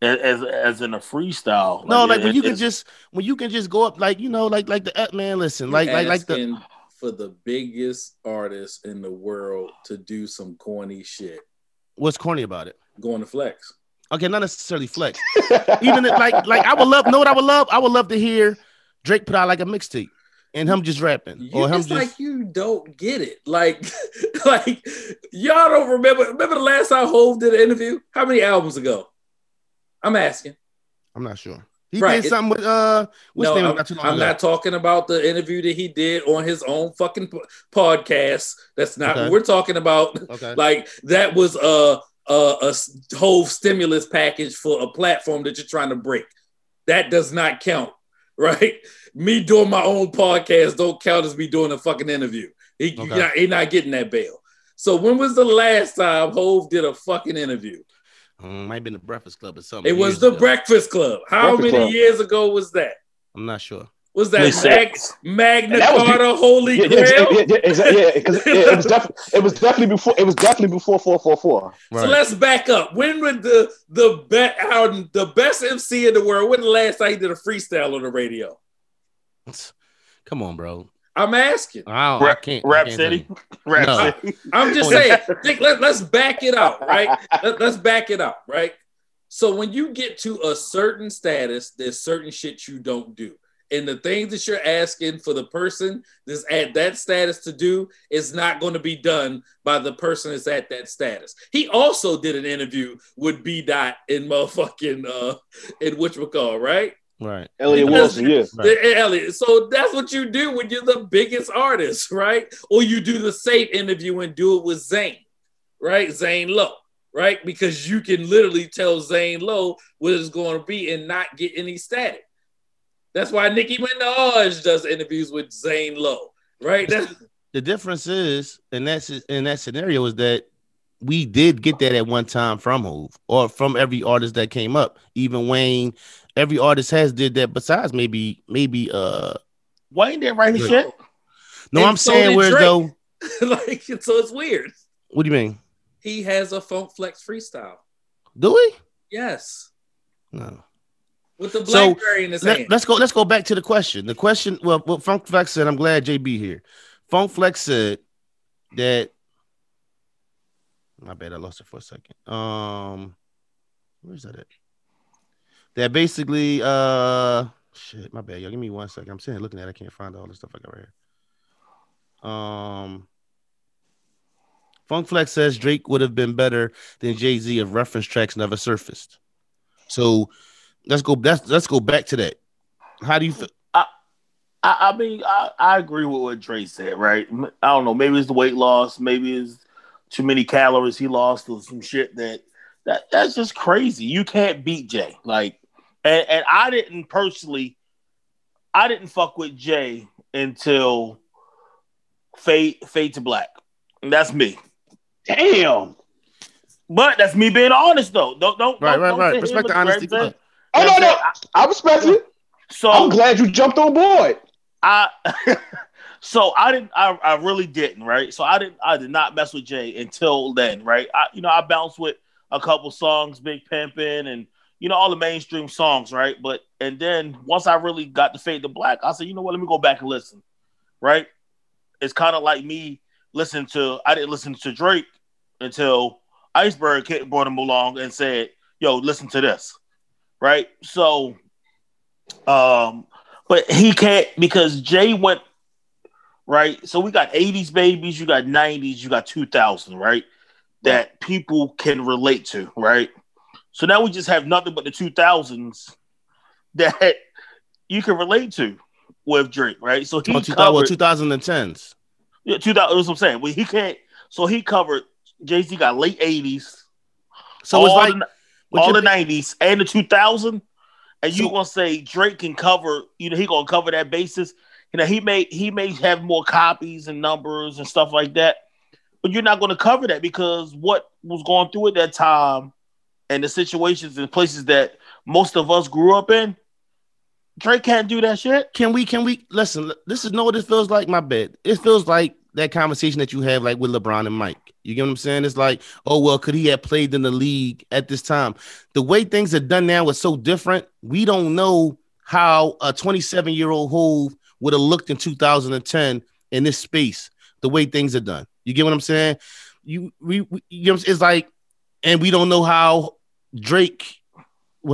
as as in a freestyle? No, like when it- you can just when you can just go up, like you know, like like the man. Listen, like like like the Asking for the biggest artist in the world to do some corny shit. what's corny about it? Going to Flex. Okay, not necessarily Flex. Even if, like like I would love. Know what I would love? I would love to hear Drake put out like a mixtape and him just rapping You, or him it's just. like you don't get it. Like, <laughs> like y'all don't remember. Remember the last time Hov did an interview? How many albums ago? I'm asking. I'm not sure. He Right. did something with uh what's no, name I'm, not I'm not talking about the interview that he did on his own fucking po- podcast. That's not Okay. what we're talking about. Okay. <laughs> Like that was a a whole stimulus package for a platform that you're trying to break. That does not count, <laughs> right? Me doing my own podcast don't count as me doing a fucking interview. He, Okay. you're not, he not getting that bail. So when was the last time Hov did a fucking interview? Um, might have been the Breakfast Club or something. It was the ago. Breakfast Club. How Breakfast many Club. years ago was that? I'm not sure. Was that Twenty Mag- Magna that was Carta Holy Yeah, Grail? yeah, yeah, yeah, exactly. Yeah, because it, it was definitely <laughs> it was definitely before it was definitely before four four four. Right. So let's back up. When would the the be- our, the best MC in the world? When the last time he did a freestyle on the radio? <laughs> Come on, bro. I'm asking. I, don't, I Rap, can't. I Rap can't City. Rap No. City. I'm just saying. <laughs> Think, let, let's back it out, right? <laughs> Let, let's back it out, right? So when you get to a certain status, there's certain shit you don't do. And the things that you're asking for the person that's at that status to do is not going to be done by the person that's at that status. He also did an interview with B Dot in motherfucking uh in which we call right? You. Right. Elliot Because- Wilson, yeah. Right. Elliot. So that's what you do when you're the biggest artist, right? Or you do the safe interview and do it with Zane, right? Zane Lowe, right? Because you can literally tell Zane Lowe what it's going to be and not get any static. That's why Nicki Minaj does interviews with Zane Lowe, right? That's, The difference is, and that's in that scenario is that we did get that at one time from Hov or from every artist that came up. Even Wayne, every artist has did that. Besides, maybe, maybe. uh Wayne didn't write his shit. No, And I'm so saying where though. <laughs> like, so it's weird. What do you mean? He has a Funk Flex freestyle. Do we? Yes. No. With the So, Blackberry in his Let, hand. us go. Let's go back to the question. The question. Well, what Funk Flex said. I'm glad JB here. Funk Flex said that. My bad. I lost it for a second. Um, where's that at? That basically. Uh, shit. My bad. Y'all give me one second. I'm sitting looking at. it. I can't find all the stuff I got right here. Um. Funk Flex says Drake would have been better than Jay Z if reference tracks never surfaced. So let's go. Let's let's go back to that. How do you feel? I, I mean, I, I agree with what Dre said, right? I don't know. Maybe it's the weight loss. Maybe it's too many calories he lost or some shit that that that's just crazy. You can't beat Jay. Like, and, and I didn't personally, I didn't fuck with Jay until Fade Fade to Black. And that's me. Damn. But that's me being honest though. Don't don't Right, don't- right, don't right. Respect the honesty. Greg saying- Oh no, no. I respect it. So I'm glad you jumped on board. I <laughs> so I didn't I, I really didn't, right? So I didn't I did not mess with Jay until then, right? I you know, I bounced with a couple songs, Big Pimpin' and you know, all the mainstream songs, right? But and then once I really got to fade to black, I said, you know what, let me go back and listen. Right? It's kind of like me listening to I didn't listen to Drake until Iceberg brought him along and said, yo, listen to this. Right? So um but he can't because Jay went right. So we got 80s babies, you got 90s, you got 2000, right? That people can relate to, right? So now we just have nothing but the 2000s <laughs> that you can relate to with Drake, right? So he Oh, 2000, well, covered 2010s. yeah, 2000. That's what I'm saying. Well, he can't. So he covered Jay Z got late 80s, So it's like the, all you- the 90s and the 2000 and you So- gonna say Drake can cover you know he gonna cover that basis you know he may he may have more copies and numbers and stuff like that but you're not gonna cover that because what was going through at that time and the situations and places that most of us grew up in Drake can't do that shit can we can we listen? This is no this feels like. My bad. It feels like that conversation that you have like with LeBron and Mike. You get what I'm saying? It's like, oh well, could he have played in the league at this time? The way things are done now is so different. We don't know how a 27 year old Hov would have looked in 2010 in this space. The way things are done. You get what I'm saying? You we, we you know, it's like, and we don't know how Drake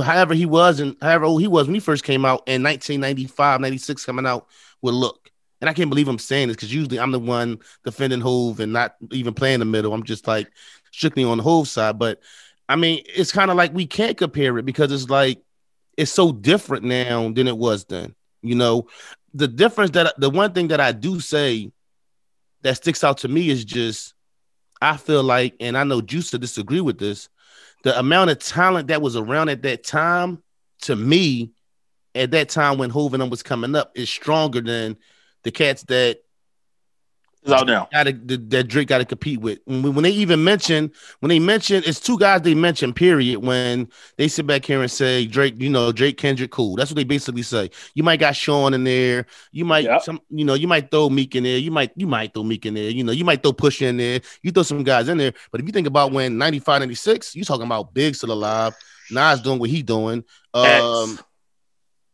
however he was and however old he was when he first came out in 1995, 96 coming out would look. And I can't believe I'm saying this because usually I'm the one defending Hov and not even playing the middle. I'm just like strictly on the Hov side. But I mean, it's kind of like we can't compare it because it's like it's so different now than it was then. You know, the difference that the one thing that I do say that sticks out to me is just I feel like, and I know Juice to disagree with this, the amount of talent that was around at that time, to me, at that time when Hov and was coming up, is stronger than the cats that out now. got to that Drake got to compete with. When, when they even mention when they mention it's two guys they mention period when they sit back here and say Drake, you know Drake Kendrick, cool. That's what they basically say. You might got Sean in there. You might Yep. some you know you might throw Meek in there. You might you might throw Meek in there. You know you might throw Push in there. You throw some guys in there. But if you think about when 95, 96, you talking about Big still alive. Nas doing what he doing. Um, X.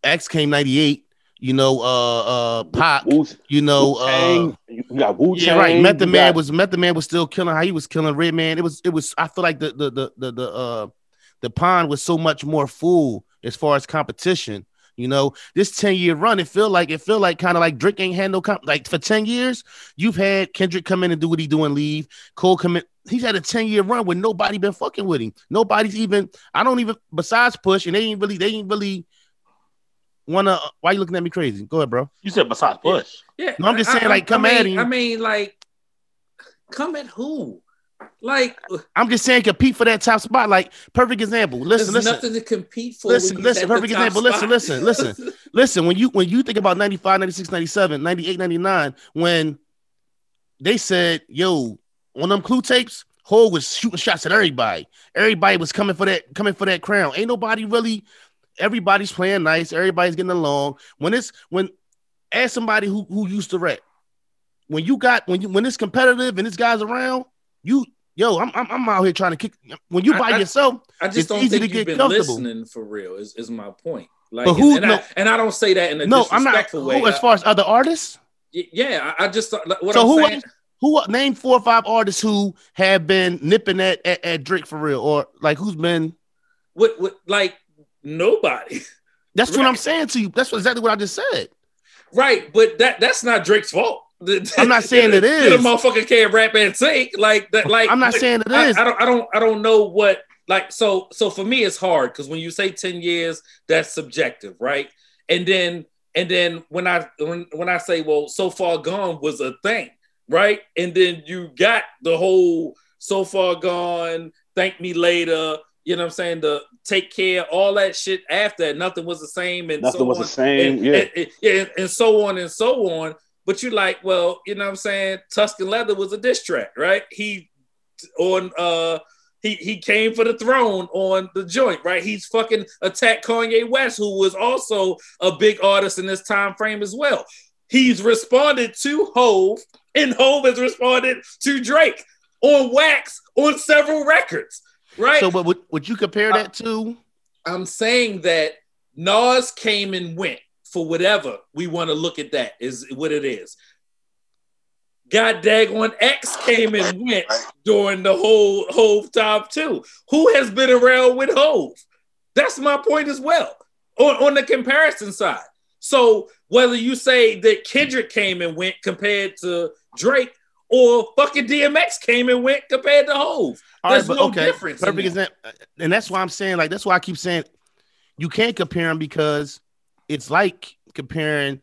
X came 98. You know, uh, uh, Pac. You know, uh, you got Wu yeah, right. Method Man was Method Man was still killing how he was killing Redman. It was it was I feel like the the the the, the uh the pond was so much more full as far as competition. You know, this 10 year run, it feel like it feel like kind of like Drake ain't had no comp like for 10 years, you've had Kendrick come in and do what he do and leave. Cole come in. He's had a 10 year run where nobody been fucking with him. Nobody's even, I don't even besides push, and they ain't really, they ain't really wanna why you looking at me crazy? Go ahead, bro. You said besides Push. Yeah, No, I'm just saying, I- like, come I mean, at him. I mean, like, come at who? Like, I'm just saying compete for that top spot. Like perfect example. Listen, there's listen. nothing to compete for. Listen, listen, perfect top example. Listen, listen, listen. <laughs> Listen, when you when you think about 95, 96, 97, 98, 99, when they said, yo, on them clue tapes, Hov was shooting shots at everybody. Everybody was coming for that, coming for that crown. Ain't nobody really, everybody's playing nice, everybody's getting along. When it's when ask somebody who who used to rap, when you got when you when it's competitive and this guy's around, you yo, I'm I'm, I'm out here trying to kick when you by I- yourself. I just don't easy think to you've get been listening for real. Is, is my point. Like, But who- and, no. I, and I don't say that in a No, I'm not. disrespectful way. Who, as far as other artists, yeah, I, I just what so I'm who saying. who name four or five artists who have been nipping at, at at Drake for real, or like who's been? What, what, like nobody, <laughs> That's what I'm saying to you. That's what, exactly what I just said. right? But that that's not Drake's fault. <laughs> I'm not saying it <laughs> The is. motherfucker can't rap and sing like that. Like I'm not saying it I, is. I don't I don't I don't know what like so so for me it's hard because when you say 10 years, that's subjective, right? And then and then when I when, when I say well so far gone was a thing, right? And then you got the whole so far gone, thank me later, you know what I'm saying? The take care, all that shit after that, nothing was the same and Nothing so was on the same. and, yeah. and, and- and so on and so on. But you're like, well, you know what I'm saying? Tuscan Leather was a diss track, right? He on uh he he came for the throne on the joint, right? He's fucking attacked Kanye West, who was also a big artist in this time frame as well. He's responded to Hov, and Hov has responded to Drake on wax on several records, right? So, but would, would you compare that uh, to? I'm saying that Nas came and went for whatever we want to look at that is what it is. God daggone X came and went during the whole Hov time too. Who has been around with Hov? That's my point as well. On, on the comparison side. So whether you say that Kendrick came and went compared to Drake, or fucking DMX came and went compared to Hov. There's but no difference Perfect example, and that's why I'm saying like that's why I keep saying you can't compare them because it's like comparing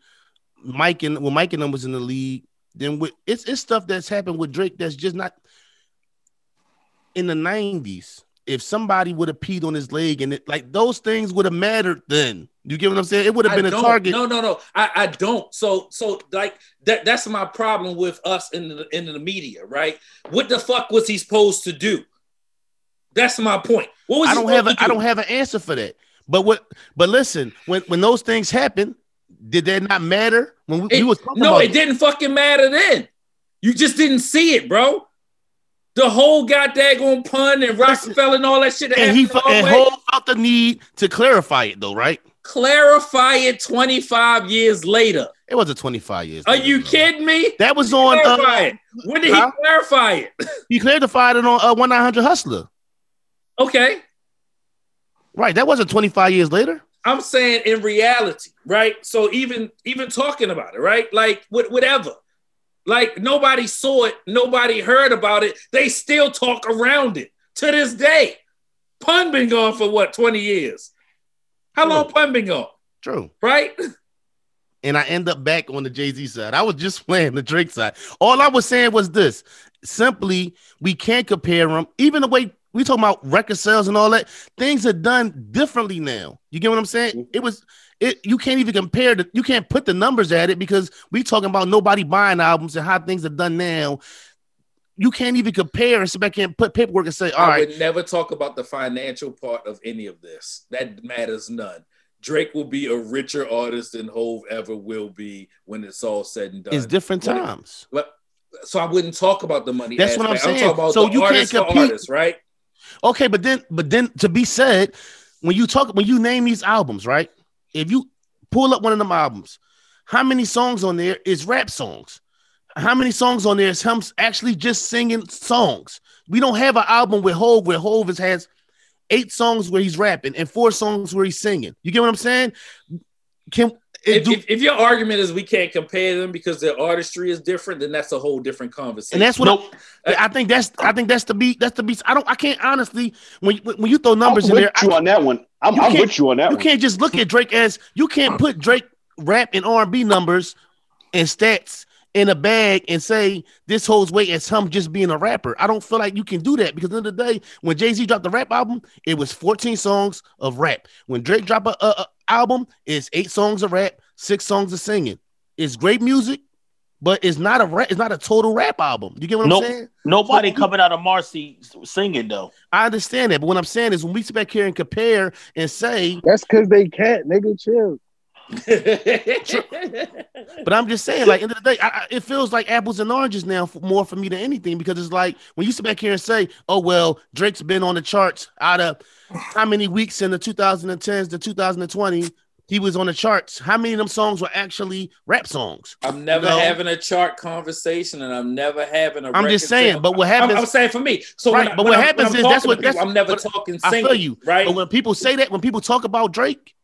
Mike and when Mike and them was in the league. Then with it's it's stuff that's happened with Drake that's just not in the '90s. If somebody would have peed on his leg and it like those things would have mattered then. You get what I'm saying? It would have been a target. No, no, no. I, I don't. So so like that that's my problem with us in the in the media, right? What the fuck was he supposed to do? That's my point. What was I don't have a, to I do? don't have an answer for that. But what? But listen, when when those things happen, did that not matter when we, It- we was talking no, it didn't fucking matter then. You just didn't see it, bro. The whole goddamn Pun and Roc-A-Fella and all that shit. that and he and the felt the need to clarify it though, right? Clarify it 25 years later. It wasn't 25 years. Are later, you bro. kidding me? That was on. Uh. When did huh? he clarify it? <laughs> he clarified it on uh, one nine hundred Hustler. okay. Right. That wasn't 25 years later. I'm saying in reality, right? So even even talking about it, right? Like what whatever. Like nobody saw it, nobody heard about it. They still talk around it to this day. Pun been gone for what 20 years. How long Pun been gone? True. Right? <laughs> And I end up back on the Jay Z side. I was just <laughs> playing the Drake side. All I was saying was this: simply, we can't compare them. Even the way we talking about record sales and all that, things are done differently now. You get what I'm saying? Mm-hmm. It was it. You can't even compare the. You can't put the numbers at it because we talking about nobody buying albums and how things are done now. You can't even compare and sit back and put paperwork and say, all I right, would never talk about the financial part of any of this. That matters none. Drake will be a richer artist than Hov ever will be when it's all said and done. it's different When times. But so I wouldn't talk about the money. That's what I'm aspect. saying. talking about So you can't compete. artist, right? Okay, but then, but then to be said, when you talk, when you name these albums, right? If you pull up one of them albums, how many songs on there is rap songs? How many songs on there is him actually just singing songs? We don't have an album with Hov where Hov has eight songs where he's rapping and four songs where he's singing. You get what I'm saying? Can If, do, if, if your argument is we can't compare them because their artistry is different, then that's a whole different conversation. and that's what Nope. I, I think. That's I think that's the beat. That's the beat. I don't. I can't honestly when when you throw I'm numbers in with there. I you on that one. I'm, I'm with you on that You one. can't just look at Drake as you can't put Drake rap and R and B numbers and stats in a bag and say this holds weight as him just being a rapper. I don't feel like you can do that because at the end of the day, when Jay Z dropped the rap album, it was 14 songs of rap. When Drake dropped a, a- a album, it's eight songs of rap, six songs of singing. It's great music, but it's not a rap. It's not a total rap album. You get what Nope. I'm saying? Nobody So- coming out of Marcy singing though. I understand that, but what I'm saying is when we sit back here and compare and say That's because they can't, nigga. Chill. But I'm just saying, like, end of the day, I, I, it feels like apples and oranges now for, more for me than anything because it's like when you sit back here and say, "Oh well, Drake's been on the charts out of how many weeks in the 2010s to 2020." He was on the charts. How many of them songs were actually rap songs? I'm never No. having a chart conversation, and I'm never having a. I'm just saying, sale. but what I'm, happens? I'm saying for me. So Right, when but when what I'm- happens is that's what- people, that's- I'm never talking I feel you, right? But when people say that, when people talk about Drake,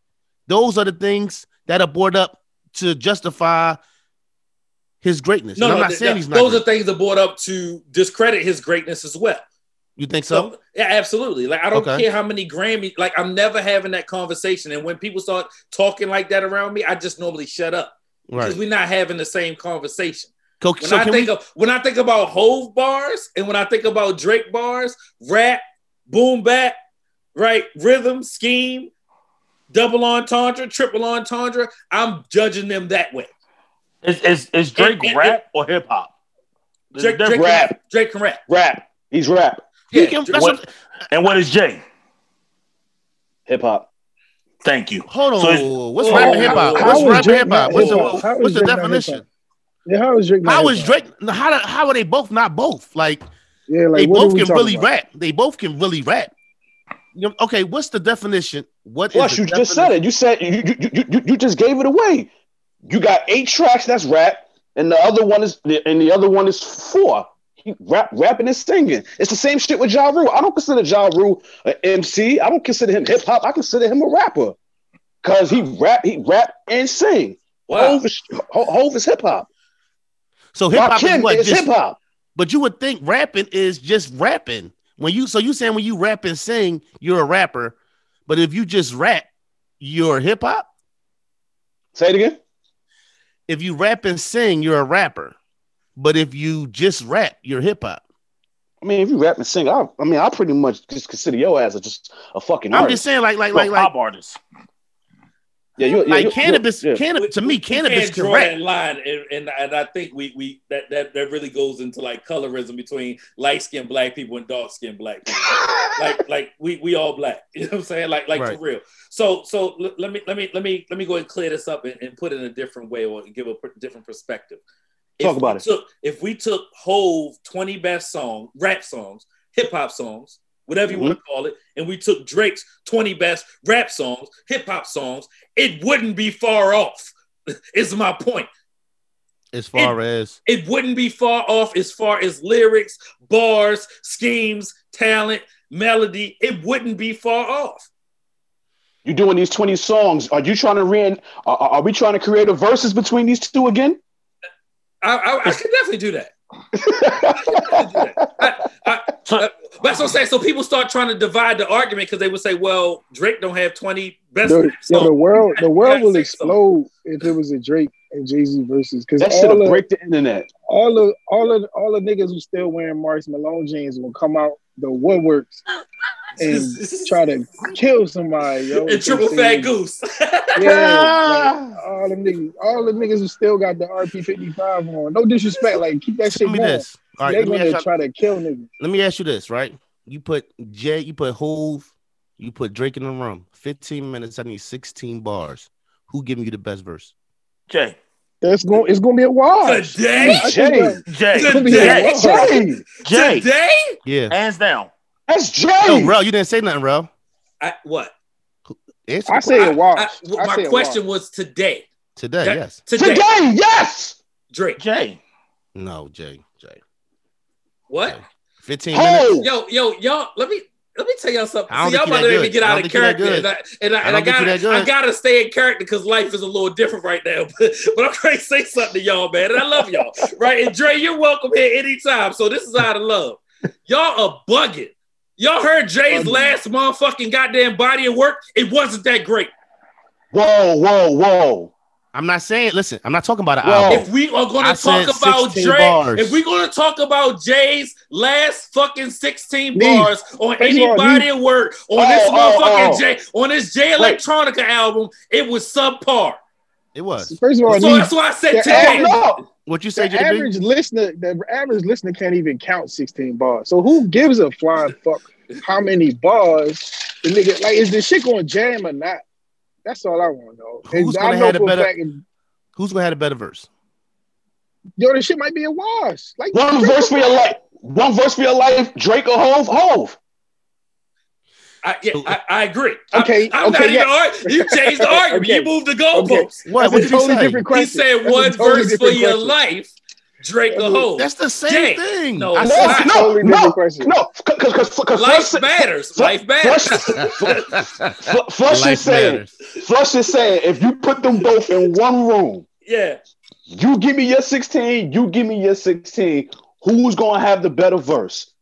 those are the things that are brought up to justify his greatness. no, And I'm no, not th- saying th- he's not. those great. are things that brought up to discredit his greatness as well. you think so? So yeah, absolutely. Like I don't Okay. care how many Grammy. Like I'm never having that conversation. And when people start talking like that around me, I just normally shut up because right. we're not having the same conversation. Co- When so I think we- of when I think about Hov bars and when I think about Drake bars, rap, boom bap, right, rhythm, scheme, double entendre, triple entendre, I'm judging them that way. Is is, is Drake And- and- rap or hip hop? Drake, Drake, difference. can Rap. Drake can rap. Rap. He's rap. He Yeah, can- Drake- what- what- And what is Jay? Hip hop. Thank you. hold on. So what's Oh, rap and hip hop? What's rap and hip hop? What's the, hip-hop? How is what's the definition? Yeah, how is Drake? How is? Drake? How how are they both not both? Like Yeah, like they both can really about? rap. They both can really rap. You know, okay, what's the definition? What Plus, the you just said it. You said you, you, you, you, you just gave it away. You got eight tracks. That's rap, and the other one is and the other one is four. He rap, rapping and singing. It's the same shit with Ja Rule. I don't consider Ja Rule an MC. I don't consider him hip hop. I consider him a rapper because he rap, he rap and sing. Wow. Hov is, Ho- Hov is hip hop. So hip hop is Rakim what? is Just, hip hop. but you would think rapping is just rapping. When you so you saying when you rap and sing, you're a rapper. But if you just rap, you're hip hop. Say it again. If you rap and sing, you're a rapper. But if you just rap, you're hip hop. I mean, if you rap and sing, I, I mean, I pretty much just consider your ass a, just a fucking I'm artist. just saying, like, like, like, like, pop artists. Yeah, you, yeah, like you- cannabis, yeah. cannabis. To me, We- we cannabis can't can draw that line, and, and and I think we we that that that really goes into like colorism between light skinned black people and dark skinned black people. <laughs> like like we we all black. <laughs> You know what I'm saying? Like like Right. for real. So so l- let me let me let me let me go ahead and clear this up and, and put it in a different way or give a per- different perspective. Talk If about it. Took, if we took Hov 20 best song, rap songs, hip hop songs, whatever you Mm-hmm. want to call it, and we took Drake's 20 best rap songs, hip hop songs, it wouldn't be far off. <laughs> is my point. As far as It wouldn't be far off as far as lyrics, bars, schemes, talent, melody. It wouldn't be far off. You're doing these 20 songs. Are you trying to re are, are we trying to create a verses between these two again? I, I, I could definitely do that. I, I, So- But that's what I'm saying. So people start trying to divide the argument because they would say, "Well, Drake don't have 20 best." The, yo, the world, the world will Six explode if it was a Drake and Jay Z versus because That should all will the break the internet. all the all of all the niggas who still wearing Marks Malone jeans will come out the woodworks and <laughs> try to kill somebody. Yo, and triple fat say- goose. <laughs> Yeah, like, ah! all them niggas, all the niggas who still got the RP fifty five on. No disrespect, like keep that shit Tell me going. this. All right, They're let me, gonna ask you, try to kill niggas. let me ask you this, right? You put Jay, you put Hov, you put Drake in the room. 15 minutes, I need 16 bars. Who giving you the best verse? Jay. That's going. It's gonna be a wash. Today, Jay. Jay. it's gonna be a Jay. wash. Jay, Jay. today. Yeah. Hands down. that's Jay. Yo, Rel, you didn't say nothing, Rel. I, what? Answer I say I- a wash. I- I my question wash. was today. today, That- yes. Today, Today, yes. Drake. Jay. No, Jay. Jay. What? 15 minutes. Oh, Yo, yo, y'all. Let me let me tell y'all something. I don't See, y'all think you about to that make me get out of think you that character, and I and I, I and I don't think you that gotta I gotta stay in character because life is a little different right now. But, <laughs> but I'm trying to say something to y'all, man, and I love y'all, right? And Dre, you're welcome here anytime. So this is out of love. Y'all are bugging. Y'all heard Jay's Bugging. last motherfucking goddamn body of work. It wasn't that great. whoa, whoa, whoa. I'm not saying, listen, I'm not talking about an Whoa. album. If we are going to talk about 16 Dre, bars. if we're going to talk about Jay's last fucking 16 Nee. bars on First of all, anybody at work on Oh, this oh, motherfucking oh. Jay on this Jay Wait. Electronica album, it was subpar. It was. First of all, So that's why I said Yeah, today. No, What you say, the JB? average listener, the average listener can't even count 16 bars. So who gives a flying fuck how many bars the nigga like is this shit going to jam or not? That's all I want to know. Who's And gonna have a better- fact, Who's gonna have a better verse? yo, this shit might be a wash. Like one verse for your life. One verse for your life. Drake or Hov. Hov. I, yeah, I, I agree. I'm- Okay, I'm, not okay, even yeah. arguing. You changed the <laughs> argument. Okay. You moved the goalposts. What? That's What a did totally you say? different He question. said That's a one totally verse for different your life, Drake or That's a- Hov. That's the same Jay. thing. No, I it's No, not. no, Totally no, question. no, because because Life Flush, matters. Fl- Life matters. Flush, <laughs> Flush Life is saying, matters. Flush is saying, if you put them both in one room, yeah. you give me your 16, you give me your 16, who's gonna have the better verse?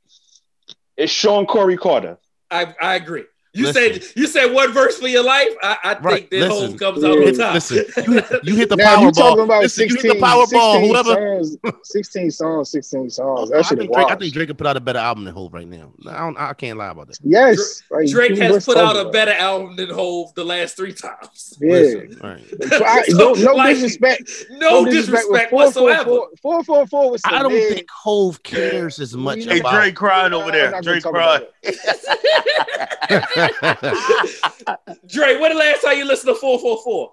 It's Shawn Corey Carter. I, I agree. You Listen. said you said one verse for your life. I, I Right, think that listen. Hov comes Yeah. out on Hit- top. listen, you hit, <laughs> you hit the Now you talking Powerball. Listen, 16, you hit the Powerball. 16 Whoever. songs, 16 songs, 16 songs. I That shit think, Drake, I think Drake could put out a better album than Hov right now. I don't. I can't lie about that. Yes, like, Drake has put out a better album than Hov the last three times. Yeah. Listen, all right. <laughs> I- <laughs> no, no Like, disrespect. No disrespect with whatsoever. 444 444 was I don't mid- think Hov cares as much Hey, Hey, about. Dre crying over there. Drake Dre gonna talk crying. About <laughs> Dre, when the last time you listened to 444?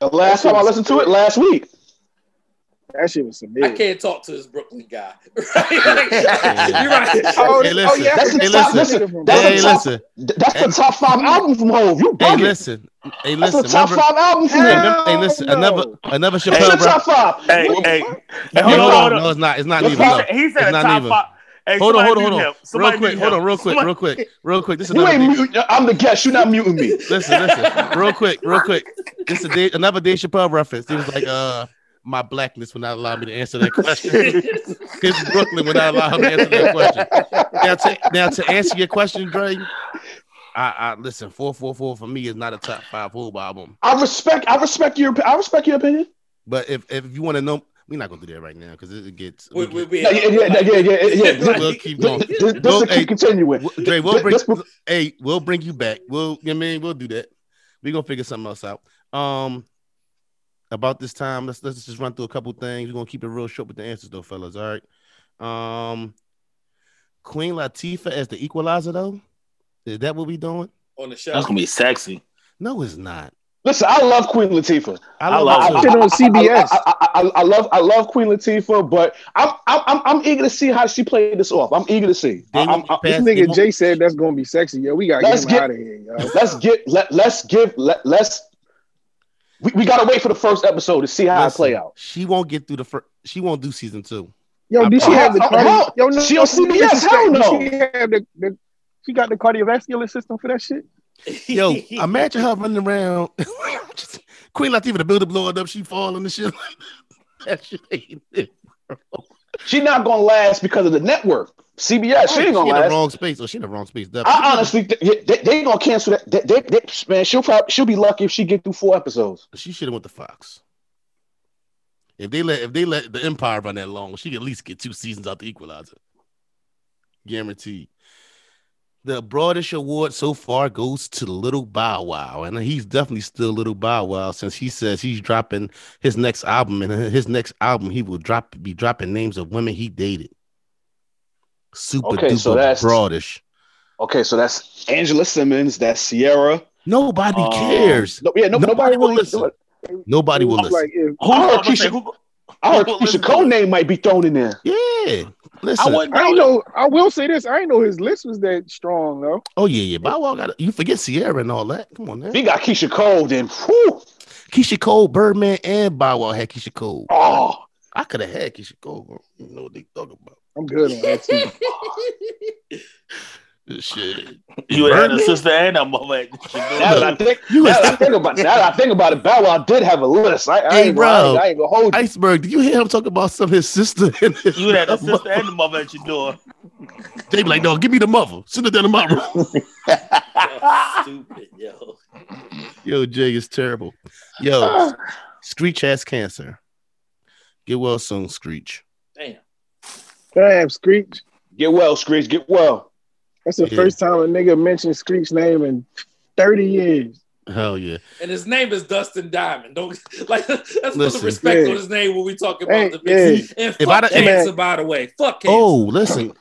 The last time I listened to it, last week. That shit was some big. I can't talk to this Brooklyn guy. <laughs> Right? <laughs> You're right. Oh, Hey, oh, listen. yeah, That's forgot the Hey, top, that listen. That's hey, the top- listen. That's the top five album from Hov. You Hey, listen. Hey, That's listen. the top Remember, five album from hey, him. remember- hey, listen. Hell Another, another It's Chappelle. the top five. Hey, hey, hey, No, hold on, no, hold on. no, it's not. It's not He said, he said It's a not top neither. five. Hey, Hold on, hold on, hold on. Real quick, hold on, real quick, Somebody- real quick, real quick. This is <laughs> You another. ain't mute. I'm the guest. You're not muting me. <laughs> Listen, listen, real quick, real quick. This is Dave, another Dave Chappelle reference. He was like, uh, my blackness would not allow me to answer that question. <laughs> His Brooklyn would not allow him to answer that question. Now to, now to answer your question, Dre, I, I listen, 444 for me is not a top five Hov album. I respect. I respect your. I respect your opinion. But if, if you want to know, we're not gonna do that right now because it, it gets. We, we, we, yeah, yeah, yeah, yeah, yeah, yeah, yeah. We'll keep going. this, this Go- will hey, keep continuing. W- Dre, we'll bring. This will- hey, we'll bring you back. We'll. I mean, we'll do that. We're gonna figure something else out. Um, about this time, let's let's just run through a couple things. We're gonna keep it real short with the answers, though, fellas. All right. Um, Queen Latifah as the equalizer, though. Is that what we doing? on the show. That's gonna be sexy. No, it's not. Listen, I love Queen Latifah. I I love, love her it. on CBS. I, I, I, I love I love Queen Latifah, but I'm I'm I'm, I'm eager to see how she played this off. I'm eager to see. I'm- I'm- This nigga won't- Jay said that's gonna be sexy. Yo, we gotta Let's get get- out of here, yo. let's get let let's give let let's we, we gotta wait for the first episode to see how it play out. She won't get through the first. She won't do season two. Yo, did she have the cardi- oh, Yo, no, she on CBS? Hell no. She have the, the she got the cardiovascular system for that shit. Yo, <laughs> imagine her running around. <laughs> Queen Latifah, the building blowing up, she falling and shit. that shit ain't it. She's not gonna last because of the network. CBS, she ain't gonna in the last. wrong space. Oh, she in the wrong space. definitely. I honestly, they, they, they gonna cancel that. They, they, they- man, she'll probably she'll be lucky if she get through four episodes. She should have went to Fox. If they let if they let the Empire run that long, she could at least get two seasons out the Equalizer. Guaranteed. The broadish award so far goes to Little Bow Wow, and he's definitely still Little Bow Wow since he says he's dropping his next album, and his next album he will drop be dropping names of women he dated. Super Okay, duper so that's- broadish. Okay, so that's Angela Simmons, that's Ciara. Nobody Um, cares. No, yeah, no, Nobody nobody, will really. listen. Nobody will listen. Like Who, I heard Keisha- I heard listen Keyshia Cole name might be thrown in there. Yeah. Listen. I wouldn't I ain't know. know. I will say this. I ain't know his list was that strong though. Oh yeah, yeah. Bow Wow got you forget Ciara and all that. Come on, man. If he got Keyshia Cole, then whew, Keyshia Cole, Birdman, and Bow Wow had Keyshia Cole. oh, I could have had Keyshia Cole. You know what they talking about? I'm good on that too. <laughs> This shit. You had a sister and a mother. <laughs> now that I think, You now that I think about, now that I think about it, Bow Wow did have a list. I, I Hey, ain't, gonna- I ain't, bro. I ain't gonna hold you. Iceberg. Did you hear him talk about some of his sister? And his You had a sister and a mother at your door. They be like, no, give me the mother. Send it down to my room. <laughs> Stupid, yo. Yo, Jay is terrible. Yo, Screech has cancer. Get well soon, Screech. Damn. Damn, Screech. Get well, Screech. Get well. That's the Yeah. first time a nigga mentioned Screech's name in 30 years. Hell yeah. And his name is Dustin Diamond. Don't <laughs> like let's put Listen. respect Yeah. on his name when we talk about Hey, the yeah. fix. And If fuck I'd- cancer, by the way. Fuck cancer. Oh, listen.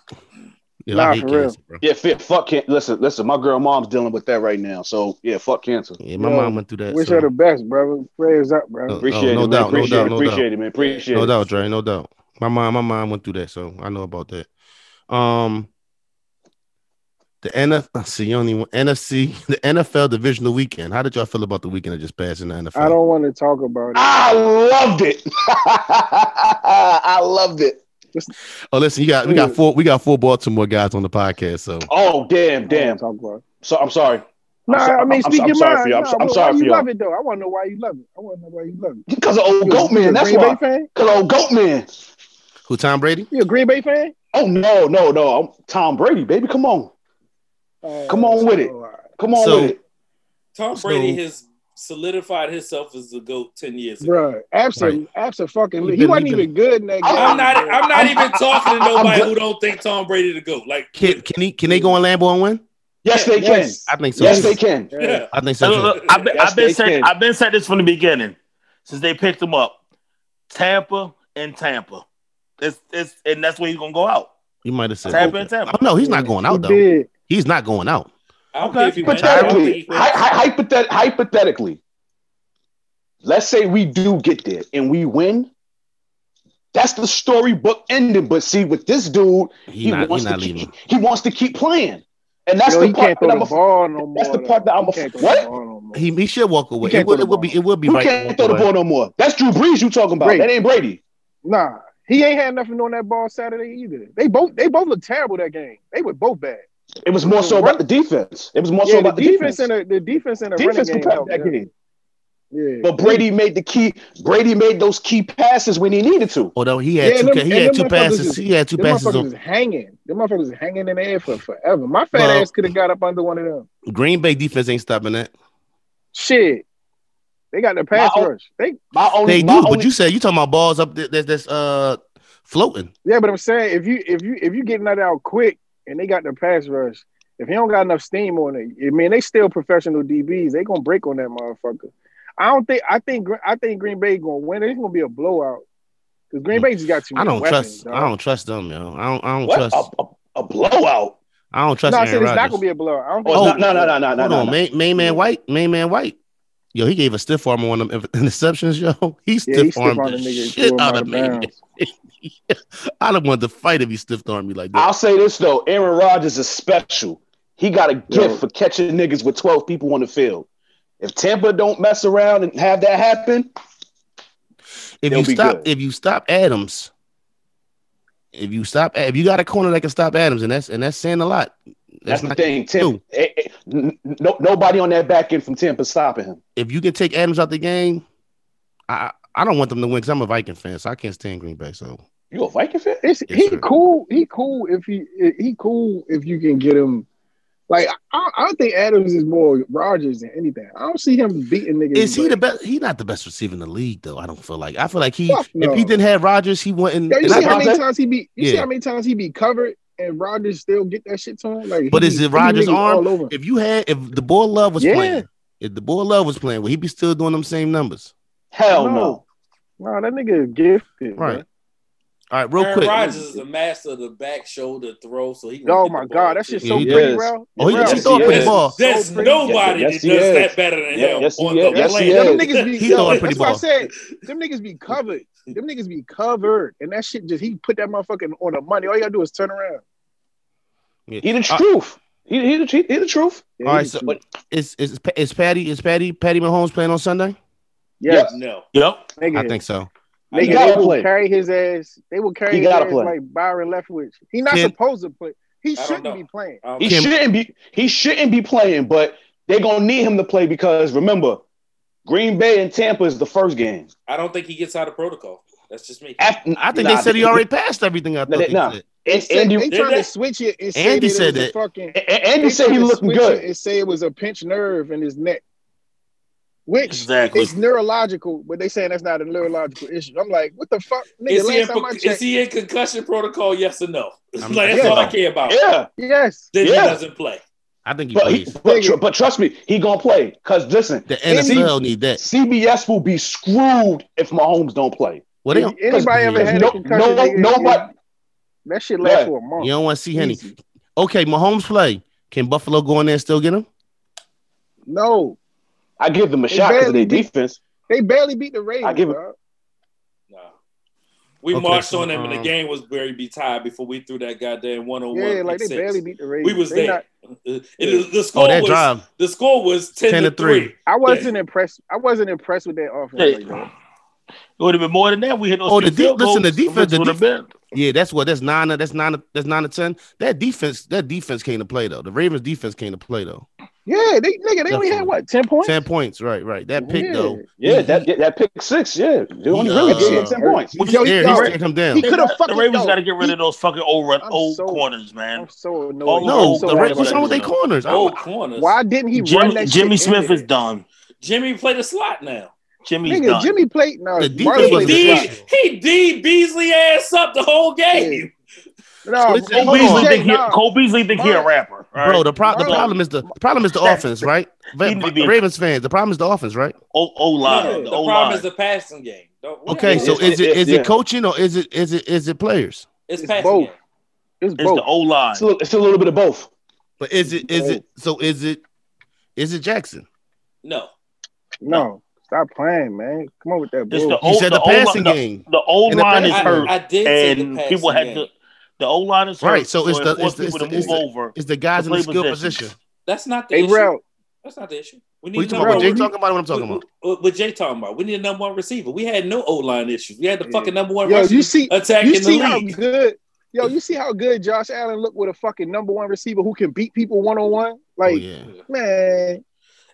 Yeah, Nah, for real. cancer. Yeah, fit. Fuck can Listen, listen. My girl mom's dealing with that right now. So yeah, fuck cancer. Yeah, my Yo, mom went through that. Wish so- her the best, brother. Prayers up, bro. Oh, Appreciate no it, man. doubt, no appreciate doubt, it, no appreciate it, man. Appreciate No it. doubt, Dre. No doubt. My mom, my mom went through that, so I know about that. Um, the NF, <laughs> see, only want- NFC, <laughs> the NFL divisional weekend. How did y'all feel about the weekend that just passed in the NFL? I don't want to talk about it. I loved it. <laughs> I loved it. Oh, listen, you got we got four we got four Baltimore guys on the podcast, so Oh damn, damn. Talk about. So I'm sorry. Nah, so- I mean, I'm- speak I'm your sorry mind. for you. I'm Nah, so- I'm but sorry why for you love it though. I want to know why you love it. I want to know why you love it. Because of old You goat man. That's Green why. Bay fan? Because old goat man. who Tom Brady? You a Green Bay fan? Oh no, no, no. I'm Tom Brady, baby. Come on. Uh, Come on with it. Come on So- with it. Tom So- Brady has solidified himself as the GOAT 10 years ago. Bro, absent, absent fucking. He He, wasn't even good in that game. I'm not I'm not even talking to I'm nobody good. who don't think Tom Brady the GOAT. Like Can can he can they go on Lambeau and win? Yes, they Yes. I think so. Yes, they can. yeah. I think so. Look, too. I've been, Yes, I've been they saying. I've been saying this from the beginning since they picked him up. Tampa and Tampa. It's it's and that's where he's gonna go out. You might have said Tampa that. and Tampa. Oh, no, he's not going He out though. did. He's not going out. Okay. if he wins. I don't think Hypothetically, he hy- hy- hypothet- hypothetically, let's say we do get there and we win. That's the storybook ending. But see, with this dude, He, he, not. Wants to keep, he wants to keep playing, and that's Yo, the part can't that I'm. the A, ball no more. that's the part that I'm He a- can't what? the ball no more. He, he should walk away. He can't It would, throw it the would be ball. it would be who right. can't throw the ball no more? That's Drew Brees you talking about. Brady. That ain't Brady. Nah, he ain't had nothing on that ball Saturday either. They both they both looked terrible that game. They were both bad. It was more so about the defense. It was more so Yeah, the about the defense defense. and the, the defense and the defense running game. helped that them. game. Yeah, But Brady made the key. Brady made those key passes when he needed to. Although he had Yeah, two, them- he had two passes. is- He had two Them passes. motherfuckers On, is hanging. Them motherfuckers is hanging in the air for forever. My fat Well- ass could have got up under one of them. Green Bay defense ain't stopping that. Shit. They got the pass My- rush. They My only, They my do, only, but you said you talking about balls up there that's, that's uh floating. yeah, but I'm saying if you if you if you getting that out quick and they got the pass rush, if he don't got enough steam on it, I mean they still professional DBs. They gonna break on that motherfucker. I don't think I think I think Green Bay gonna win. It's gonna be a blowout because Green Bay just got too I don't weapons. trust. I don't trust them, yo. I don't. I don't what? trust. A, a, a blowout. I don't trust No, I said Aaron it's not gonna be a blowout. I don't Oh, think no, no, no, no, no, Hold no, on, no. main, main man White, main man White. Yo, he gave a stiff arm on them <laughs> interceptions, yo. He stiff he armed on the the nigga. shit out out of of me. <laughs> bounds. I'd have wanted to fight if he stiff armed me like that. I'll say this though, Aaron Rodgers is special. He got a gift Yo. for catching niggas with 12 people on the field. If Tampa don't mess around and have that happen, if they'll you be stop, good. if you stop Adams, if you stop, if you got a corner that can stop Adams, and that's and that's saying a lot. that's, That's, the thing. true. Tim, eh, eh, n- no, nobody on that back end from Tampa stopping him. If you can take Adams out the game, I I don't want them to win because I'm a Viking fan, so I can't stand Green Bay. So You a Viking fan? It's Yes, he sir. cool. He cool if he he cool if you can get him. Like I, I think Adams is more Rodgers than anything. I don't see him beating niggas. Is he but- the best? He not the best receiver in the league, though. I don't feel like. I feel like he. Fuck If he didn't have Rodgers, he wouldn't. Yo, you see how many times he be? You see how many times he be covered and Rodgers still get that shit to him? Like, But he is it he be Rodgers' arm? All over. if you had, if the boy Love was Yeah. playing, if the boy Love was playing, would he be still doing them same numbers? Hell No. no. Wow, that nigga is gifted. Right. Right. All right, real Aaron quick. Rodgers is the master of the back shoulder throw, so he. can Oh my god, that to shit's so Yeah, he pretty, is. bro. Oh, he, Bro, he Yes, throw a pretty ball. There's So nobody Yes, that does is. that better than Yeah, him yes, he on is. the Yes, he planet. Them niggas be, He throwing pretty that's why I ball. said them niggas be covered. Them niggas be covered, and that shit just he put that motherfucking on the money. All you gotta do is turn around. Yeah. He the Uh, truth. He, he, the, he the truth. Yeah, All he right, the so truth. is is is Patty is Patty Patty Mahomes playing on Sunday? Yes, No. Yep. nigga, I think so. Nigga, they gotta will play. carry his ass. They will carry He his gotta ass play. like Byron Leftwich. He not Can- supposed to play. He shouldn't be playing. I He Kim- shouldn't be. He shouldn't be playing, but they're gonna need him to play because remember, Green Bay and Tampa is the first game. I don't think he gets out of protocol. That's just me. After, I think nah, they said he already passed everything. I Nah, thought they nah. said. They, And, said, Andy, they trying to switch it and Andy said it was that. fucking. Andy said he to looking good. it And say it was a pinched nerve in his neck, which Exactly. is neurological, but they saying that's not a neurological issue. I'm like, what the fuck, nigga? Is he, in, last time I is he in concussion protocol? Yes or no? <laughs> I'm- like that's Yeah. all I care about. Yeah, yes, Then Yeah. he doesn't play. I think he but he, plays. but, tr- but trust me, he gonna play. Cause listen, The Andy- NFL need that. CBS will be screwed if Mahomes don't play. Well, they If anybody ever had No- a concussion, no- nigga, nobody- that shit lasts Yeah. for a month. you don't want to see Henny. Easy. Okay, Mahomes play. Can Buffalo go in there and still get him? No, I give them a They shot because of their defense. they barely beat the Ravens. I give it- dog. No. We Okay, marched so, on them, and the um, game was very be tied before we threw that goddamn one on one. Yeah, like they barely beat the Ravens. We was They there. not- Uh, it- the score Oh, that was drive. the score was 10, 10 to to three. 3. I wasn't impressed. I wasn't impressed with that offense. Hey, like. It would have been more than that. We hit those Oh, two the de- field listen, the defense- the would have been. Yeah, that's what. That's nine. That's nine. That's nine to ten. That defense. That defense came to play though. The Ravens defense came to play though. Yeah, they nigga, they only had what ten points. Ten points. Right. Right. That pick Yeah. though. Yeah, he- that that pick six. Yeah, they only really uh, gave him ten points. He, Yo, he- yeah, yo, he stared him down. he could've fucking. The Ravens got to get rid of those fucking old run, old so- corners, man. I'm so annoyed. Oh, no, so the Ravens. about What's wrong with their corners? I Oh, corners. Why didn't he run Jimmy, that Jimmy shit in Smith there? is done. Jimmy played the slot now. Jimmy's Nigga, done. Jimmy played. No, The defense He played D, slot. slot. he D Beasley ass up the whole game. No, Listen, Cole Beasley think he. Cole Beasley think he a rapper, all Bro, the, pro- the problem is the problem is the offense, right? He be- Ravens fans. The problem is the offense, right? O O Yeah, line, the the O problem is the passing game. Okay, so it's- is it it's- yeah. it coaching or is it is it is it players? it's It's both. game. It's It's both. the O line. It's a, little, it's a little bit of both. But is it is it so is it is it Jackson? No, No, stop playing, man. Come on with that It's bull. the You said the the O line. passing The, game. the O And line is hurt, I, I did say the and passing people had game. to. The O line is Right, so it's the- it's the- people it's to the- move over. It's the guys in the play skill positions. position. That's not the Hey, issue. Rel, That's not the issue. We What you need talking about? Jay talking about what I'm talking about. What, uh, what, what Jay talking about? We need a number one receiver. We had no O line issues. We had the Yeah. fucking number one yo, receiver you see, attacking you see the how league. good, yo, you see how good Josh Allen looked with a fucking number one receiver who can beat people one on oh, one. Like, oh, yeah. man,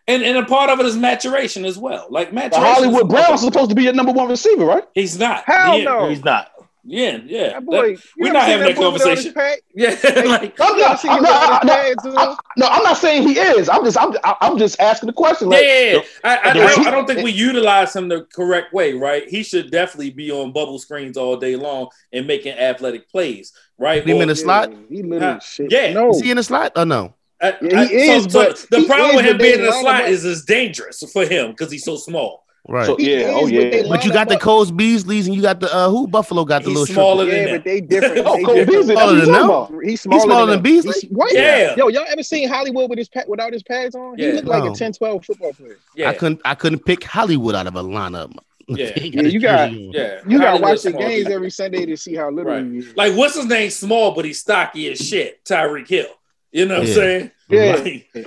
And and a part of it is maturation as well. Like The maturation. Hollywood Browns are supposed to be your number one receiver, right? He's not. Hell yeah, no. He's not. Yeah, yeah. that boy. you we're not having that boy without his conversation. <laughs> yeah, like I'm not, I'm not, I'm not- pads on? I- no, I'm not saying he is. I'm just, I'm, I'm just asking the question. yeah, Like, yeah, yeah. I, I, I, the- don't, I don't think we utilize him the correct way, right? He should definitely be on bubble screens all day long and making athletic plays, right? Put him in the slot? Yeah, he literally Huh. shit. Yeah. no. Is he in the slot or no? I- Yeah, he so- is, so but the problem with him being in the slot him up. is it's dangerous for him because he's so small. Right. So- Yeah, is, oh, yeah. they but you got the up. Coles Beasleys and you got the uh who Buffalo got the He's little smaller shrimp. than Yeah, them. but they different. oh, Cole different. Beasley, that's Smaller than he's them? talking about. He's smaller, smaller than, than. Beasley? He's- what? Yeah. Yo, y'all ever seen Hollywood with his pa- without his pads on? He Yeah. looked like No. a 10, 12 football player. Yeah, I couldn't I couldn't pick Hollywood out of a lineup. <laughs> Yeah. Yeah, you got- yeah. You gotta watch the games dude. every Sunday to see how little Right. he is. Like, what's his name? Small, but he's stocky as shit. Tyreek Hill. You know what Yeah. I'm saying? Yeah. Like,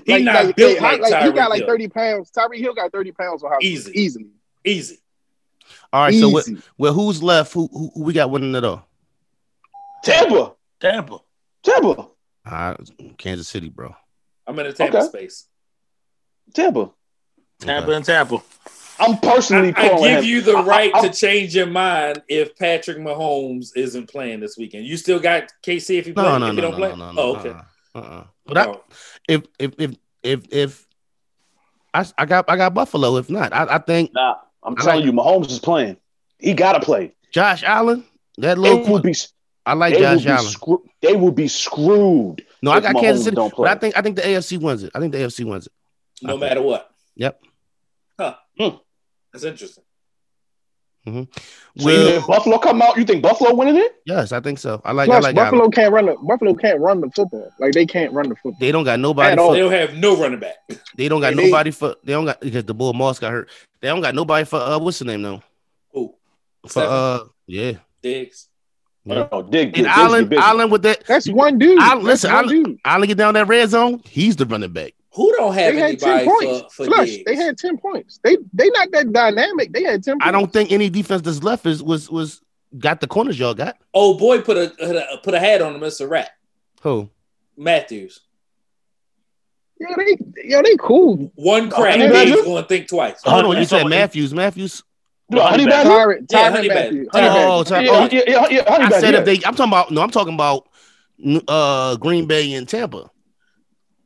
he Like- not like- built like- like, like, he Tyreek got like 30 pounds. Tyreek Hill got 30 pounds on Hollywood. Easy. Easily. Easy. All right, so Easy. what, well, who's left? Who, who who we got winning it all? Tampa, Tampa. Tampa, All right, Kansas City, bro. I'm in a Tampa Okay. space. Tampa. Tampa Okay. and Tampa. I'm personally I, I give him. you the I- I- right I- to change your mind if Patrick Mahomes isn't playing this weekend. You still got KC if he play, No, no, if he no, don't no, play. no, no, oh, no. okay. Uh-uh. But I, Oh. if if if if if I, I got I got Buffalo. If not, I, I think Nah, I'm I telling like- you, Mahomes is playing. He gotta play. Josh Allen. That They little. will be. I like Josh Allen. screw, they will be screwed. No, I if got Kansas Mahomes City, don't but play. I think I think the AFC wins it. I think the AFC wins it. No Okay. matter what. Yep. Huh. Hmm. That's interesting. So even Well, if Buffalo come out, you think Buffalo winning it? yes, I think so. I like. Plus, I like Buffalo Allen. can't run the Buffalo can't run the football. Like they can't run the football. They don't got nobody. At all. For, They don't have no running back. they don't got They- nobody for. They don't got because the bull Moss got hurt. They don't got nobody for. Uh, what's the name though? Who? For Seven. uh, yeah. Diggs. Yeah. Oh, Dig, And Dig, Diggs be Allen. Allen with that. That's one dude. I- listen, one I- dude. Allen get down that red zone. He's the running back. Who don't have They had ten points. for, for Flush. Diggs? They had ten points. They they not that dynamic. They had ten. Points. I don't think any defense that's left is was was got the corners y'all got. Oh boy, put a put a, hat on him, It's a Rat. Who? Matthews. Yeah, they yeah they cool. One crack, Honey Diggs Badger? going to think twice. Hold on, you you said talking- Matthews. Matthews. No, Honey Honey Badger? Tyrann, Yeah, Honey Badger. Honey Oh, Badger. Yeah, oh, yeah, yeah, yeah, Honey I said yeah. if they. I'm talking about. No, I'm talking about. Uh, Green Bay and Tampa.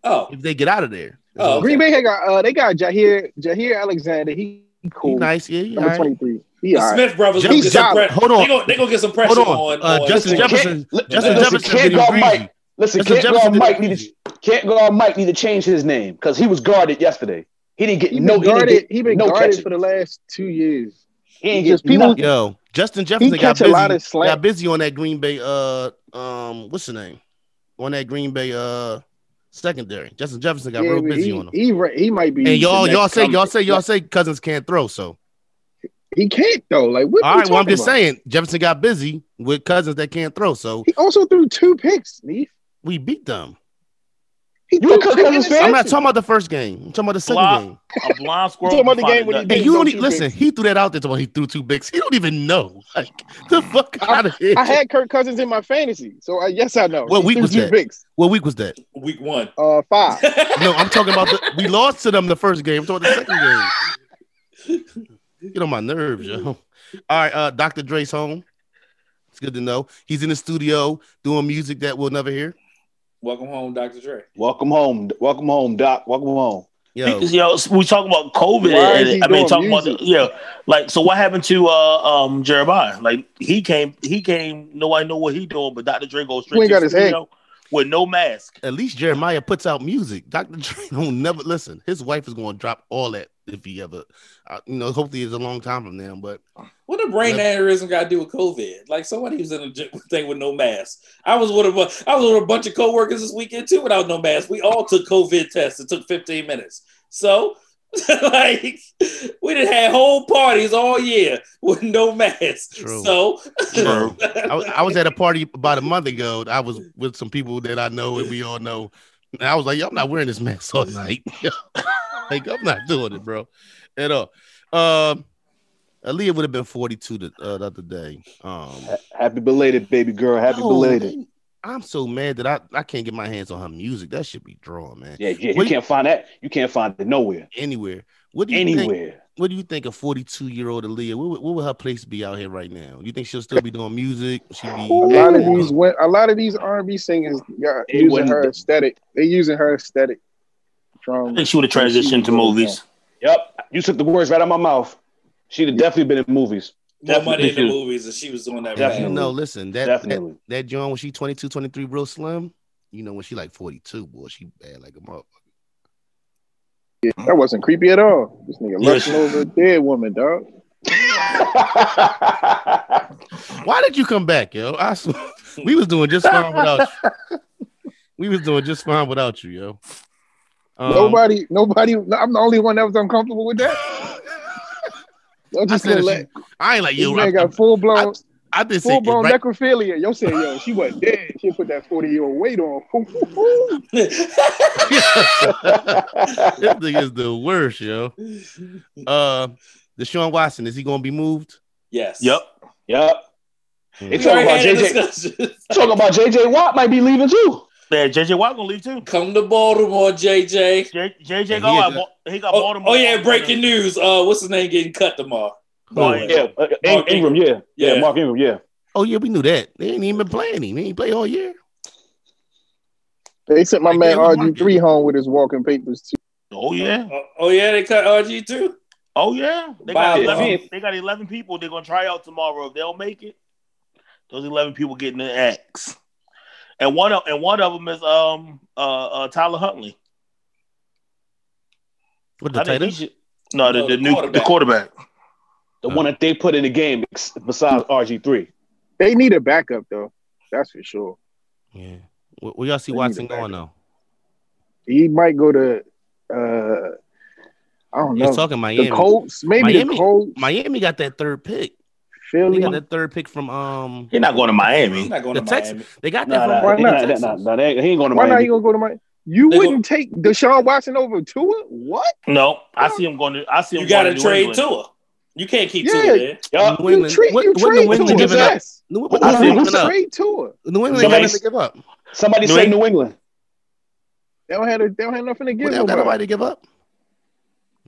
Oh, If they get out of there. Oh, Green Bay got uh they got Jaire Jaire Alexander. He, he He cool. nice. Yeah, he Number twenty three. He the all right. Smith brothers Just- gonna get some Just- pressure. hold on. They gonna, they gonna get some pressure Hold on. on. Uh, on- Justin Listen, Jefferson. can't- Justin listen, Jefferson can't getting guard. Mike. Listen, Justin can't Jefferson guard Mike need to can't guard Mike need to change his name because he was guarded yesterday. He didn't get He no been he guarded. get He been no guarded catches. for the last two years. He ain't just get people- nothing. Yo, Justin Jefferson got catch a busy. lot of slack. Got busy on that Green Bay. Uh, um, what's the name? On that Green Bay. Uh, secondary. Justin Jefferson got Yeah, real busy he, on him. he, he might be. And y'all, y'all say, y'all say, y'all say, Cousins can't throw. So, he can't though. Like what? all right. Well, I'm just about? saying, Jefferson got busy with Cousins that can't throw. So He also threw two picks. Neef. we beat them. He You threw a Kirk two Cousins fan? I'm not talking about the first game. I'm talking about the second Blind, game. a blind squirrel. talking about the game when a he nut. And you don't even, listen. picks. He threw that out there. When he threw two bigs. He don't even know. <laughs> Like the fuck out of here. I had Kirk Cousins in my fantasy, so I yes I know. What He week was that? picks. What week was that? week one. Uh, five. <laughs> No, I'm talking about the. We lost to them the first game. I'm talking about the second game. <laughs> Get on my nerves, yo. All right, uh, Dr. Dre's home. It's good to know he's in the studio doing music that we'll never hear. Welcome home, Dr. Dre. Welcome home. Welcome home, Doc. Welcome home. Yo, Yo, we talk about COVID. Why is he and- I mean, talking about music? the, yeah, like so. What happened to uh um Jeremih? Like he came, he came. Nobody know what he doing, but Dr. Dre goes straight Who to got his head? with no mask. at least Jeremih puts out music. Dr. Dre <laughs> don't never listen. His wife is going to drop all that if he ever, uh, you know. Hopefully, it's a long time from now. But What the brain Yeah. aneurysm got to do with COVID? Like somebody was in a <laughs> thing with no mask. I was with a bu- I was with a bunch of coworkers this weekend too without no mask. We all took COVID tests. It took 15 minutes. So <laughs> like we done had whole parties all year with no mask. True. So True. <laughs> I, was- I was at a party about a month ago. I was with some people that I know and we all know. And I was like, Yo, I'm not wearing this mask all night. like, I'm not doing it, bro. At all. Um, Aaliyah would have been 42 the, uh, the other day. Um, Happy belated, baby girl. Happy yo, belated. man, I'm so mad that I, I can't get my hands on her music. That should be drawn, man. Yeah, yeah. You What- can't find that. You can't find it nowhere. Anywhere. What do you think? Anywhere. What do you think of 42 year old Aaliyah? What, would- what would her place be out here right now? You think she'll still be doing music? She be A lot of these went. A lot of these R and B singers got using wouldn't- her aesthetic. They're using her aesthetic I think she would have transitioned to movies. Yep. You took the words right out of my mouth. She'd have definitely been in movies. more money in the movies and she was doing that. Definitely. bad. No, listen, that that, Definitely. that John when she 22, 23, real slim. You know, when she like 42, boy, she bad like a motherfucker. Yeah, That wasn't creepy at all. This nigga Yes. lusting over a dead woman, dog. <laughs> Why did you come back, yo? I swear, <laughs> we was doing just fine without you. We was doing just fine without you, yo. Um, nobody, nobody. I'm the only one that was uncomfortable with that. Y'all I just said let she- I ain't like this yo. man I, got full blown, I did say full blown right, necrophilia. Yo said, yo, she wasn't dead. She put that 40 year old weight on. <laughs> this thing is the worst, yo. Uh, Deshaun Watson is he gonna be moved? yes. Yep. yep. Hmm. They talking about had JJ. discussion. Talking about JJ Watt might be leaving too. Yeah, JJ Watt gonna leave too. Come to Baltimore, JJ. J, JJ Yeah, go he out. He got Oh, Baltimore. oh yeah, breaking news. Uh, what's his name getting cut tomorrow? Oh, yeah. Yeah, uh, In- Mark Ingram, yeah. yeah, Yeah. Mark Ingram, yeah. Oh yeah, we knew that. They ain't even been playing him. He ain't play all year. They sent my Like, man RG three home with his walking papers too. Oh yeah. Oh, oh, yeah, they cut RG too. Oh yeah. They got eleven. They got eleven people. They're gonna try out tomorrow. If they don't make it, those eleven people getting the X. And one of and one of them is um uh, uh Tyler Huntley. What the I tight should. No, the, No, the, the new quarterback. the quarterback. The one that they put in the game besides RG3. They need a backup though. That's for sure. Yeah. Where, where y'all see They Watson going though? He might go to uh I don't know. He's talking Miami. the Colts, maybe Miami- the Colts, Miami got that third pick. They Philly. got that third pick from um. He's not going to Miami. He's Miami. not going The to Texans. Miami. They got that nah, from Why he, not? nah, nah, nah, they ain't- he ain't going to Why not Miami. you gonna go to Miami? You They wouldn't take Deshaun Watson over Tua? What? No, I see him going to. I see him. You got to going to trade England. Tua. You can't keep Yeah. Tua there. Yup. New You, England. treat, What, you what trade New England Tua, giving up? yes. New, what I New see England him giving up? Trade Tua. New England Somebody- got to give up. Somebody New say England- New England. They don't have a, they don't have nothing to Well, give they don't got nobody. nobody to give up.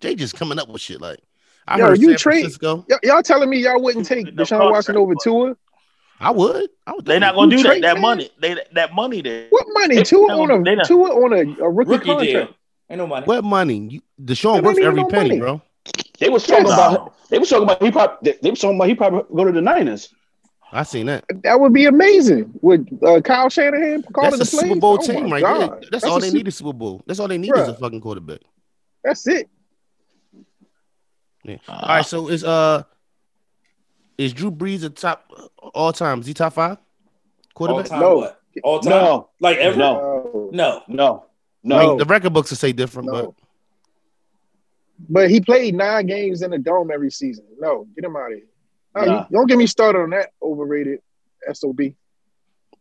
Jay just coming up with shit like. I Yo, heard you San trade- Francisco. Y- y'all telling me y'all wouldn't take No Deshaun Watson over but- Tua? I would. I would. They're not going to You do that. trade That man? money. They that money there. What money? They- Tua on a don't- Tua on a, a rookie, Rookie contract. deal. Ain't no money. What money? You, Deshaun That worth every no penny, money. bro. They was talking Yes. about. They was talking about he probably. They, they was talking about he probably go to the Niners. I seen that. That would be amazing. With uh, Kyle Shanahan calling That's the a plays. Super Bowl Oh team right God. there. That's, all they Su- need is Super Bowl. That's all they need is a fucking quarterback. That's it. Yeah. all right. So is uh is Drew Brees a top all time? Is he top five All quarterback? time No. what? All time? No, Like ever? No. No. no, I mean, no. the record books will say different, No. But he played nine games in the dome every season. No, get him out of here. No, you- Nah. don't get me started on that overrated SOB.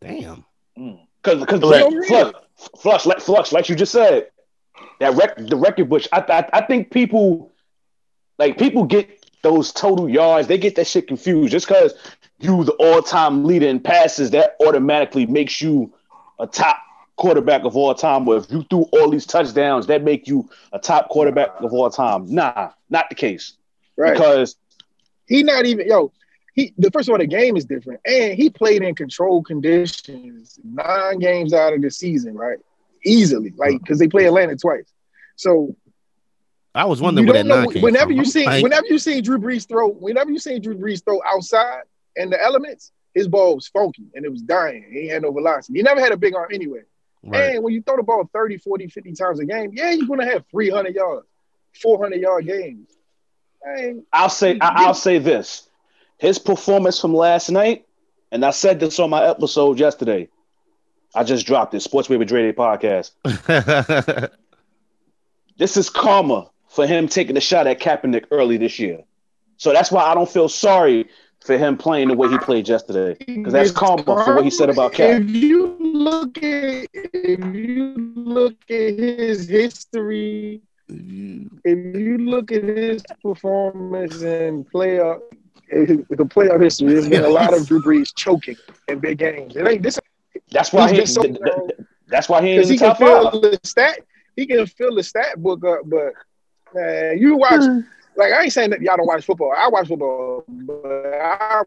but damn. Because because Like- flux, flux, like flux, like you just said, that rec, the record bush. I, I I think people like people get those total yards. They get that shit confused. Just because you the all time leader in passes, that automatically makes you a top quarterback of all time. Or if you threw all these touchdowns, that make you a top quarterback of all time. Nah, not the case. Right. Because he not even yo. He the first of all, the game is different, and he played in controlled conditions nine games out of the season, right? Easily, like because they play Atlanta twice. So I was you wondering where don't that know nine came whenever from. you I'm see like, whenever you see Drew Brees throw, whenever you see Drew Brees throw outside and the elements, his ball was funky and it was dying. He had no velocity. He never had a big arm anyway. right. And when you throw the ball 30, 40, 50 times a game, yeah, you're gonna have 300 yards, 400 yard games. Hey, I'll say I, I'll say this: his performance from last night, and I said this on my episode yesterday. I just dropped it. Sports Wave with Dre Day podcast. <laughs> This is karma for him taking a shot at Kaepernick early this year. So that's why I don't feel sorry for him playing the way he played yesterday, because that's karma for what he said about Cap. If you look at if you look at his history, if you look at his performance in playoff the playoff history, there's been a lot of Drew Brees choking in big games. It ain't this That's why he. He's been so th- th- that's why he ain't because he the can top fill the stat. He can fill the stat book up, but man, you watch. Like I ain't saying that y'all don't watch football. I watch football, but I,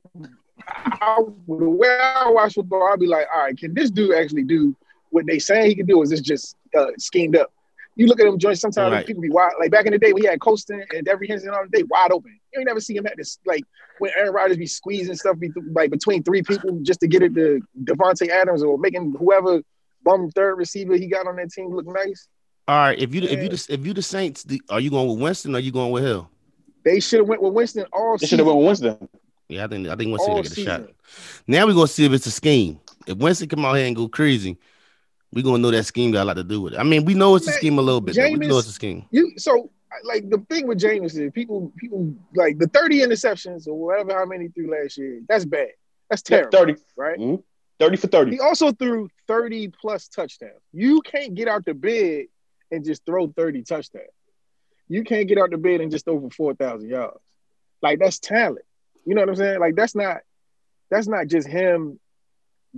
I the way I watch football, I'll be like, all right, can this dude actually do what they saying he can do? Or is this just uh, schemed up? You look at them joints. Sometimes Right. people be wide. Like back in the day when he had Colston and Devery Henson on the day, wide open. You ain't never see him at this like when Aaron Rodgers be squeezing stuff be, like between three people just to get it to Davante Adams or making whoever bum third receiver he got on that team look nice. All right, if you if you the, if you the Saints, the, are you going with Winston or are you going with Hill? They should have went with Winston all They should have went with Winston. Yeah, I think I think Winston get a shot. Now we're gonna see if it's a scheme. If Winston come out here and go crazy, we're gonna know that scheme got a lot to do with it. I mean, we know it's a scheme a little bit. though. We know it's a scheme. You so like the thing with Jameis is people people like the 30 interceptions or whatever how many threw last year. That's bad. That's terrible, 30, right? Mhm. 30 for 30. He also threw 30 plus touchdowns. You can't get out the bed and just throw 30 touchdowns. You can't get out the bed and just throw for 4,000 yards. Like that's talent. You know what I'm saying? Like that's not that's not just him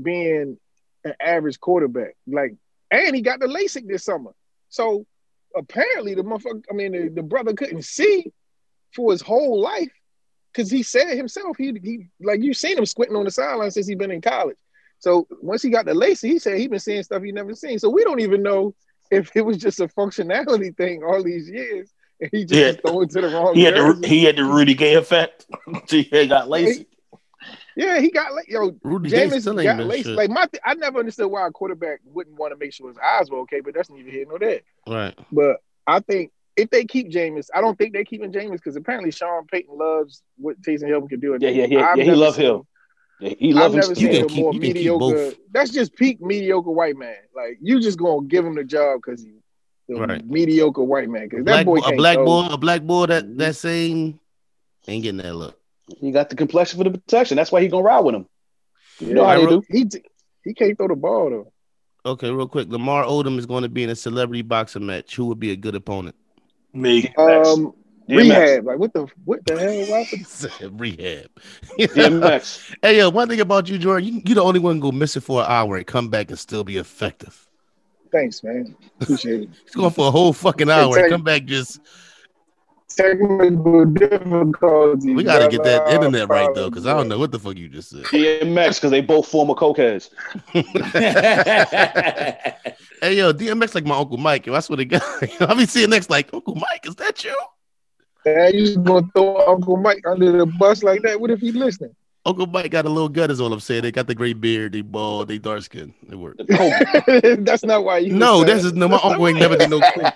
being an average quarterback. Like and he got the LASIK this summer. So apparently the motherfucker, I mean, the, the brother couldn't see for his whole life because he said himself he he like you seen him squinting on the sideline since he been in college. So once he got the LASIK, he said he been seeing stuff he never seen. So we don't even know if it was just a functionality thing all these years. And he just Yeah. was throwing to the wrong. He had the he had the Rudy Gay effect. <laughs> he got lazy. Yeah, he got like yo. Rudy Gay Jameis still ain't got been laced. Like my, th- I never understood why a quarterback wouldn't want to make sure his eyes were okay, but that's neither here nor there. Right. But I think if they keep Jameis, I don't think they're keeping Jameis because apparently Sean Payton loves what Taysom Hill can do. Yeah, yeah, yeah, yeah. He loves love seen- Hill. Yeah, he I've never. You seen can a keep- more you can keep mediocre. both. That's just peak mediocre white man. Like you just gonna give him the job because he's the Right. mediocre white man. Because that boy a black throw. boy, a black boy that that same ain't getting that look. He got the complexion for the protection. That's why he gonna ride with him. You Yeah, know how I they wrote- do. He he can't throw the ball though. Okay, real quick. Lamar Odom is going to be in a celebrity boxing match. Who would be a good opponent? Me. Um, DMX. Rehab. Like what the what the hell? Why <laughs> Rehab. <laughs> DMX. <laughs> hey, yo, one thing about you, Jordan, you, you the only one go missing for an hour and come back and still be effective. Thanks, man. Appreciate it. He's going for a whole fucking hour and come back just. Technical difficulties. We got to get that brother. internet right though, because I don't know what the fuck you just said. DMX because they both former cokeheads. Hey, yo, DMX like my Uncle Mike. Yo, I swear to God, I'll be seeing next like Uncle Mike. Is that you? Man, you just gonna throw Uncle Mike under the bus like that? What if he's listening? Uncle Mike got a little gut, is all I'm saying. They got the great beard, they bald, they dark skin. They work. <laughs> That's not why you. No, was that's just no. My uncle ain't never did no coke,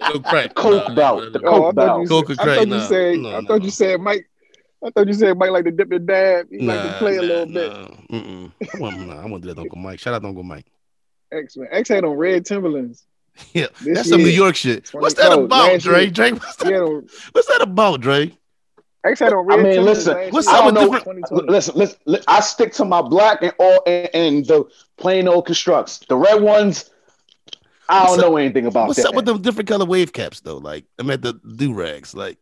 no crack. Coke Nah, bout. The nah, Oh, I coke thought bout. Coke said, I crack, thought you said. No, I no. thought you said Mike. I thought you said Mike like to dip and dab. He like to nah, play a nah, little bit. nah. Mm-mm. I want, nah, I want to do that, Uncle Mike. Shout out to Uncle Mike. X man. X had on red Timberlands. <laughs> Yeah, This that's some New. York shit. What's that no, about, last Dre? year. Dre, what's that, had on, what's that about, Dre? X had on I mean, listen, what's up I with don't know. different- Listen, listen, listen, I stick to my black and all and, and the plain old constructs. The red ones, I What's don't know anything about What's that. up with them different color wave caps though? Like I meant the do rags. Like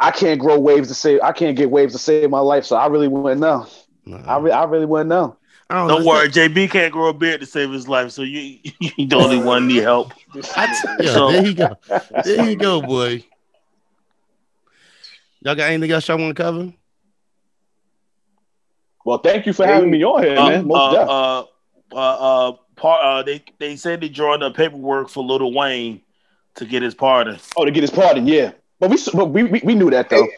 I can't grow waves to save. I can't get waves to save my life, so I really wouldn't know. nah, I, re- I really wouldn't know. I don't, know. Don't worry, JB can't grow a beard to save his life, so you <laughs> you the only one need help. <laughs> I t- yeah, So- there you go. <laughs> There you go, boy. Y'all got anything else y'all want to cover? Well, thank you for having me on here, Uh, man. Most uh, definitely. uh, uh, uh, part, uh, they they said they drawing up paperwork for Lil Wayne to get his pardon. oh, to get his pardon, yeah. But we, but we, we, we knew that though.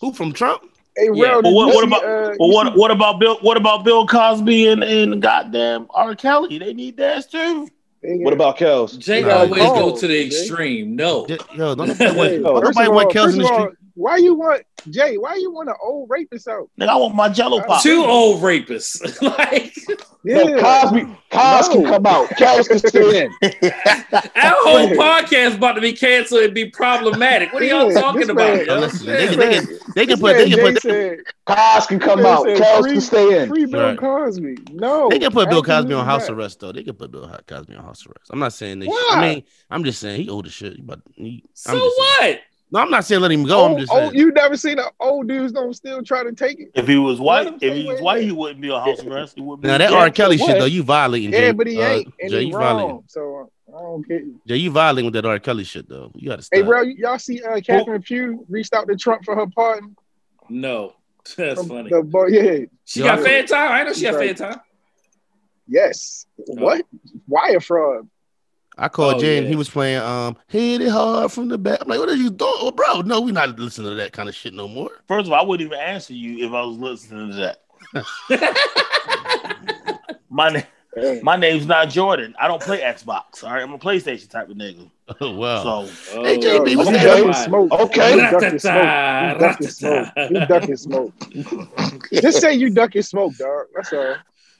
Who from Trump? Hey, Yeah, Rel, but did what- you what see, about- uh, Well, what what about Bill? What about Bill Cosby and, and goddamn R. Kelly? They need that too. They What got- about Kels? Jay Nah, always no. go oh, to the extreme. No. Yeah, Yo, don't <laughs> nobody want, Hey, don't first nobody of want all- Kels first in of the street. Why you want Jay? Why you want an old rapist out? Nigga, I want my Jello pop. Two old rapists. <laughs> like No, Cosby, Cos can come out. Kels can stay in. <laughs> our whole podcast about to be canceled and be problematic. What are y'all Yeah, talking this about? man- yo? Oh, listen, Yeah. they can- they can- They can put man they can Jay put said, Cos can come out. said Kels can stay in. free Bill Right. Cosby. No, they can put Bill Cosby on house arrest though. They can put Bill Cosby on house arrest. I'm not saying they. Should. Why? I mean, I'm just saying he old as shit. But he, So I'm just saying. what? No, I'm not saying let him go. I'm just saying. old, you never seen an old dudes don't still try to take it. If he was white, if he was white, he he wouldn't be on house arrest. He wouldn't be. now that Yeah, R. Kelly shit though, you violating. Yeah, Jay. but he Uh, ain't, and Jay, he you violating. wrong. So I don't get. You. Jay, you violating with that R. Kelly shit though. You gotta stop. Hey, bro, y'all see uh, Catherine Pugh reached out to Trump for her pardon? No. <laughs> That's From funny. The boy, yeah, She Yo, got I- fan time. I know she got Right. fan time. Yes. What? Why Wire fraud? I called Oh, Jay and he was playing um hit it hard from the back. I'm like, what are you doing, oh, bro? No, we're not listening to that kind of shit no more. First of all, I wouldn't even answer you if I was listening to that. <laughs> My name, Yeah. my name's not Jordan. I don't play Xbox. All right, I'm a PlayStation type of nigga. <laughs> Oh wow. So Hey, Yo, JB, he what's Okay. ducking smoke. Okay. He ducking smoke. He ducking smoke. He ducking smoke. <laughs> Just say you ducking smoke, dog. That's all.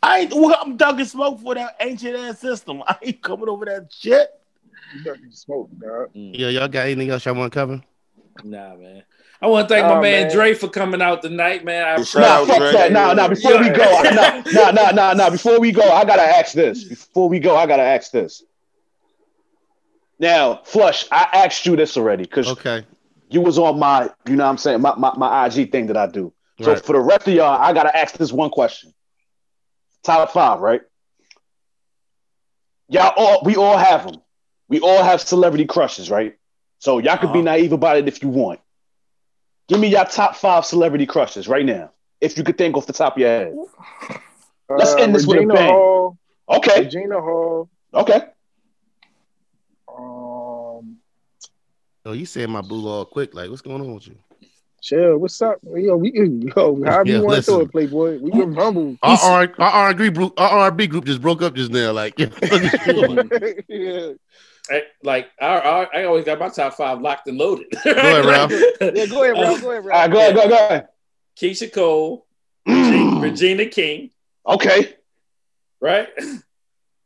I ain't. Well, I'm ducking smoke for that ancient ass system. <laughs> I ain't coming over that shit. You ducking smoke, dog. Mm. Yeah, y'all got anything else y'all want to cover? Nah, man. I want to thank my Oh, man, man. Dre for coming out tonight, man. I Nah, out, fuck Dre. that. Nah, nah. Before we go, nah, nah, nah, nah, nah. Before we go, I gotta ask this. Before we go, I gotta ask this. Now, Flush, I asked you this already because Okay. you was on my, you know what I'm saying, my, my, my IG thing that I do. So Right. for the rest of y'all, I gotta ask this one question. Top five, right? y'all all we all have them. We all have celebrity crushes, right? So y'all could be Uh-huh. naive about it if you want. Give me your top five celebrity crushes right now, if you could think off the top of your head. Let's Uh, end this with a bang. Hall. Okay, Regina Hall. okay. Um, Oh, you saying my boo all quick? Like, what's going on with you? Chill. What's up? Yo, we yo, however Yeah, you want to listen. throw it, Playboy. We can humble. Our R our R and B group, our R and B group just broke up just now. Like, <laughs> yeah. <laughs> yeah. I, like I, I, I always got my top five locked and loaded. Go ahead, <laughs> Ralph. yeah, go ahead, bro. Go ahead, All right, bro. go ahead, go ahead, go ahead. Keyshia Cole, Regina, Mm, Regina King, okay. right?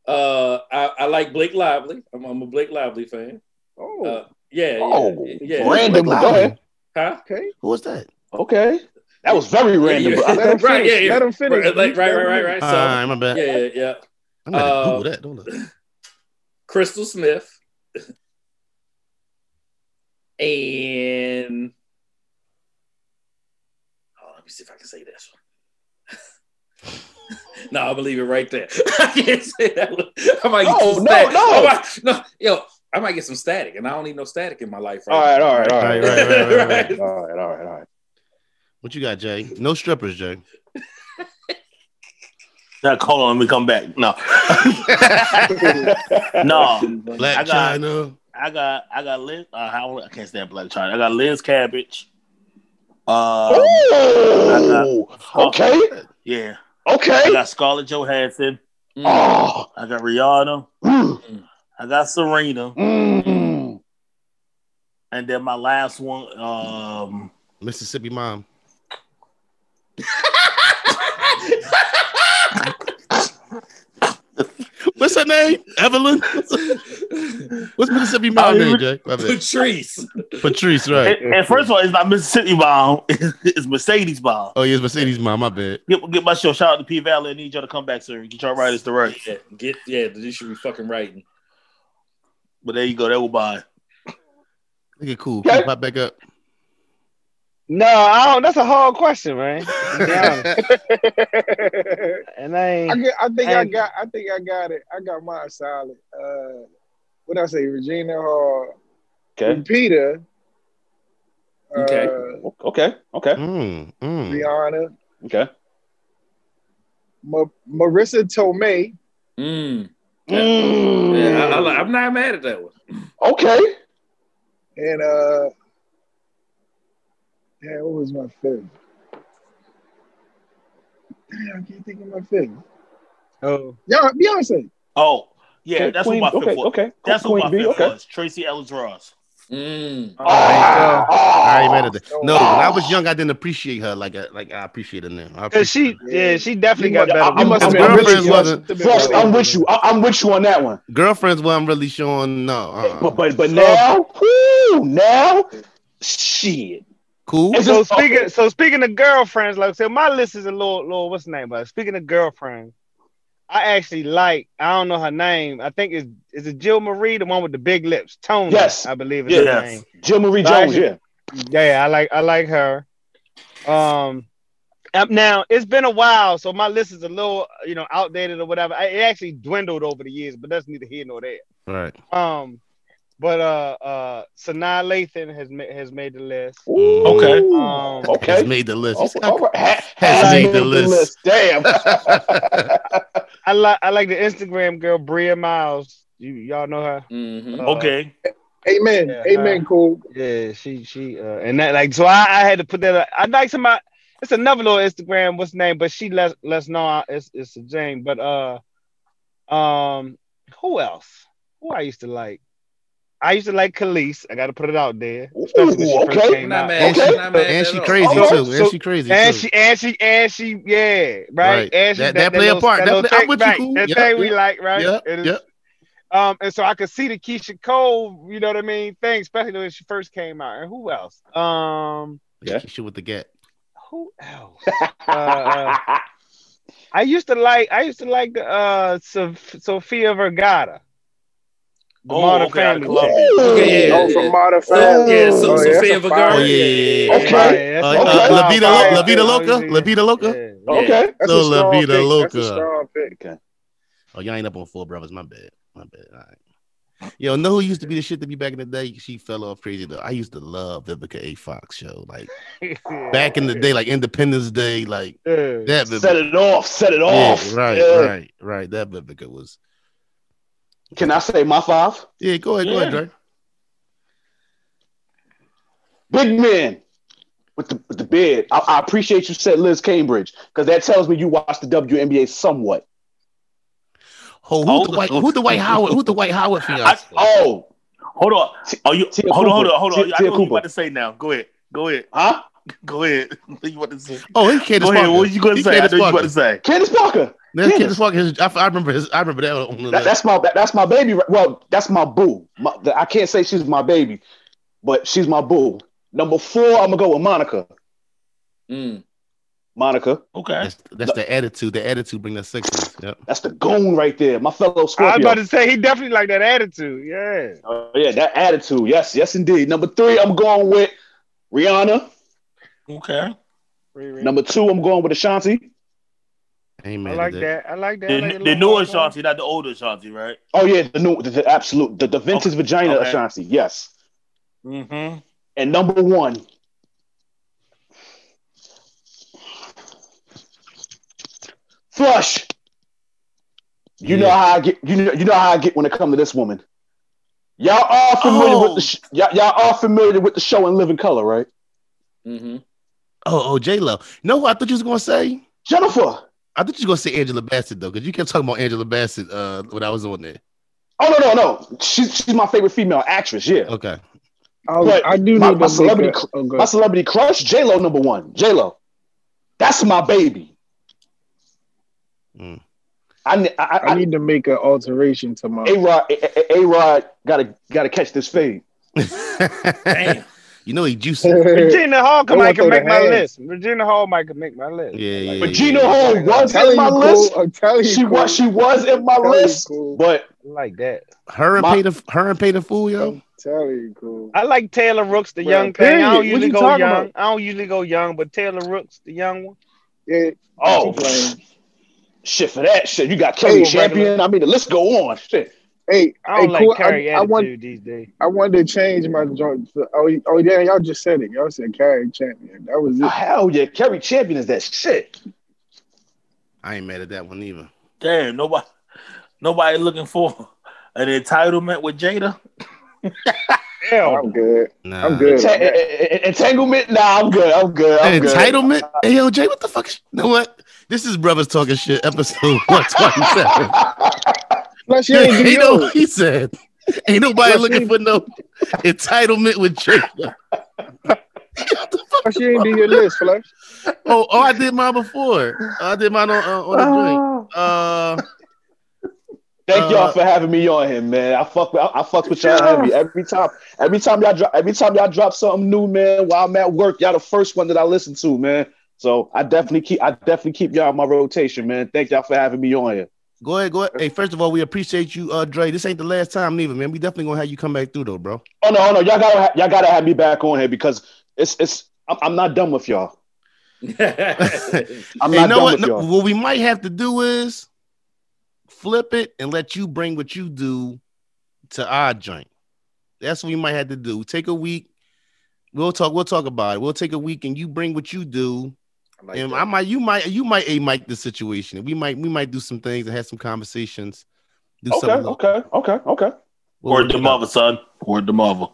Uh, I, I like Blake Lively. I'm, I'm a Blake Lively fan. Oh, Uh, yeah, Oh, yeah, yeah. random. Go ahead. Huh? okay. Who was that? Okay. That was very random. yeah. but I- Let <laughs> finish. Right, yeah, yeah. Let him finish. Right, like, right, right, right, right. All So, right, my bad. yeah, yeah, yeah. I'm gonna Uh, Google that. Don't I? <laughs> Crystal Smith. And oh, let me see if I can say this one. <laughs> no, I'll believe it right there. I can't say that one. I might get No, some no, no. I might- no, yo, I might get some static, and I don't need no static in my life right All right, now. all right, all Right, right, right, right, right, <laughs> right. all right, all right, all right. What you got, Jay? No strippers, Jay. Now, <laughs> hold on, let me come back. No, <laughs> no, Black I got- China. I got, I got Liz. Uh, how I can't stand Blac Chyna. I got Liz Cambage. Um, Ooh, okay, yeah, Okay. I got Scarlett Johansson. Mm. Oh, I got Rihanna. mm, I got Serena, mm. and then my last one. Um, Mississippi mom. What's her name? Evelyn. What's Mississippi mom Oh, name, you- Jay? My. Patrice. Patrice, right? and, and first of all, it's not Mississippi Mom. <laughs> It's Mercedes Mom. Oh, yeah, it's Mercedes mom. My bad. Get, get my show. Shout out to P Valley. I need y'all to come back, sir. Get y'all writers to write. Yeah, get yeah, you should be fucking writing. But there you go. That will buy. Look at cool. Okay. Can pop back up. No, I don't. That's a hard question, man. To be <laughs> honest. and I I, get, I think I And- got. I think I got it. I got mine solid. Uh, what did I say? Regina Hall, Okay, Peter. Uh, Okay. okay, okay, Mm, mm. Rihanna, okay. Ma- Marisa Tomei, Mm. Mm. Yeah, I, I, I'm not mad at that one. Okay. and uh, yeah, what was my fifth? Damn, I can't think of my fifth. Oh, Yeah, Beyonce. Oh, yeah. That's Queen- what my fifth okay, was. okay. That's Queen what my B, fifth okay. was. Tracee Ellis Ross. Mm. all right, so- I ain't mad at that. Oh, No, wow. when I was ah. young, I didn't appreciate her like I, like I appreciate her now. I appreciate she, yeah, she definitely You got better. I must His have been with girlfriends you. wasn't- Frost, I'm with you. I, I'm with you on that one. girlfriends wasn't really showing no. Uh-uh. But but but now, whoo, now, shit. cool. It's So speaking, so speaking of girlfriends, like so, my list is a little, little. What's the name? But speaking of girlfriends, I actually like. I don't know her name. I think is is it Jill Marie, the one with the big lips? Tony, Yes. I believe is her Yes. name. Jill Marie So Jones, I- yeah. Yeah, I like I like her. Um, um, now it's been a while, so my list is a little, you know, outdated or whatever. It actually dwindled over the years, but that's neither here nor there. Right. Um, but uh, uh, Sanaa Lathan has ma- has made the list. Ooh. Okay. Um, Has Okay. made the list. Oh, all right. Ha- Has has made the list. Damn. I like I like the Instagram girl Bria Miles. You y'all know her? Mhm. Uh, Okay. Amen. Yeah, Amen. uh, Cool. Yeah, she she uh, and that like so I, I had to put that. Up. I like somebody. It's another little Instagram. What's the name? But she less less know it's it's a Jane. But uh, um, who else? Who I used to like? I used to like Khalees. I got to put it out there, especially when she Ooh, okay. came Not out. And Okay. she, Not and she crazy Okay. too. So- and she crazy And too. she and she and she yeah right. Right. And she That- that play a part. That little play- I'm thing- with you, cool. That Yep, thing we like right. Yep, It is- yep. Um, and so I could see the Keyshia Cole, you know what I mean, thing, especially when she first came out. And who else? Um, Yeah. Shit with the gap. who else? uh, uh, <laughs> I used to like, I used to like the uh Sof- Sofia Vergara. The Oh, Modern okay, Family. Okay, yeah, oh, from Modern Family. yeah, so Oh, yeah, Sophia that's Vergara. Oh, yeah, yeah, yeah. Okay. Yeah, Uh, that's uh, La Vida, fire. Lo- La Vida Loca. yeah. La Vida Loca. Okay. That's So a La strong Vida pick. That's Loca. a strong pick. Okay. Oh, y'all ain't up on four brothers. My bad. My bad. All right. Yo, know who used to be the shit to be back in the day? She fell off crazy though. I used to love Vivica A. Fox show. Like <laughs> back in the day, like Independence Day, like Yeah. that Set it off. Set it Yeah, off. right, Yeah. right, right. That Vivica was. Can I say my five? Yeah, go ahead, go ahead, Yeah. Dre. Big man with the with the beard. I, I appreciate you said Liz Cambage because that tells me you watch the WNBA somewhat. Oh, who Oh, the white? Who the Dwight Howard? Who the Dwight Howard fiance? Oh, Hold on. Oh, you Tia hold on, hold on, hold on. Tia- I Tia know what you Cooper. about to say now. Go ahead. Go ahead. huh? Go ahead. <laughs> What you about to say? oh, he can't. Go ahead. What was you going to say? I know you about to say. Candace Parker. That's Candace. Candace Parker. His, I, I remember his. I remember that. On That- that's my that- that's my baby. Well, that's my boo. My, the- I can't say she's my baby, but she's my boo. Number four, I'm gonna go with Monica. Mm. Monica, Okay. that's, that's the attitude. The attitude bring the sixes. Yep. that's the goon right there. My fellow I was Scorpio. about to say he definitely like that attitude. Yeah. Oh, yeah, that attitude. Yes, yes, indeed. Number three, I'm going with Rihanna. Okay. Number two, I'm going with Ashanti. Ain't I like that. I like that. The, like the newer more- Ashanti, not the older Ashanti, right? Oh yeah, the new, the, the absolute, the, the vintage vagina Okay. Ashanti. Yes. Mm-hmm. And number one, Flash. You know how I get. You know, you know how I get when it comes to this woman. Y'all all familiar Oh. with the sh- y'all, y'all all familiar with the show in Living Color, right? Mm-hmm. Oh, oh, J Lo. No, what I thought you was gonna say. Jennifer. I thought you was gonna say Angela Bassett though, because you kept talking about Angela Bassett uh when I was on there. Oh no no no. She's she's my favorite female actress. Yeah. Okay. I, But I do my- need my celebrity a, cr- oh, My celebrity crush, J Lo number one. J Lo. That's my baby. Mm. I I, I I, need to make an alteration to my. A Rod A Rod gotta gotta catch this fade. <laughs> Damn. You know he juicy. <laughs> Regina Hall They might can make my the list. Regina Hall might can make my list. Yeah, yeah, yeah. Regina yeah. Hall I'm was in my you, list. I'm telling you, She cool. was she was in my list, cool. but like that. Her and My- pay the her and Paid in Full, yo. I'm telling you, cool. I like Taylor Rooks, the Well, young thing. I don't What usually you go talking young. about? I don't usually go young, but Taylor Rooks, the young one. Yeah, oh shit for that shit. You got Kelly Hey, Champion. I mean the list go on. Shit. Hey, I don't hey, like cool. Cari I, I want, these days. I wanted to change my joint. Oh, oh yeah, y'all just said it. Y'all said Cari Champion. That was Oh, hell yeah, Cari Champion is that shit. I ain't mad at that one either. Damn. Nobody. Nobody looking for an entitlement with Jada. Hell, I'm good. Nah. I'm good. Ta- entanglement? Nah, I'm good. I'm good. I'm good. Entitlement? Hey yo, Jay, what the fuck? is- You know what? This is brothers talking shit, episode <laughs> 127. <laughs> Plus, you ain't ain't no, he said, ain't nobody Plus, looking you- for no entitlement with Jay. <laughs> Plus, you ain't do your list, Flash. oh, oh, I did mine before. I did mine on uh, on the drink. Uh, Thank Uh, y'all for having me on here, man. I fuck with I, I fuck with y'all heavy every time. Every time y'all drop, every time y'all drop something new, man. While I'm at work, y'all the first one that I listen to, man. So I definitely keep I definitely keep y'all in my rotation, man. Thank y'all for having me on here. Go ahead, go ahead. Hey, first of all, we appreciate you, uh, Dre. This ain't the last time, neither, man. We definitely gonna have you come back through, though, bro. Oh no, oh no, y'all gotta ha- y'all gotta have me back on here because it's it's I'm, I'm not done with y'all. <laughs> I'm not you know done what? with No, y'all. what we might have to do is flip it and let you bring what you do to our joint. That's what we might have to do. Take a week. We'll talk. We'll talk about it. We'll take a week and you bring what you do. I like and. I might, you might, you might a mic the situation. We might, we might do some things and have some conversations. Do Okay, something. okay, okay, okay, We'll Word work the mother, son. Word the mother.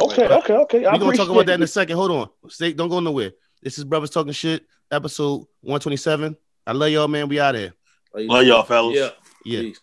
okay, okay, okay. I We're gonna talk about that in a second. Hold on. Stay, don't go nowhere. This is Brothers Talking Shit, episode 127. I love y'all, man. We out here. Love y'all, fellas. Yeah. Yeah. Peace.